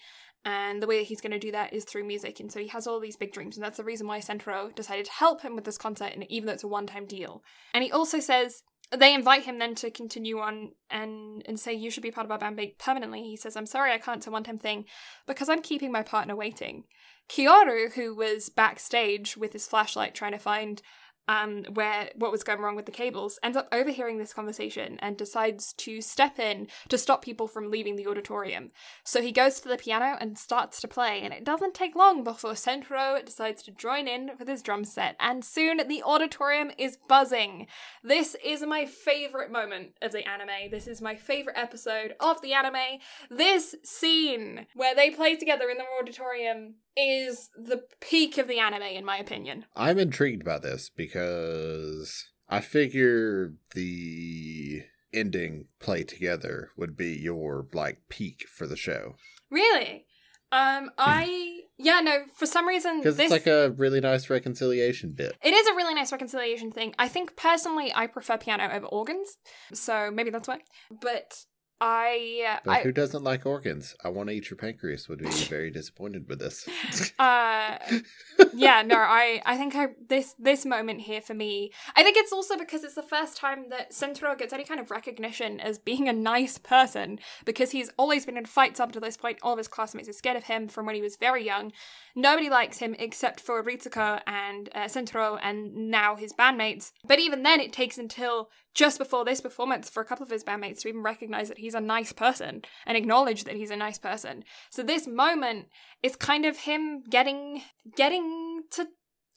And the way that he's going to do that is through music. And so he has all these big dreams. And that's the reason why Sentaro decided to help him with this concert, and even though it's a one time deal. And he also says they invite him then to continue on and, and say, You should be part of our band permanently. He says, I'm sorry, I can't. It's a one time thing because I'm keeping my partner waiting. Kyoru, who was backstage with his flashlight trying to find um, where what was going wrong with the cables, ends up overhearing this conversation and decides to step in to stop people from leaving the auditorium. So he goes to the piano and starts to play, and it doesn't take long before Sentaro decides to join in with his drum set, and soon the auditorium is buzzing. This is my favorite moment of the anime. This is my favorite episode of the anime. This scene where they play together in the auditorium is the peak of the anime, in my opinion. I'm intrigued by this because I figure the ending play together would be your like peak for the show Really? Um, I yeah no. For some reason, because this it's like a really nice reconciliation bit. it is a really nice reconciliation thing. I think personally, I prefer piano over organs, so maybe that's why. But I, But I who doesn't like organs? I want to eat your pancreas. Would be very disappointed with this. uh yeah no i i think i this this moment here for me i think it's also because it's the first time that Sentaro gets any kind of recognition as being a nice person because he's always been in fights up to this point all of his classmates are scared of him from when he was very young nobody likes him except for ritsuko and uh, Sentaro and now his bandmates but even then it takes until just before this performance for a couple of his bandmates to even recognize that he's a nice person and acknowledge that he's a nice person so this moment is kind of him getting getting to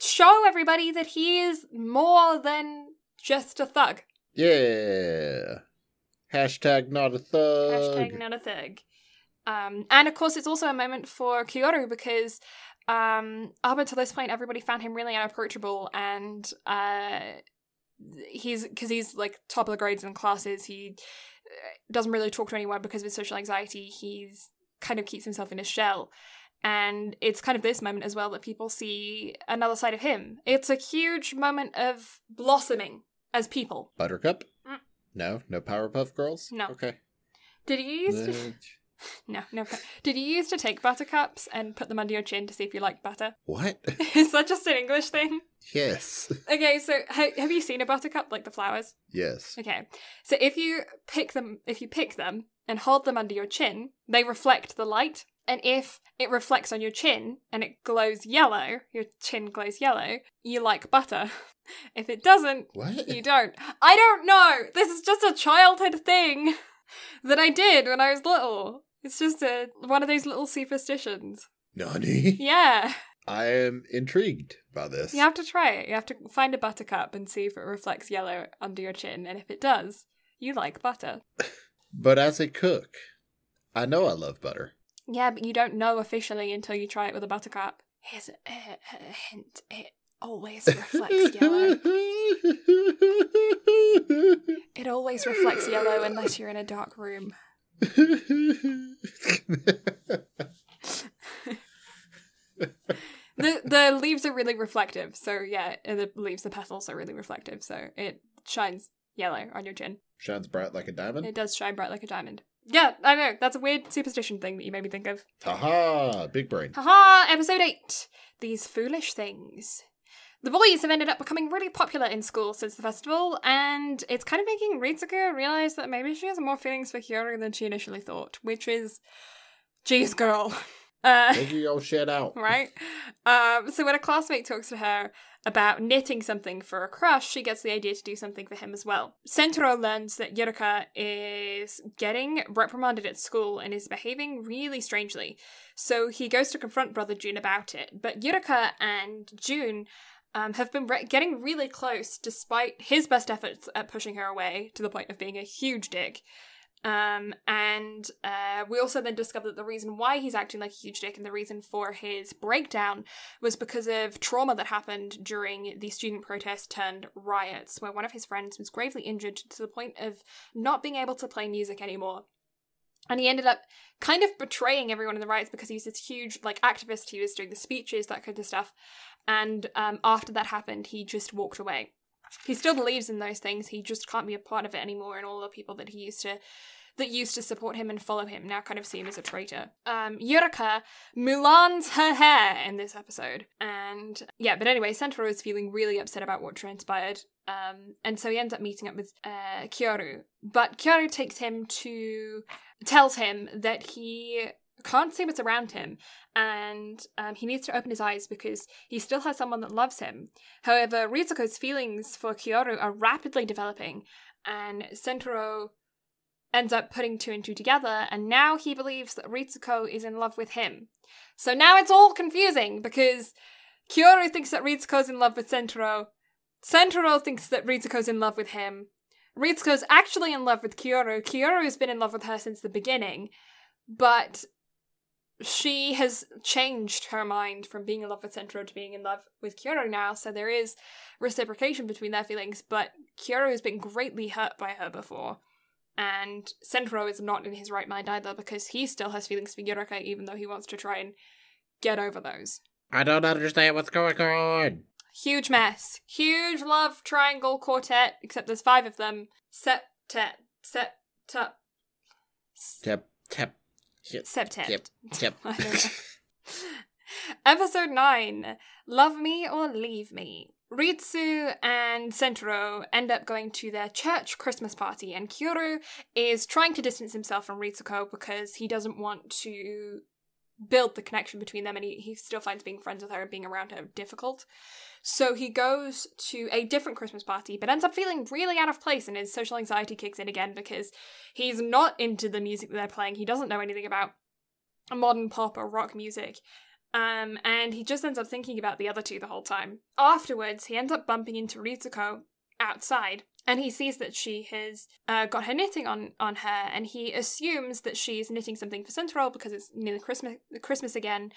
show everybody that he is more than just a thug. yeah. Hashtag not a thug. Hashtag not a thug. Um, and of course, it's also a moment for Kyoru because um, up until this point, everybody found him really unapproachable, and uh, he's because he's like top of the grades in classes. He uh, doesn't really talk to anyone because of his social anxiety. He's kind of keeps himself in his shell. And it's kind of this moment as well that people see another side of him. It's a huge moment of blossoming as people. Buttercup? Mm. No, no Powerpuff Girls. No. Okay. Did you use to No, no. Did you used to take buttercups and put them under your chin to see if you liked butter? what? Is that just an English thing? yes. Okay, so ha- have you seen a buttercup like the flowers? Yes. Okay, so if you pick them, if you pick them and hold them under your chin, they reflect the light. And if it reflects on your chin and it glows yellow, your chin glows yellow, you like butter. if it doesn't, What? you don't. I don't know. This is just a childhood thing that I did when I was little. It's just a one of those little superstitions. Nani? Yeah. I am intrigued by this. You have to try it. You have to find a buttercup and see if it reflects yellow under your chin. And if it does, you like butter. But as a cook, I know I love butter. Yeah, but you don't know officially until you try it with a buttercup. Here's a, a, a hint it always reflects yellow. It always reflects yellow unless you're in a dark room. The the leaves are really reflective, so yeah, the leaves, the petals are really reflective, so it shines yellow on your chin. Shines bright like a diamond. It does shine bright like a diamond. Yeah, I know. That's a weird superstition thing that you made me think of. Haha, big brain. Haha, episode 8. These foolish things. The boys have ended up becoming really popular in school since the festival, and it's kind of making Ritsuko realize that maybe she has more feelings for Kyoru than she initially thought, which is, geez, girl. Uh, Figure your shit out. right? Um, so when a classmate talks to her about knitting something for a crush, she gets the idea to do something for him as well. Sentaro learns that Yurika is getting reprimanded at school and is behaving really strangely. So he goes to confront brother Jun about it. But Yurika and Jun um, have been re- getting really close despite his best efforts at pushing her away to the point of being a huge dick. Um, and uh, we also then discover that the reason why he's acting like a huge dick and the reason for his breakdown was because of trauma that happened during the student protest turned riots, where one of his friends was gravely injured to the point of not being able to play music anymore. And he ended up kind of betraying everyone in the riots because he was this huge like activist. He was doing the speeches, that kind of stuff. And um, after that happened, he just walked away. He still believes in those things. He just can't be a part of it anymore and all the people that he used to that used to support him and follow him now kind of see him as a traitor. Um Yurika mulans her hair in this episode. And yeah but anyway Sentaro is feeling really upset about what transpired. Um and so he ends up meeting up with uh Kyoru. But Kyoru takes him to tells him that he can't see what's around him and um, he needs to open his eyes because he still has someone that loves him. However, Ritsuko's feelings for Kyoru are rapidly developing, and Sentaro ends up putting two and two together, and now he believes that Ritsuko is in love with him. So now it's all confusing because Kyoru thinks that Ritsuko's in love with Sentaro, Sentaro thinks that Ritsuko's in love with him. Ritsuko's actually in love with Kyoru. Kyoru's been in love with her since the beginning, but she has changed her mind from being in love with Sentaro to being in love with Kyoru now, so there is reciprocation between their feelings, but Kyoru has been greatly hurt by her before. And Sentaro is not in his right mind either because he still has feelings for Yurika even though he wants to try and get over those. I don't understand what's going on. Huge mess. Huge love triangle quartet, except there's five of them. Septet. Septup. Tap, tap, Septet. Yep. tap. I don't know. Episode 9 Love Me or Leave Me. Ritsu and Sentaro end up going to their church Christmas party, and Kyoru is trying to distance himself from Ritsuko because he doesn't want to build the connection between them and he, he still finds being friends with her and being around her difficult. So he goes to a different Christmas party, but ends up feeling really out of place, and his social anxiety kicks in again because he's not into the music that they're playing. He doesn't know anything about modern pop or rock music. Um, and he just ends up thinking about the other two the whole time. Afterwards, he ends up bumping into Ritsuko outside, and he sees that she has uh, got her knitting on on her, and he assumes that she's knitting something for Sentaro because it's nearly Christmas Christmas again,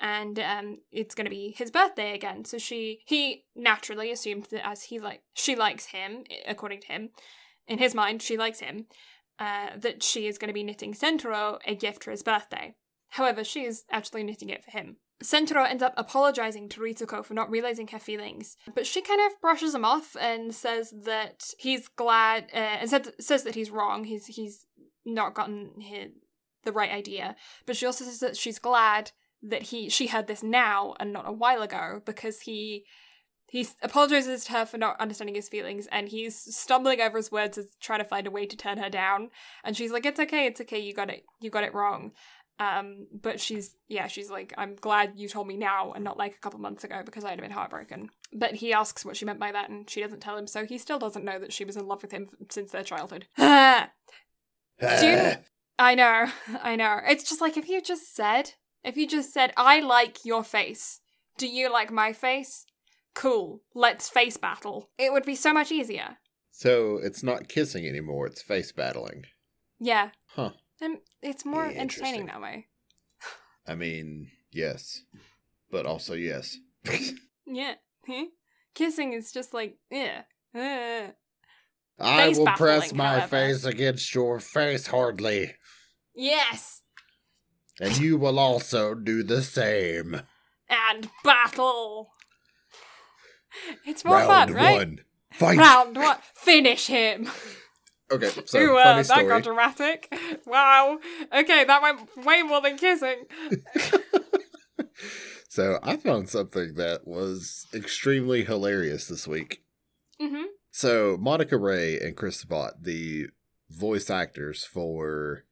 and um, it's going to be his birthday again. So she he naturally assumed that as he like she likes him, according to him, in his mind she likes him, uh, that she is going to be knitting Sentaro a gift for his birthday. However, she is actually knitting it for him. Sentaro ends up apologizing to Ritsuko for not realizing her feelings, but she kind of brushes him off and says that he's glad, uh, and said, says that he's wrong. He's he's not gotten his, the right idea, but she also says that she's glad that he she heard this now and not a while ago because he he apologizes to her for not understanding his feelings and he's stumbling over his words as trying to find a way to turn her down. And she's like it's okay it's okay you got it you got it wrong um but she's yeah she's like i'm glad you told me now and not like a couple months ago because i'd have been heartbroken but he asks what she meant by that and she doesn't tell him so he still doesn't know that she was in love with him since their childhood i know i know it's just like if you just said if you just said i like your face Do you like my face? Cool. Let's face battle. It would be so much easier. So it's not kissing anymore, it's face battling. Yeah. Huh. And it's more entertaining that way. I mean, yes. But also yes. Yeah. Kissing is just like, yeah. Uh. I will press my however. face against your face hardly. Yes. And you will also do the same. And battle. It's more Round fun, right? one. Fight. Round one. Finish him. Okay, so Ooh, uh, that got dramatic. Wow. Okay, that went way more than kissing. so I found something that was extremely hilarious this week. hmm So Monica Rial and Chris Sabat, the voice actors for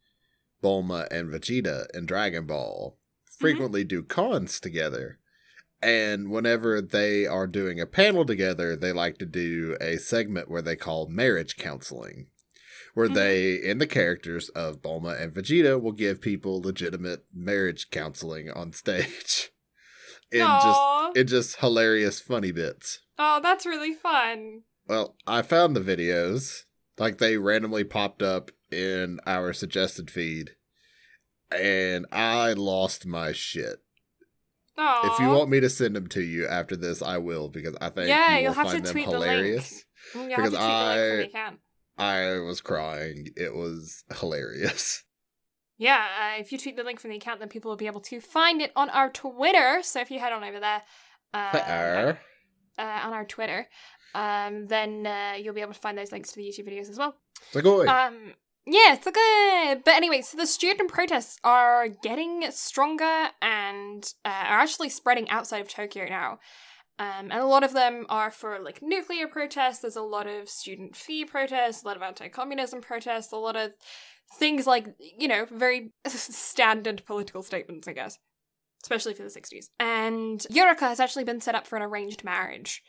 Bulma and Vegeta in Dragon Ball, frequently do cons together. And whenever they are doing a panel together, they like to do a segment where they call marriage counseling, where Mhm. they, in the characters of Bulma and Vegeta, will give people legitimate marriage counseling on stage. In just Aw. in just hilarious funny bits. Oh, that's really fun. Well, I found the videos. Like they randomly popped up in our suggested feed. And I lost my shit. Oh. If you want me to send them to you after this, I will because I think Yeah, you you'll will have to find them tweet the link. hilarious. you have because to tweet the link I- the account. I was crying. It was hilarious. Yeah, uh, if you tweet the link from the account, then people will be able to find it on our Twitter. So if you head on over there, uh, Twitter. uh, on our Twitter, um, then uh, you'll be able to find those links to the YouTube videos as well. Sugoi. Um, yeah, it's good. But anyway, so the student protests are getting stronger and uh, are actually spreading outside of Tokyo now. Um, and a lot of them are for like nuclear protests. There's a lot of student fee protests, a lot of anti-communism protests, a lot of things like you know very standard political statements, I guess, especially for the 60s. And Yurika has actually been set up for an arranged marriage.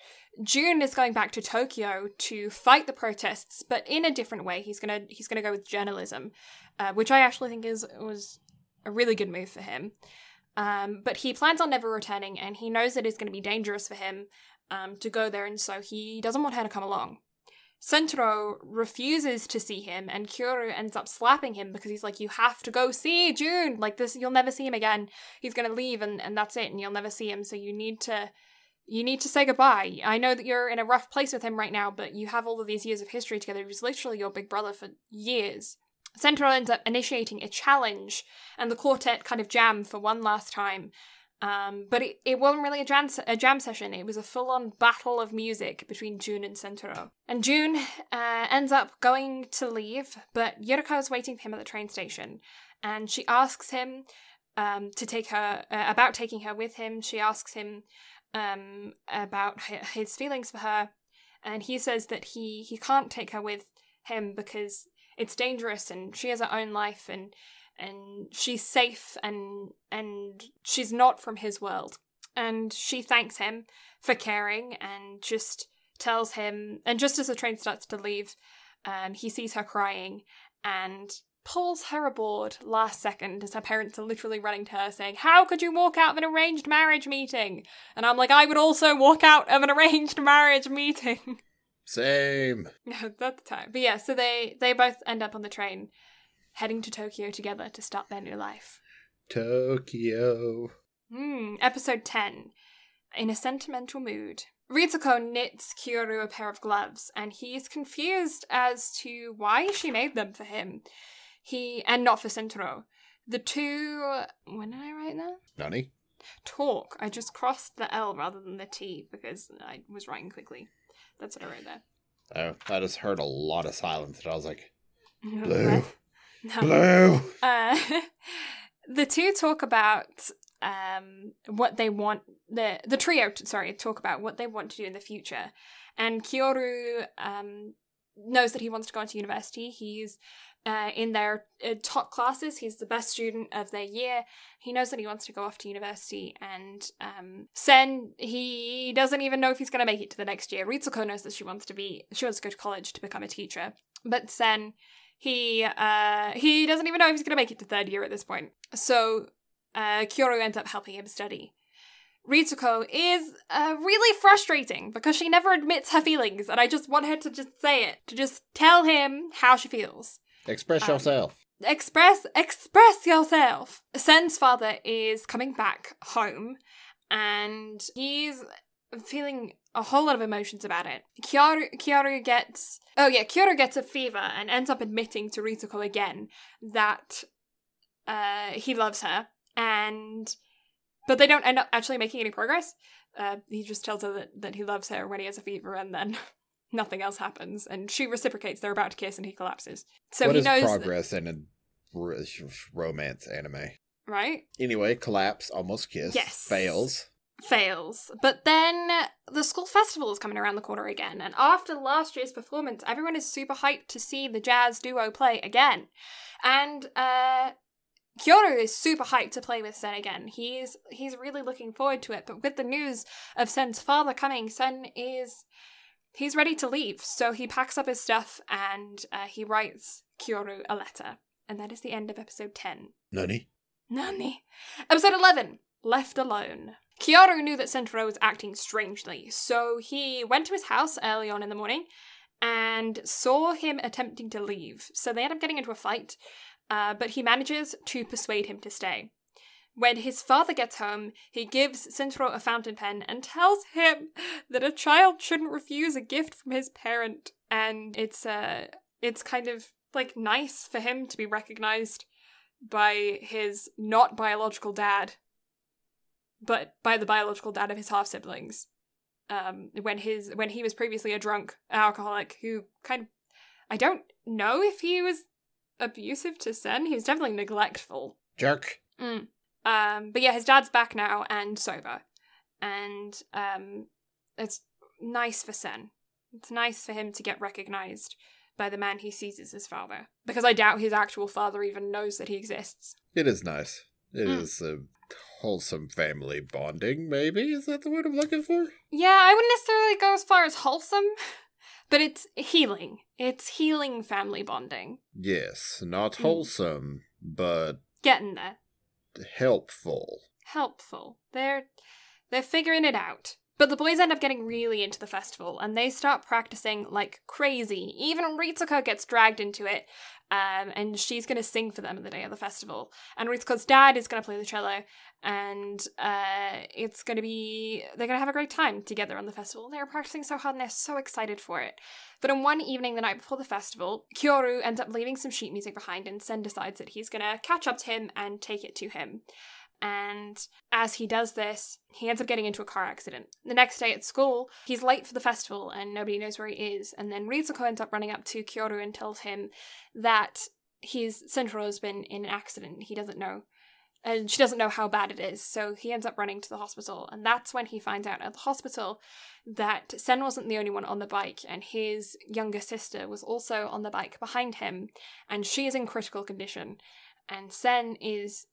Jun is going back to Tokyo to fight the protests, but in a different way. He's gonna he's gonna go with journalism, uh, which I actually think is was a really good move for him. Um, but he plans on never returning, and he knows that it's going to be dangerous for him um, to go there, and so he doesn't want her to come along. Sentaro refuses to see him, and Kyoru ends up slapping him because he's like, "You have to go see Jun. Like this, you'll never see him again. He's gonna leave, and and that's it, and you'll never see him. So you need to." You need to say goodbye. I know that you're in a rough place with him right now, but you have all of these years of history together. He was literally your big brother for years. Sentaro ends up initiating a challenge, and the quartet kind of jam for one last time. Um, but it, it wasn't really a jam, a jam session, it was a full on battle of music between Jun and Sentaro. And Jun uh, ends up going to leave, but Yurika is waiting for him at the train station, and she asks him um, to take her, uh, about taking her with him. She asks him um, about his feelings for her, and he says that he, he can't take her with him because it's dangerous and she has her own life and and she's safe and and she's not from his world. And she thanks him for caring and just tells him and just as the train starts to leave um, he sees her crying and pulls her aboard last second as her parents are literally running to her saying how could you walk out of an arranged marriage meeting? And i'm like i would also walk out of an arranged marriage meeting Same. at the time. But yeah, so they they both end up on the train, heading to Tokyo together to start their new life. Tokyo. Hmm. Episode ten. In a sentimental mood, Ritsuko knits Kyoru a pair of gloves, and he's confused as to why she made them for him. He and not for Sentaro. The two. When did I write that? Nani? Talk. I just crossed the L rather than the T because I was writing quickly. That's what I read there. Oh, I just heard a lot of silence and I was like, Blue. No. Blue. Uh, the two talk about um, what they want. The the trio, sorry, talk about what they want to do in the future. And Kyoru um, knows that he wants to go into university. He's uh, in their uh, top classes. He's the best student of their year. He knows that he wants to go off to university. And um, Sen, he doesn't even know if he's going to make it to the next year. Ritsuko knows that she wants to be, she wants to go to college to become a teacher. But Sen, he uh he doesn't even know if he's gonna make it to third year at this point. So uh Kyoru ends up helping him study. Ritsuko is uh, really frustrating because she never admits her feelings, and I just want her to just say it, to just tell him how she feels. Express Um, yourself. Express, express yourself. Sen's father is coming back home, and he's feeling a whole lot of emotions about it. Kyoru, Kyoru gets, oh yeah, Kyoru gets a fever and ends up admitting to Ritsuko again that uh, he loves her, and but they don't end up actually making any progress. Uh, he just tells her that, that he loves her when he has a fever, and then nothing else happens. And she reciprocates. They're about to kiss, and he collapses. So what he knows, that- progress in a r- romance anime? right? Anyway, collapse, almost kiss, Yes. fails. fails. But then the school festival is coming around the corner again, and after last year's performance, everyone is super hyped to see the jazz duo play again. And uh Kyoru is super hyped to play with Sen again. He's he's really looking forward to it. But with the news of Sen's father coming, Sen is he's ready to leave. So he packs up his stuff and uh, he writes Kyoru a letter. And that is the end of episode 10. Nani? Nani? Episode 11 Left Alone. Kyoru knew that Sentaro was acting strangely, so he went to his house early on in the morning and saw him attempting to leave. So they end up getting into a fight, uh, but he manages to persuade him to stay. When his father gets home, he gives Sentaro a fountain pen and tells him that a child shouldn't refuse a gift from his parent, and it's uh, it's kind of like nice for him to be recognized by his not biological dad, but by the biological dad of his half siblings. Um, when his when he was previously a drunk alcoholic who kind of, I don't know if he was abusive to Sen. He was definitely neglectful. Jerk. Mm. Um, but yeah, his dad's back now and sober, and um, it's nice for Sen. It's nice for him to get recognized by the man he sees as his father, because I doubt his actual father even knows that he exists. It is nice. It Mm. is a wholesome family bonding, maybe? Is that the word I'm looking for? Yeah, I wouldn't necessarily go as far as wholesome, but it's healing. It's healing family bonding. Yes, not Mm. wholesome, but Getting there. Helpful. helpful. They're they're figuring it out. But the boys end up getting really into the festival and they start practicing like crazy. Even Ritsuko gets dragged into it. Um, and she's going to sing for them the day of the festival. And Ritsuko's dad is going to play the cello. And uh, it's going to be, they're going to have a great time together on the festival. They're practicing so hard and they're so excited for it. But on one evening, the night before the festival, Kyoru ends up leaving some sheet music behind, and Sen decides that he's going to catch up to him and take it to him. And as he does this, he ends up getting into a car accident. The next day at school, he's late for the festival and nobody knows where he is. And then Ritsuko ends up running up to Kyoru and tells him that his Sentaro has been in an accident. He doesn't know. And she doesn't know how bad it is. So he ends up running to the hospital. And that's when he finds out at the hospital that Sen wasn't the only one on the bike. And his younger sister was also on the bike behind him. And she is in critical condition. And Sen is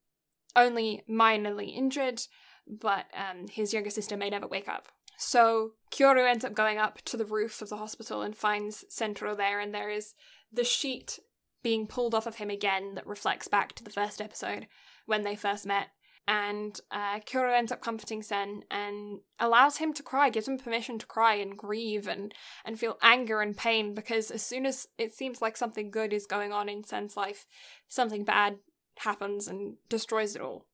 only minorly injured, but um, his younger sister may never wake up. So Kyoru ends up going up to the roof of the hospital and finds Sentaro there, and there is the sheet being pulled off of him again that reflects back to the first episode when they first met. And uh, Kyoru ends up comforting Sen and allows him to cry, gives him permission to cry and grieve and, and feel anger and pain because as soon as it seems like something good is going on in Sen's life, something bad happens and destroys it all.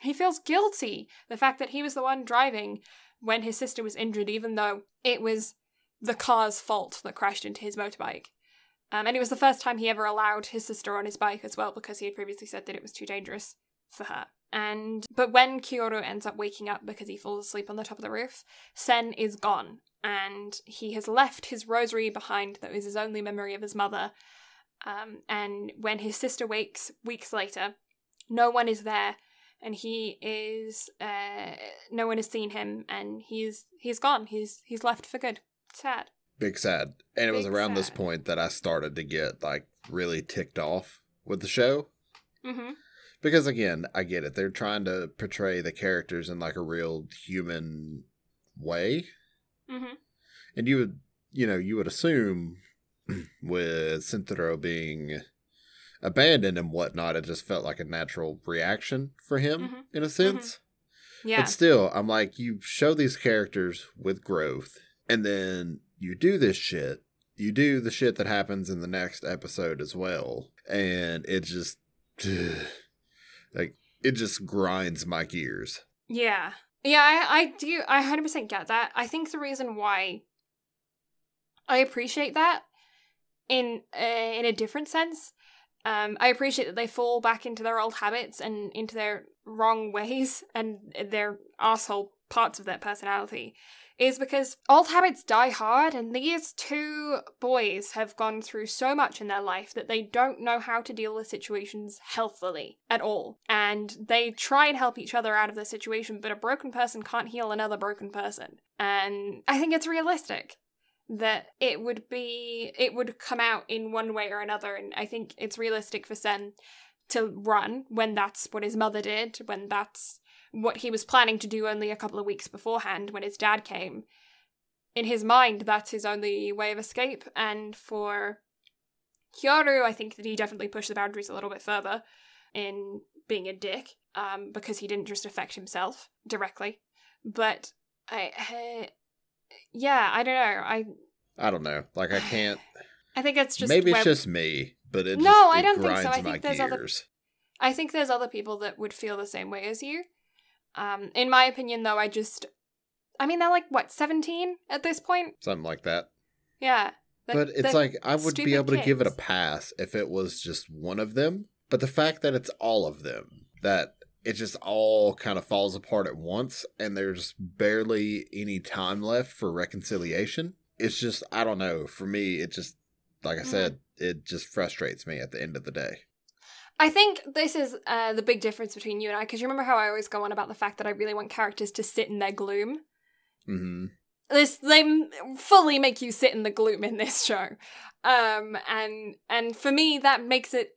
He feels guilty, the fact that he was the one driving when his sister was injured, even though it was the car's fault that crashed into his motorbike. Um, and it was the first time he ever allowed his sister on his bike as well, because he had previously said that it was too dangerous for her. And but when Kyoru ends up waking up because he falls asleep on the top of the roof, Sen is gone, and he has left his rosary behind that was his only memory of his mother. Um, and when his sister wakes weeks later, no one is there, and he is uh, no one has seen him, and he's he's gone. He's he's left for good. Sad. Big sad. And it was Big around this point that I started to get like really ticked off with the show. Mm-hmm. Because again, I get it. They're trying to portray the characters in like a real human way. Mm-hmm. And you would, you know, you would assume with Sentaro being abandoned and whatnot, it just felt like a natural reaction for him Mhm. in a sense. Yeah. But still, I'm like, you show these characters with growth, and then you do this shit. You do the shit that happens in the next episode as well, and it just like it just grinds my gears. Yeah. Yeah, I, I do. I 100% get that. I think the reason why I appreciate that in uh, in a different sense, um, I appreciate that they fall back into their old habits and into their wrong ways and their asshole parts of their personality is because old habits die hard, and these two boys have gone through so much in their life that they don't know how to deal with situations healthily at all. And they try and help each other out of the situation, but a broken person can't heal another broken person. And I think it's realistic that it would be it would come out in one way or another and i think it's realistic for sen to run when that's what his mother did when that's what he was planning to do only a couple of weeks beforehand when his dad came. In his mind that's his only way of escape and for Kyoru I think that he definitely pushed the boundaries a little bit further in being a dick um, because he didn't just affect himself directly. But I uh, yeah I don't know I I don't know. Like I can't. I think it's just maybe it's just me, but it No, just, I don't think so. I think there's other- I think there's other people that would feel the same way as you. Um, in my opinion, though, I just, I mean, they're like what, seventeen at this point? Something like that. Yeah. But it's like I would be able to give it a pass if it was just one of them. But the fact that it's all of them, that it just all kind of falls apart at once, and there's barely any time left for reconciliation. It's just I don't know. For me, it just like I Mhm. said, it just frustrates me at the end of the day. I think this is uh, the big difference between you and I, because you remember how I always go on about the fact that I really want characters to sit in their gloom. hmm This they fully make you sit in the gloom in this show, um, and and for me that makes it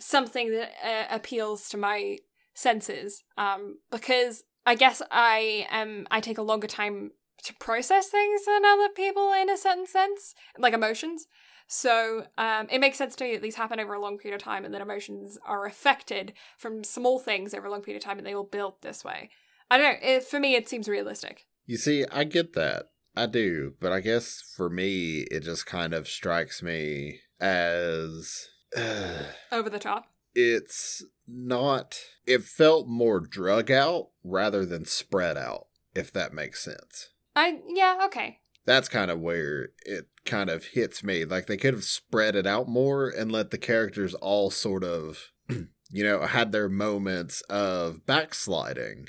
something that uh, appeals to my senses, um, because I guess I am I take a longer time to process things than other people in a certain sense, like emotions. So um, it makes sense to me that these happen over a long period of time, and that emotions are affected from small things over a long period of time, and they all build this way. I don't know. It, for me, it seems realistic. You see, I get that. I do. But I guess for me, it just kind of strikes me as. Over the top. it's not. It felt more drug out rather than spread out, if that makes sense. I yeah okay. That's kind of where it kind of hits me. Like they could have spread it out more and let the characters all sort of, you know, had their moments of backsliding,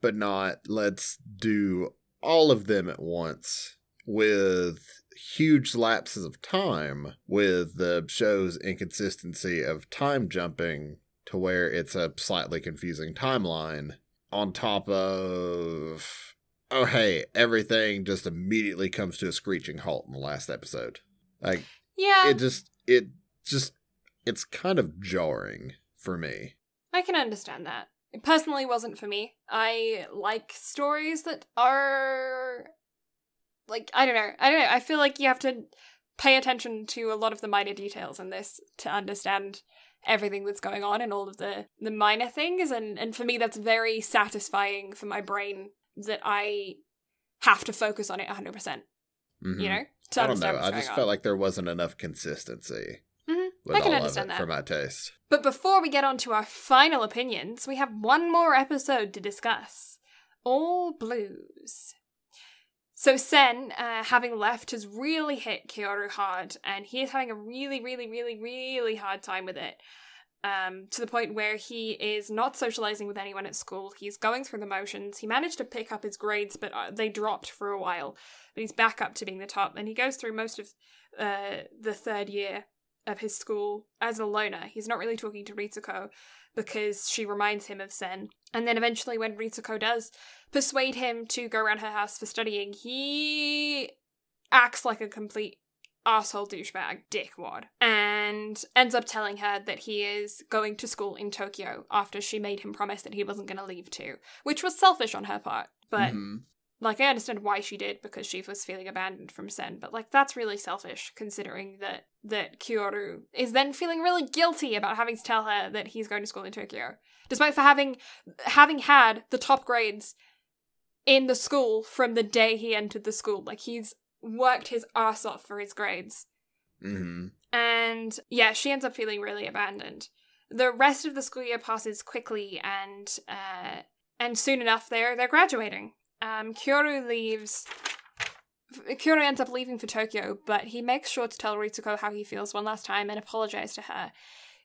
but not let's do all of them at once with huge lapses of time with the show's inconsistency of time jumping to where it's a slightly confusing timeline on top of oh hey everything just immediately comes to a screeching halt in the last episode like Yeah, it just it just it's kind of jarring for me I can understand that. It personally wasn't for me. I like stories that are like I don't know. I don't know. I feel like you have to pay attention to a lot of the minor details in this to understand everything that's going on and all of the the minor things and and for me that's very satisfying for my brain that I have to focus on it 100%, Mhm. you know? I don't know i just on. felt like there wasn't enough consistency Mhm. with I can all understand of it that. for my taste But before we get on to our final opinions, we have one more episode to discuss All Blues. So, Sen, uh, having left, has really hit Kyoru hard, and he is having a really, really, really, really hard time with it. Um, to the point where he is not socializing with anyone at school. He's going through the motions. He managed to pick up his grades, but uh, they dropped for a while. But he's back up to being the top, and he goes through most of uh, the third year of his school as a loner. He's not really talking to Ritsuko because she reminds him of Sen. And then eventually, when Ritsuko does persuade him to go around her house for studying, he acts like a complete asshole douchebag dickwad and ends up telling her that he is going to school in Tokyo after she made him promise that he wasn't going to leave too, which was selfish on her part. But Mhm. Like I understand why she did because she was feeling abandoned from Sen, but like that's really selfish considering that that Kyoru is then feeling really guilty about having to tell her that he's going to school in Tokyo, despite for having having had the top grades in the school from the day he entered the school. Like he's worked his ass off for his grades. hmm And yeah, she ends up feeling really abandoned. The rest of the school year passes quickly, and uh, and soon enough they're they're graduating. Um, Kyoru leaves. Kyoru ends up leaving for Tokyo, but he makes sure to tell Ritsuko how he feels one last time and apologize to her.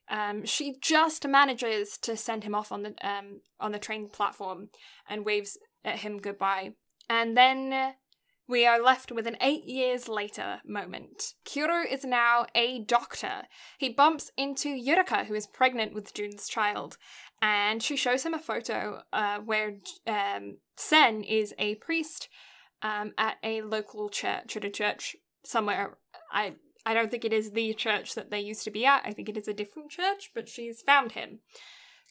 Um, she just manages to send him off on the um on the train platform and waves at him goodbye. And then we are left with an eight years later moment. Kyoru is now a doctor. He bumps into Yurika, who is pregnant with Jun's child, and she shows him a photo uh, where um, Sen is a priest um, at a local church, at a church somewhere. I I don't think it is the church that they used to be at. I think it is a different church, but she's found him.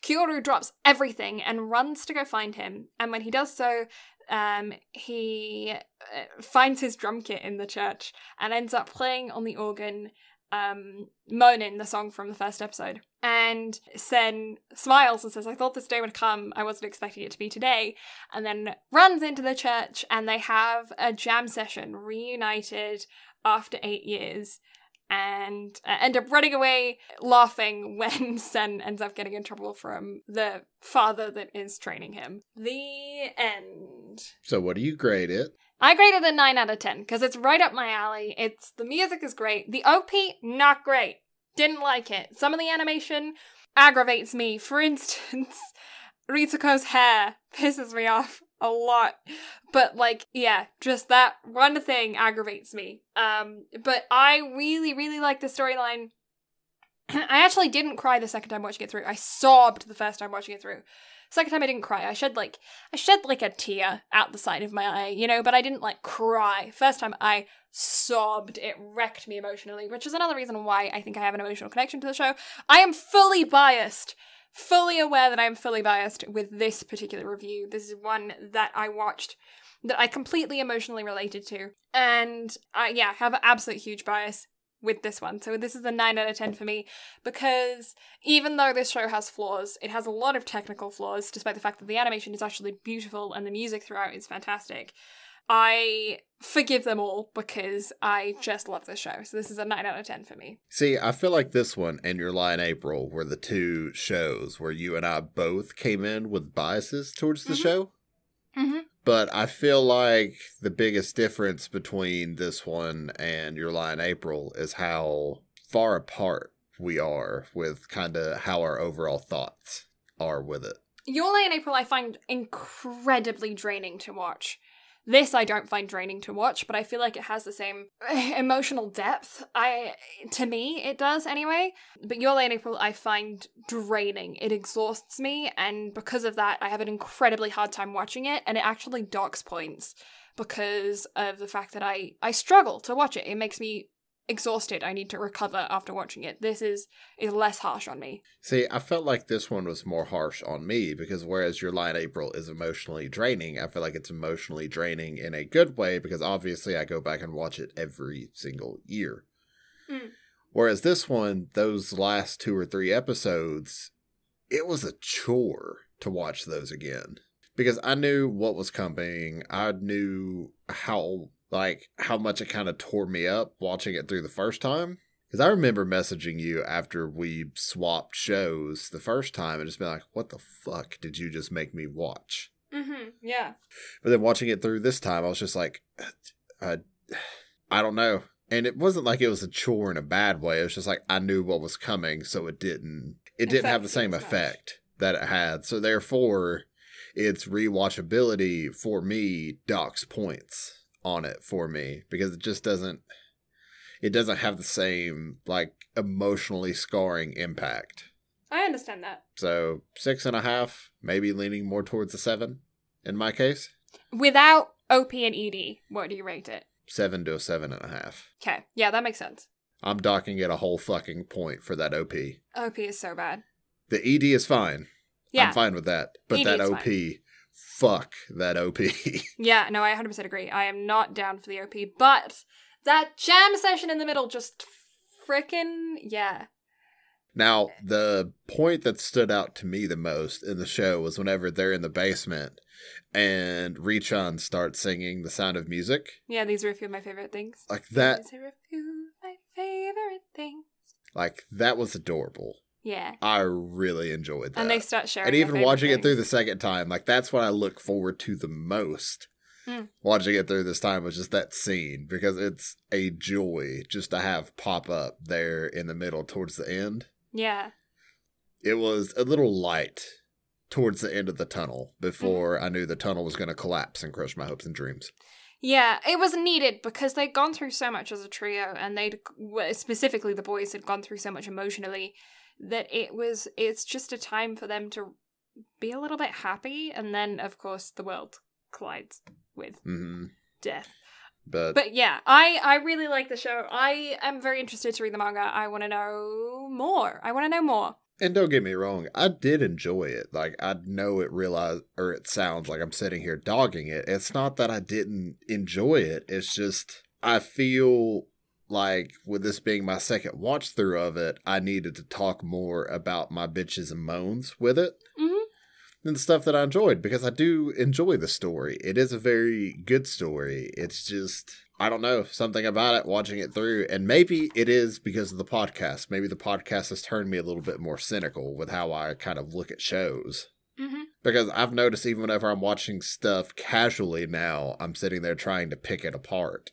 Kyoru drops everything and runs to go find him, and when he does so, um, he uh, finds his drum kit in the church and ends up playing on the organ um, Moanin', the song from the first episode. And Sen smiles and says, I thought this day would come. I wasn't expecting it to be today. And then runs into the church and they have a jam session, reunited after eight years. And uh, end up running away laughing when Sen ends up getting in trouble from the father that is training him. The end. So what do you grade it? I graded a 9 out of 10 because it's right up my alley. It's the music is great. The OP not great. Didn't like it. Some of the animation aggravates me. For instance, Ritsuko's hair pisses me off a lot. But like, yeah, just that one thing aggravates me. Um but I really really like the storyline. I actually didn't cry the second time watching it through. I sobbed the first time watching it through. Second time I didn't cry. I shed like I shed like a tear out the side of my eye, you know, but I didn't like cry. First time I sobbed. It wrecked me emotionally, which is another reason why I think I have an emotional connection to the show. I am fully biased. Fully aware that I'm fully biased with this particular review. This is one that I watched that I completely emotionally related to. And I yeah, have an absolute huge bias with this one. So this is a 9 out of 10 for me because even though this show has flaws, it has a lot of technical flaws despite the fact that the animation is actually beautiful and the music throughout is fantastic. I forgive them all because I just love this show. So this is a 9 out of 10 for me. See, I feel like this one and Your Lie in April were the two shows where you and I both came in with biases towards the Mhm. show. Mm-hmm. But I feel like the biggest difference between this one and Your Lie in April is how far apart we are with kind of how our overall thoughts are with it. Your Lie in April I find incredibly draining to watch. This I don't find draining to watch, but I feel like it has the same emotional depth. I to me it does anyway. But Your in April I find draining. It exhausts me, and because of that, I have an incredibly hard time watching it, and it actually docks points because of the fact that I I struggle to watch it. It makes me exhausted. I need to recover after watching it. This is is less harsh on me. See, I felt like this one was more harsh on me because whereas Your Lie in April is emotionally draining, I feel like it's emotionally draining in a good way because obviously I go back and watch it every single year. Mm. Whereas this one, those last two or three episodes, it was a chore to watch those again because I knew what was coming. I knew how like how much it kind of tore me up watching it through the first time. Because I remember messaging you after we swapped shows the first time and just being like, what the fuck did you just make me watch? Mm-hmm. Yeah. But then watching it through this time, I was just like, I, I don't know. And it wasn't like it was a chore in a bad way. It was just like I knew what was coming, so it didn't. It didn't have the same as much. effect that it had. So therefore, its rewatchability for me docks points on it for me because it just doesn't. It doesn't have the same like emotionally scarring impact. I understand that. So six and a half, maybe leaning more towards a seven in my case. Without OP and ED, what do you rate it? Seven to a seven and a half. Okay. Yeah, that makes sense. I'm docking it a whole fucking point for that OP. OP is so bad. The ED is fine. Yeah. I'm fine with that. But ED that OP fuck that OP. Yeah, no, I 100% agree. I am not down for the OP, but that jam session in the middle just frickin' yeah. now, the point that stood out to me the most in the show was whenever they're in the basement and Richan starts singing The Sound of Music. Yeah, these are a few of my favorite things. Like that These are a few of my favorite things. like that was adorable. Yeah. I really enjoyed that. And they start sharing. and even watching it through the second time, like that's what I look forward to the most. Mm. Watching it through this time was just that scene because it's a joy just to have pop up there in the middle towards the end. Yeah. It was a little light towards the end of the tunnel Mm-hmm. before I knew the tunnel was going to collapse and crush my hopes and dreams. Yeah, it was needed because they'd gone through so much as a trio, and they'd specifically the boys had gone through so much emotionally that it was. It's just a time for them to be a little bit happy, and then of course the world collides with hmm death. But, But yeah, I I really like the show. I am very interested to read the manga. I want to know more. I want to know more. and don't get me wrong, I did enjoy it. Like I know it realize or it sounds like I'm sitting here dogging it. It's not that I didn't enjoy it. It's just I feel like with this being my second watch through of it, I needed to talk more about my bitches and moans with it. hmm and the stuff that I enjoyed because I do enjoy the story. It is a very good story. It's just I don't know something about it watching it through, and maybe it is because of the podcast. Maybe the podcast has turned me a little bit more cynical with how I kind of look at shows. hmm Because I've noticed even whenever I'm watching stuff casually now, I'm sitting there trying to pick it apart.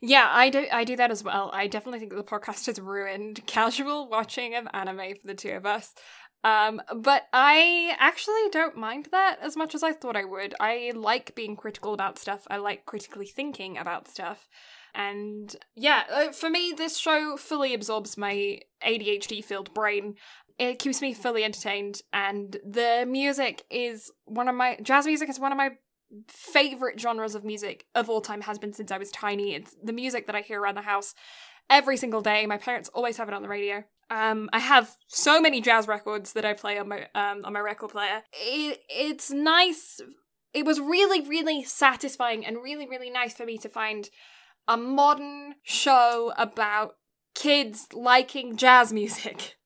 Yeah, I do. I do that as well. I definitely think the podcast has ruined casual watching of anime for the two of us. Um, but I actually don't mind that as much as I thought I would. I like being critical about stuff. I like critically thinking about stuff. And yeah, uh, for me, this show fully absorbs my ADHD filled brain. It keeps me fully entertained, and the music is one of my jazz music is one of my favorite genres of music of all time has been since I was tiny. It's the music that I hear around the house every single day. My parents always have it on the radio. Um, I have so many jazz records that I play on my um, on my record player. It, it's nice. It was really, really satisfying and really, really nice for me to find a modern show about kids liking jazz music.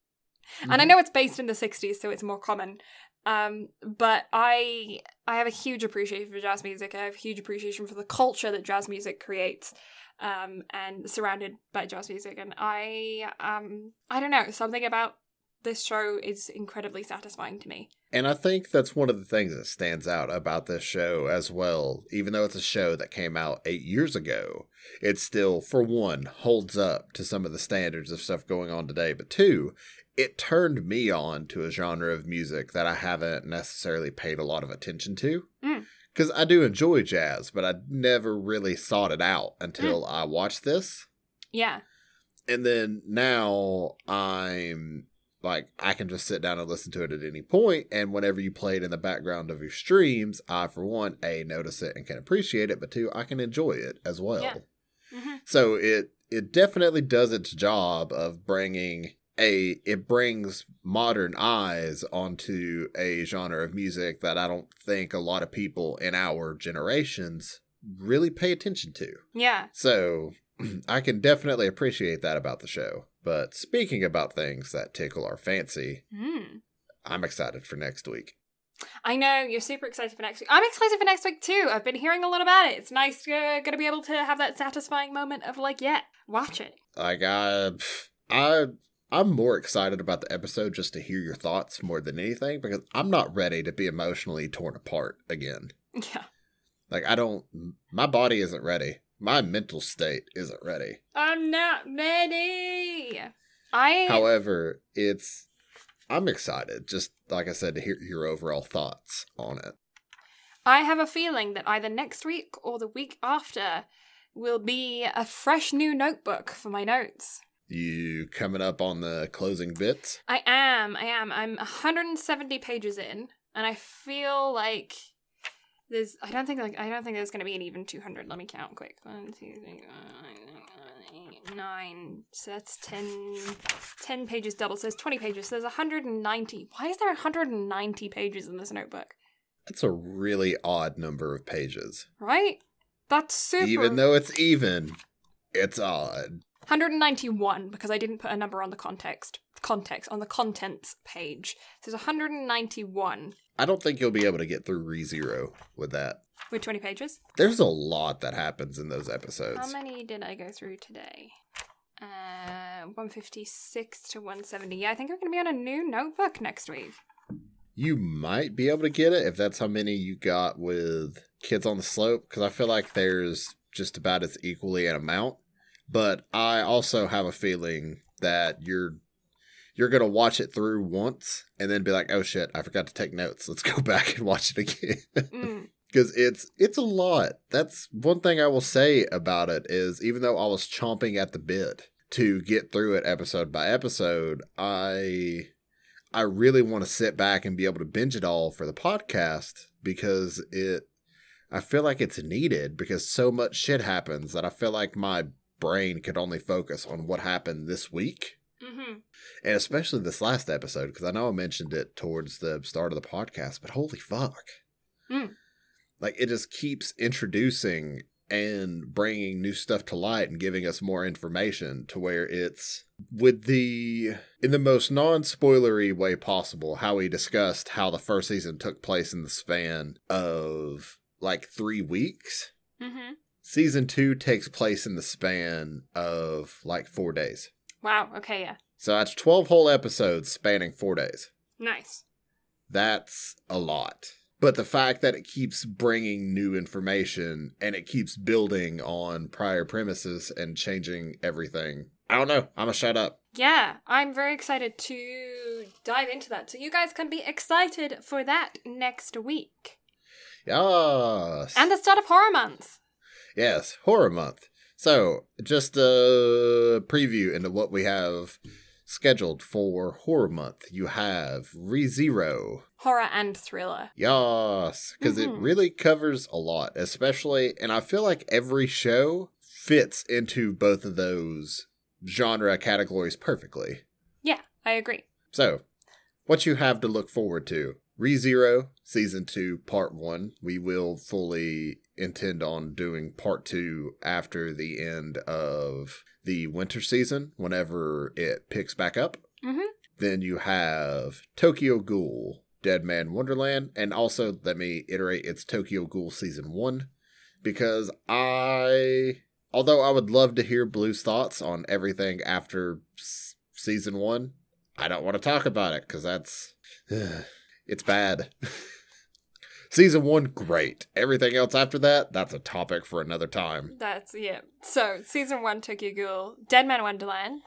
And I know it's based in the 60s, so it's more common. Um, but I I have a huge appreciation for jazz music. I have a huge appreciation for the culture that jazz music creates. Um, and surrounded by jazz music. And I um I don't know, something about this show is incredibly satisfying to me. And I think that's one of the things that stands out about this show as well. Even though it's a show that came out eight years ago, it still, for one, holds up to some of the standards of stuff going on today. But two, it turned me on to a genre of music that I haven't necessarily paid a lot of attention to. Mm. Because I do enjoy jazz, but I never really sought it out until I watched this. Yeah. And then now I'm like I can just sit down and listen to it at any point and whenever you play it in the background of your streams, I for one a notice it and can appreciate it, but two I can enjoy it as well. Yeah. hmm So it it definitely does its job of bringing a it brings modern eyes onto a genre of music that I don't think a lot of people in our generations really pay attention to. Yeah. So I can definitely appreciate that about the show. But speaking about things that tickle our fancy, Mm. I'm excited for next week. I know you're super excited for next week. I'm excited for next week too. I've been hearing a lot about it. It's nice uh, gonna be able to have that satisfying moment of like, yeah, watch it. Like I, I, I'm more excited about the episode just to hear your thoughts more than anything because I'm not ready to be emotionally torn apart again. Yeah. Like I don't, my body isn't ready. My mental state isn't ready. I'm not ready. I However, it's, I'm excited. Just like I said, to hear your overall thoughts on it. I have a feeling that either next week or the week after will be a fresh new notebook for my notes. You coming up on the closing bits? I am, I am. I'm 170 pages in, and I feel like there's. I don't think like I don't think there's going to be an even 200. Let me count quick. One, two, three, four, eight, nine. So that's 10, 10 pages double. So there's 20 pages. So there's 190. Why is there 190 pages in this notebook? That's a really odd number of pages. Right? That's super. Even though it's even, it's odd. 191 because I didn't put a number on the context context on the contents page. So there's 191 I don't think you'll be able to get through ReZero with that. with 20 pages. There's a lot that happens in those episodes. How many did I go through today? Uh, 156 to 170. Yeah, I think I'm going to be on a new notebook next week. You might be able to get it if that's how many you got with Kids on the Slope, because I feel like there's just about as equally an amount. But I also have a feeling that you're you're gonna watch it through once and then be like, "Oh shit, I forgot to take notes. Let's go back and watch it again." Mm. because it's it's a lot. That's one thing I will say about it is even though I was chomping at the bit to get through it episode by episode, I I really want to sit back and be able to binge it all for the podcast because it I feel like it's needed because so much shit happens that I feel like my brain could only focus on what happened this week hmm and especially this last episode because I know I mentioned it towards the start of the podcast, but holy fuck. Mm. Like it just keeps introducing and bringing new stuff to light and giving us more information to where it's with the in the most non-spoilery way possible how he discussed how the first season took place in the span of like 3 weeks. hmm Season 2 takes place in the span of like 4 days. Wow. Okay. Yeah. So that's 12 whole episodes spanning 4 days. Nice. That's a lot. But the fact that it keeps bringing new information and it keeps building on prior premises and changing everything. I don't know. I'm going to shut up. Yeah, I'm very excited to dive into that. So you guys can be excited for that next week. Yes. And the start of horror month. Yes, horror month. So, just a preview into what we have scheduled for horror month. You have ReZero, Horror and thriller. Yes, because it Mhm. really covers a lot, especially, and I feel like every show fits into both of those genre categories perfectly. Yeah, I agree. So, what you have to look forward to ReZero Season 2, Part 1. We will fully intend on doing Part 2 after the end of the winter season, whenever it picks back up. Mhm. Then you have Tokyo Ghoul, Dead Man Wonderland, and also let me iterate it's Tokyo Ghoul Season 1 because I although I would love to hear Blue's thoughts on everything after s- season 1, I don't want to talk about it cuz that's it's bad. season 1 great. Everything else after that, that's a topic for another time. That's yeah. So season one Tokyo Ghoul, Dead Man Wonderland.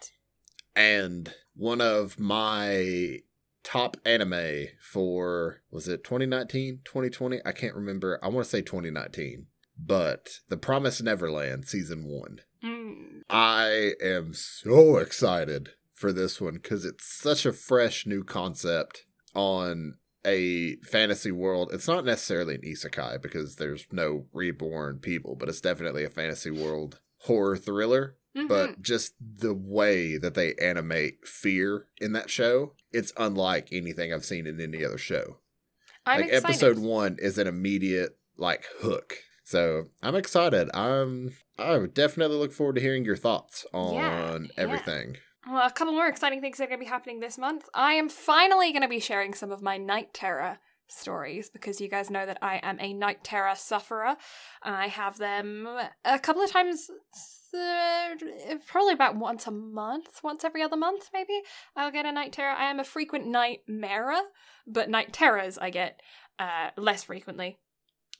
and one of my top anime for was it 2019 2020 i can't remember i want to say 2019 but the promised neverland season one Mm. i am so excited for this one because it's such a fresh new concept on a fantasy world it's not necessarily an isekai because there's no reborn people but it's definitely a fantasy world horror thriller Mhm. but just the way that they animate fear in that show, it's unlike anything I've seen in any other show. I'm like excited. episode one is an immediate like hook. So I'm excited. I'm I would definitely look forward to hearing your thoughts on Yeah, yeah. Well, a couple more exciting things are going to be happening this month. I am finally going to be sharing some of my night terror stories because you guys know that I am a night terror sufferer. I have them a couple of times, uh, probably about once a month, once every other month, maybe. I'll get a night terror. I am a frequent nightmare, but night terrors I get uh, less frequently.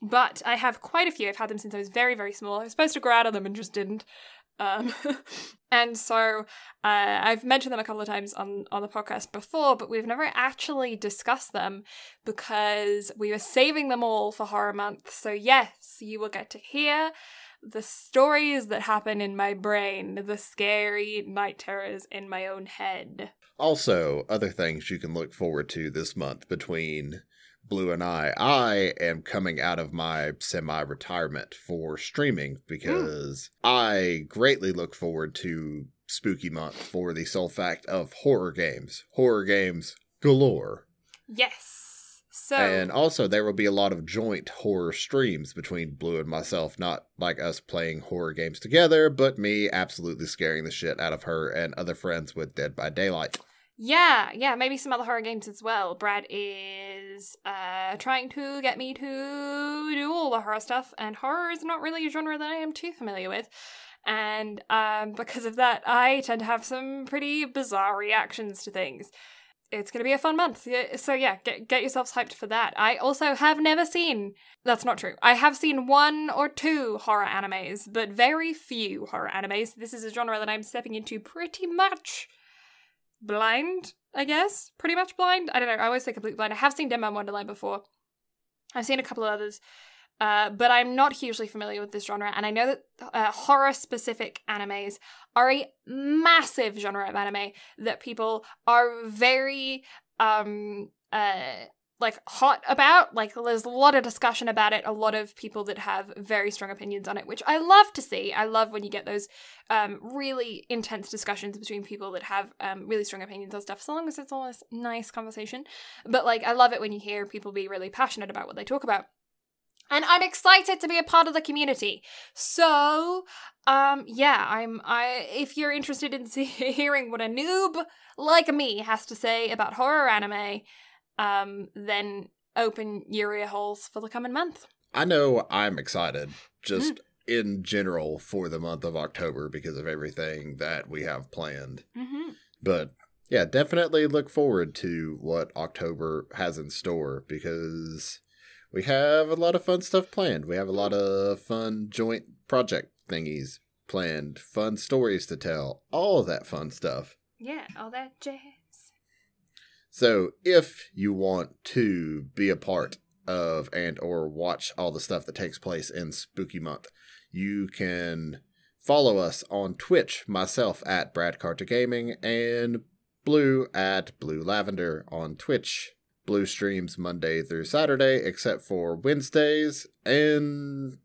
But I have quite a few. I've had them since I was very, very small. I was supposed to grow out of them and just didn't. Um, and so uh, I've mentioned them a couple of times on, on the podcast before, but we've never actually discussed them because we were saving them all for Horror Month. So, yes, you will get to hear the stories that happen in my brain, the scary night terrors in my own head. Also, other things you can look forward to this month between Blue and I. I am coming out of my semi retirement for streaming hmm. because I greatly look forward to Spooky Month for the sole fact of horror games. Horror games galore. Yes. So And also, there will be a lot of joint horror streams between Blue and myself, not like us playing horror games together, but me absolutely scaring the shit out of her and other friends with Dead by Daylight. Yeah, yeah, maybe some other horror games as well. Brad is uh trying to get me to do all the horror stuff, and horror is not really a genre that I am too familiar with. And um because of that, I tend to have some pretty bizarre reactions to things. It's going to be a fun month. So yeah, get get yourselves hyped for that. I also have never seen That's not true. I have seen one or two horror animes, but very few horror animes. This is a genre that I'm stepping into pretty much blind, I guess. Pretty much blind. I don't know. I always say completely blind. I have seen Deadman Wonderland before. I've seen a couple of others, uh, but I'm not hugely familiar with this genre. And I know that uh, horror specific animes are a massive genre of anime that people are very um uh like hot about like there's a lot of discussion about it a lot of people that have very strong opinions on it which i love to see i love when you get those um, really intense discussions between people that have um, really strong opinions on stuff, so long as it's always nice conversation. But like, I love it when you hear people be really passionate about what they talk about. And I'm excited to be a part of the community. So, um, yeah, I'm. I if you're interested in see, hearing what a noob like me has to say about horror anime, um, then open your ear holes for the coming month. I know I'm excited just in general for the month of October because of everything that we have planned. Mm-hmm. But yeah, definitely look forward to what October has in store because we have a lot of fun stuff planned. We have a lot of fun joint project thingies planned, fun stories to tell, all of that fun stuff. Yeah, all that jazz. So if you want to be a part of and or watch all the stuff that takes place in Spooky Month, you can follow us on Twitch, myself at Brad Carter Gaming and Blue at Blue Lavender on Twitch. Blue streams Monday through Saturday, except for Wednesdays, and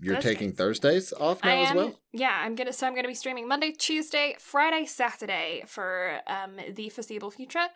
you're taking Thursdays off now I as well. Yeah, I'm gonna. So I'm gonna be streaming Monday, Tuesday, Friday, Saturday for um the foreseeable future.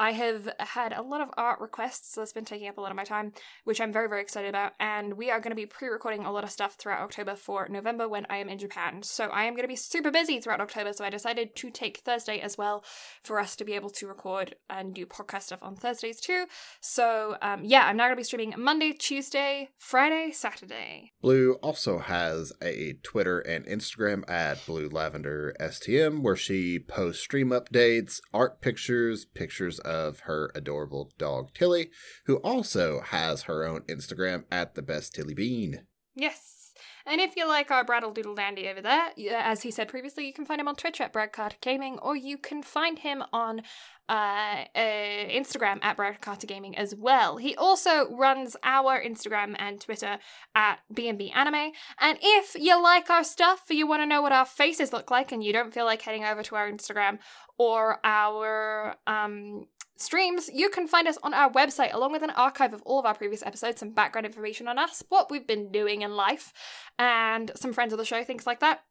I have had a lot of art requests that's been taking up a lot of my time, which I'm very, very excited about. And we are going to be pre recording a lot of stuff throughout October for November when I am in Japan. So I am going to be super busy throughout October. So I decided to take Thursday as well for us to be able to record and do podcast stuff on Thursdays too. So um, yeah, I'm now going to be streaming Monday, Tuesday, Friday, Saturday. Blue also has a Twitter and Instagram at Blue Lavender STM where she posts stream updates, art pictures, pictures of her adorable dog Tilly, who also has her own Instagram at the best Tilly Bean. Yes. And if you like our Brattle Doodle Dandy over there, as he said previously, you can find him on Twitch at Brad Carter Gaming, or you can find him on uh, uh, Instagram at Brad Carter Gaming as well. He also runs our Instagram and Twitter at B&B Anime. And if you like our stuff, you want to know what our faces look like, and you don't feel like heading over to our Instagram or our um, streams, you can find us on our website along with an archive of all of our previous episodes, some background information on us, what we've been doing in life, and some friends of the show, things like that.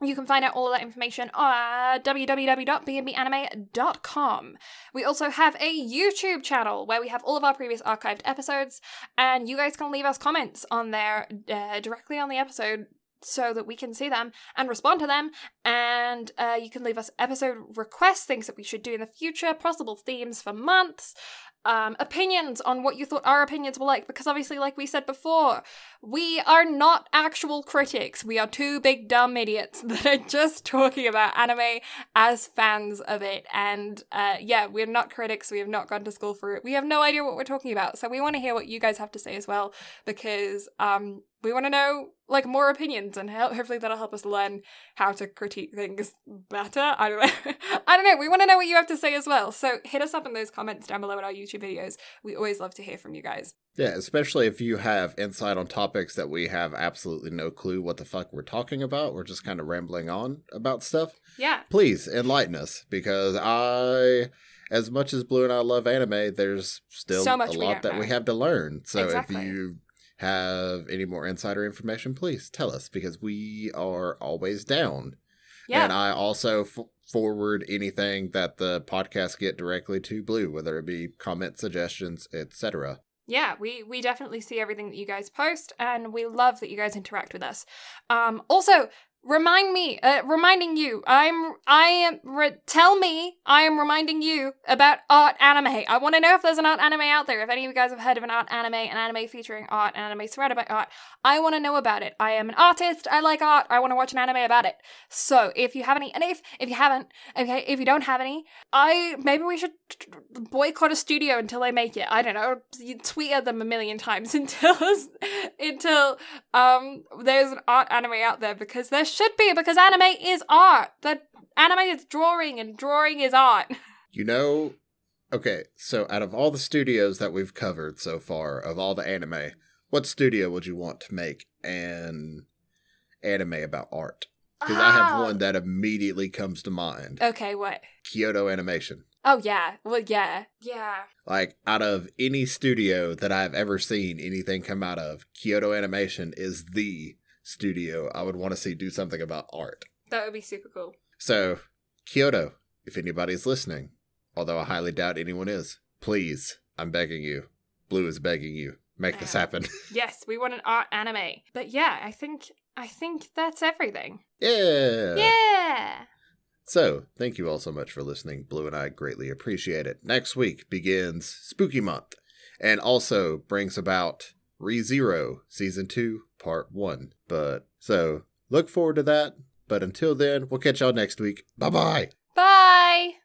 You can find out all of that information at www.bnbanime.com. We also have a YouTube channel where we have all of our previous archived episodes, and you guys can leave us comments on there uh, directly on the episode so that we can see them and respond to them. And uh, you can leave us episode requests, things that we should do in the future, possible themes for months, um, opinions on what you thought our opinions were like. Because obviously, like we said before, we are not actual critics. We are two big dumb idiots that are just talking about anime as fans of it. And uh, yeah, we're not critics. We have not gone to school for it. We have no idea what we're talking about. So we want to hear what you guys have to say as well because um, we want to know like more opinions and help, hopefully that'll help us learn how to critique things better. I don't know. I don't know. We want to know what you have to say as well. So hit us up in those comments down below in our YouTube videos. We always love to hear from you guys. Yeah, especially if you have insight on topics that we have absolutely no clue what the fuck we're talking about. We're just kind of rambling on about stuff. Yeah. Please enlighten us because I, as much as Blue and I love anime, there's still So much a lot that know. we have to learn. So Exactly. if you have any more insider information, please tell us because we are always down. Yeah. And I also f- forward anything that the podcast get directly to Blue, whether it be comment suggestions, etc. yeah, we we definitely see everything that you guys post, and we love that you guys interact with us. Um, also, remind me, uh, reminding you, I'm I am re- tell me I am reminding you about art anime. I want to know if there's an art anime out there. If any of you guys have heard of an art anime, an anime featuring art, an anime surrounded by art, I want to know about it. I am an artist. I like art. I want to watch an anime about it. So if you have any, and if if you haven't, okay, if you don't have any, I maybe we should boycott a studio until they make it. I don't know. You tweet at them a million times until until um there's an art anime out there because there should be because anime is art. That anime is drawing and drawing is art. You know, okay, so out of all the studios that we've covered so far, of all the anime, what studio would you want to make an anime about art? Because I have Ah. one that immediately comes to mind Okay, what? Kyoto Animation. Oh yeah. Well, yeah. Yeah. Like, out of any studio that I've ever seen anything come out of, Kyoto Animation is the studio I would want to see do something about art. That would be super cool. So, Kyoto, if anybody's listening, although I highly doubt anyone is, please, I'm begging you. Blue is begging you. Make this happen. Yes, we want an art anime. But yeah, I think I think that's everything. yeah. Yeah. So, thank you all so much for listening. Blue and I greatly appreciate it. Next week begins Spooky Month and also brings about ReZero Season 2, Part 1. But, so, look forward to that. But until then, we'll catch y'all next week. Bye bye. Bye.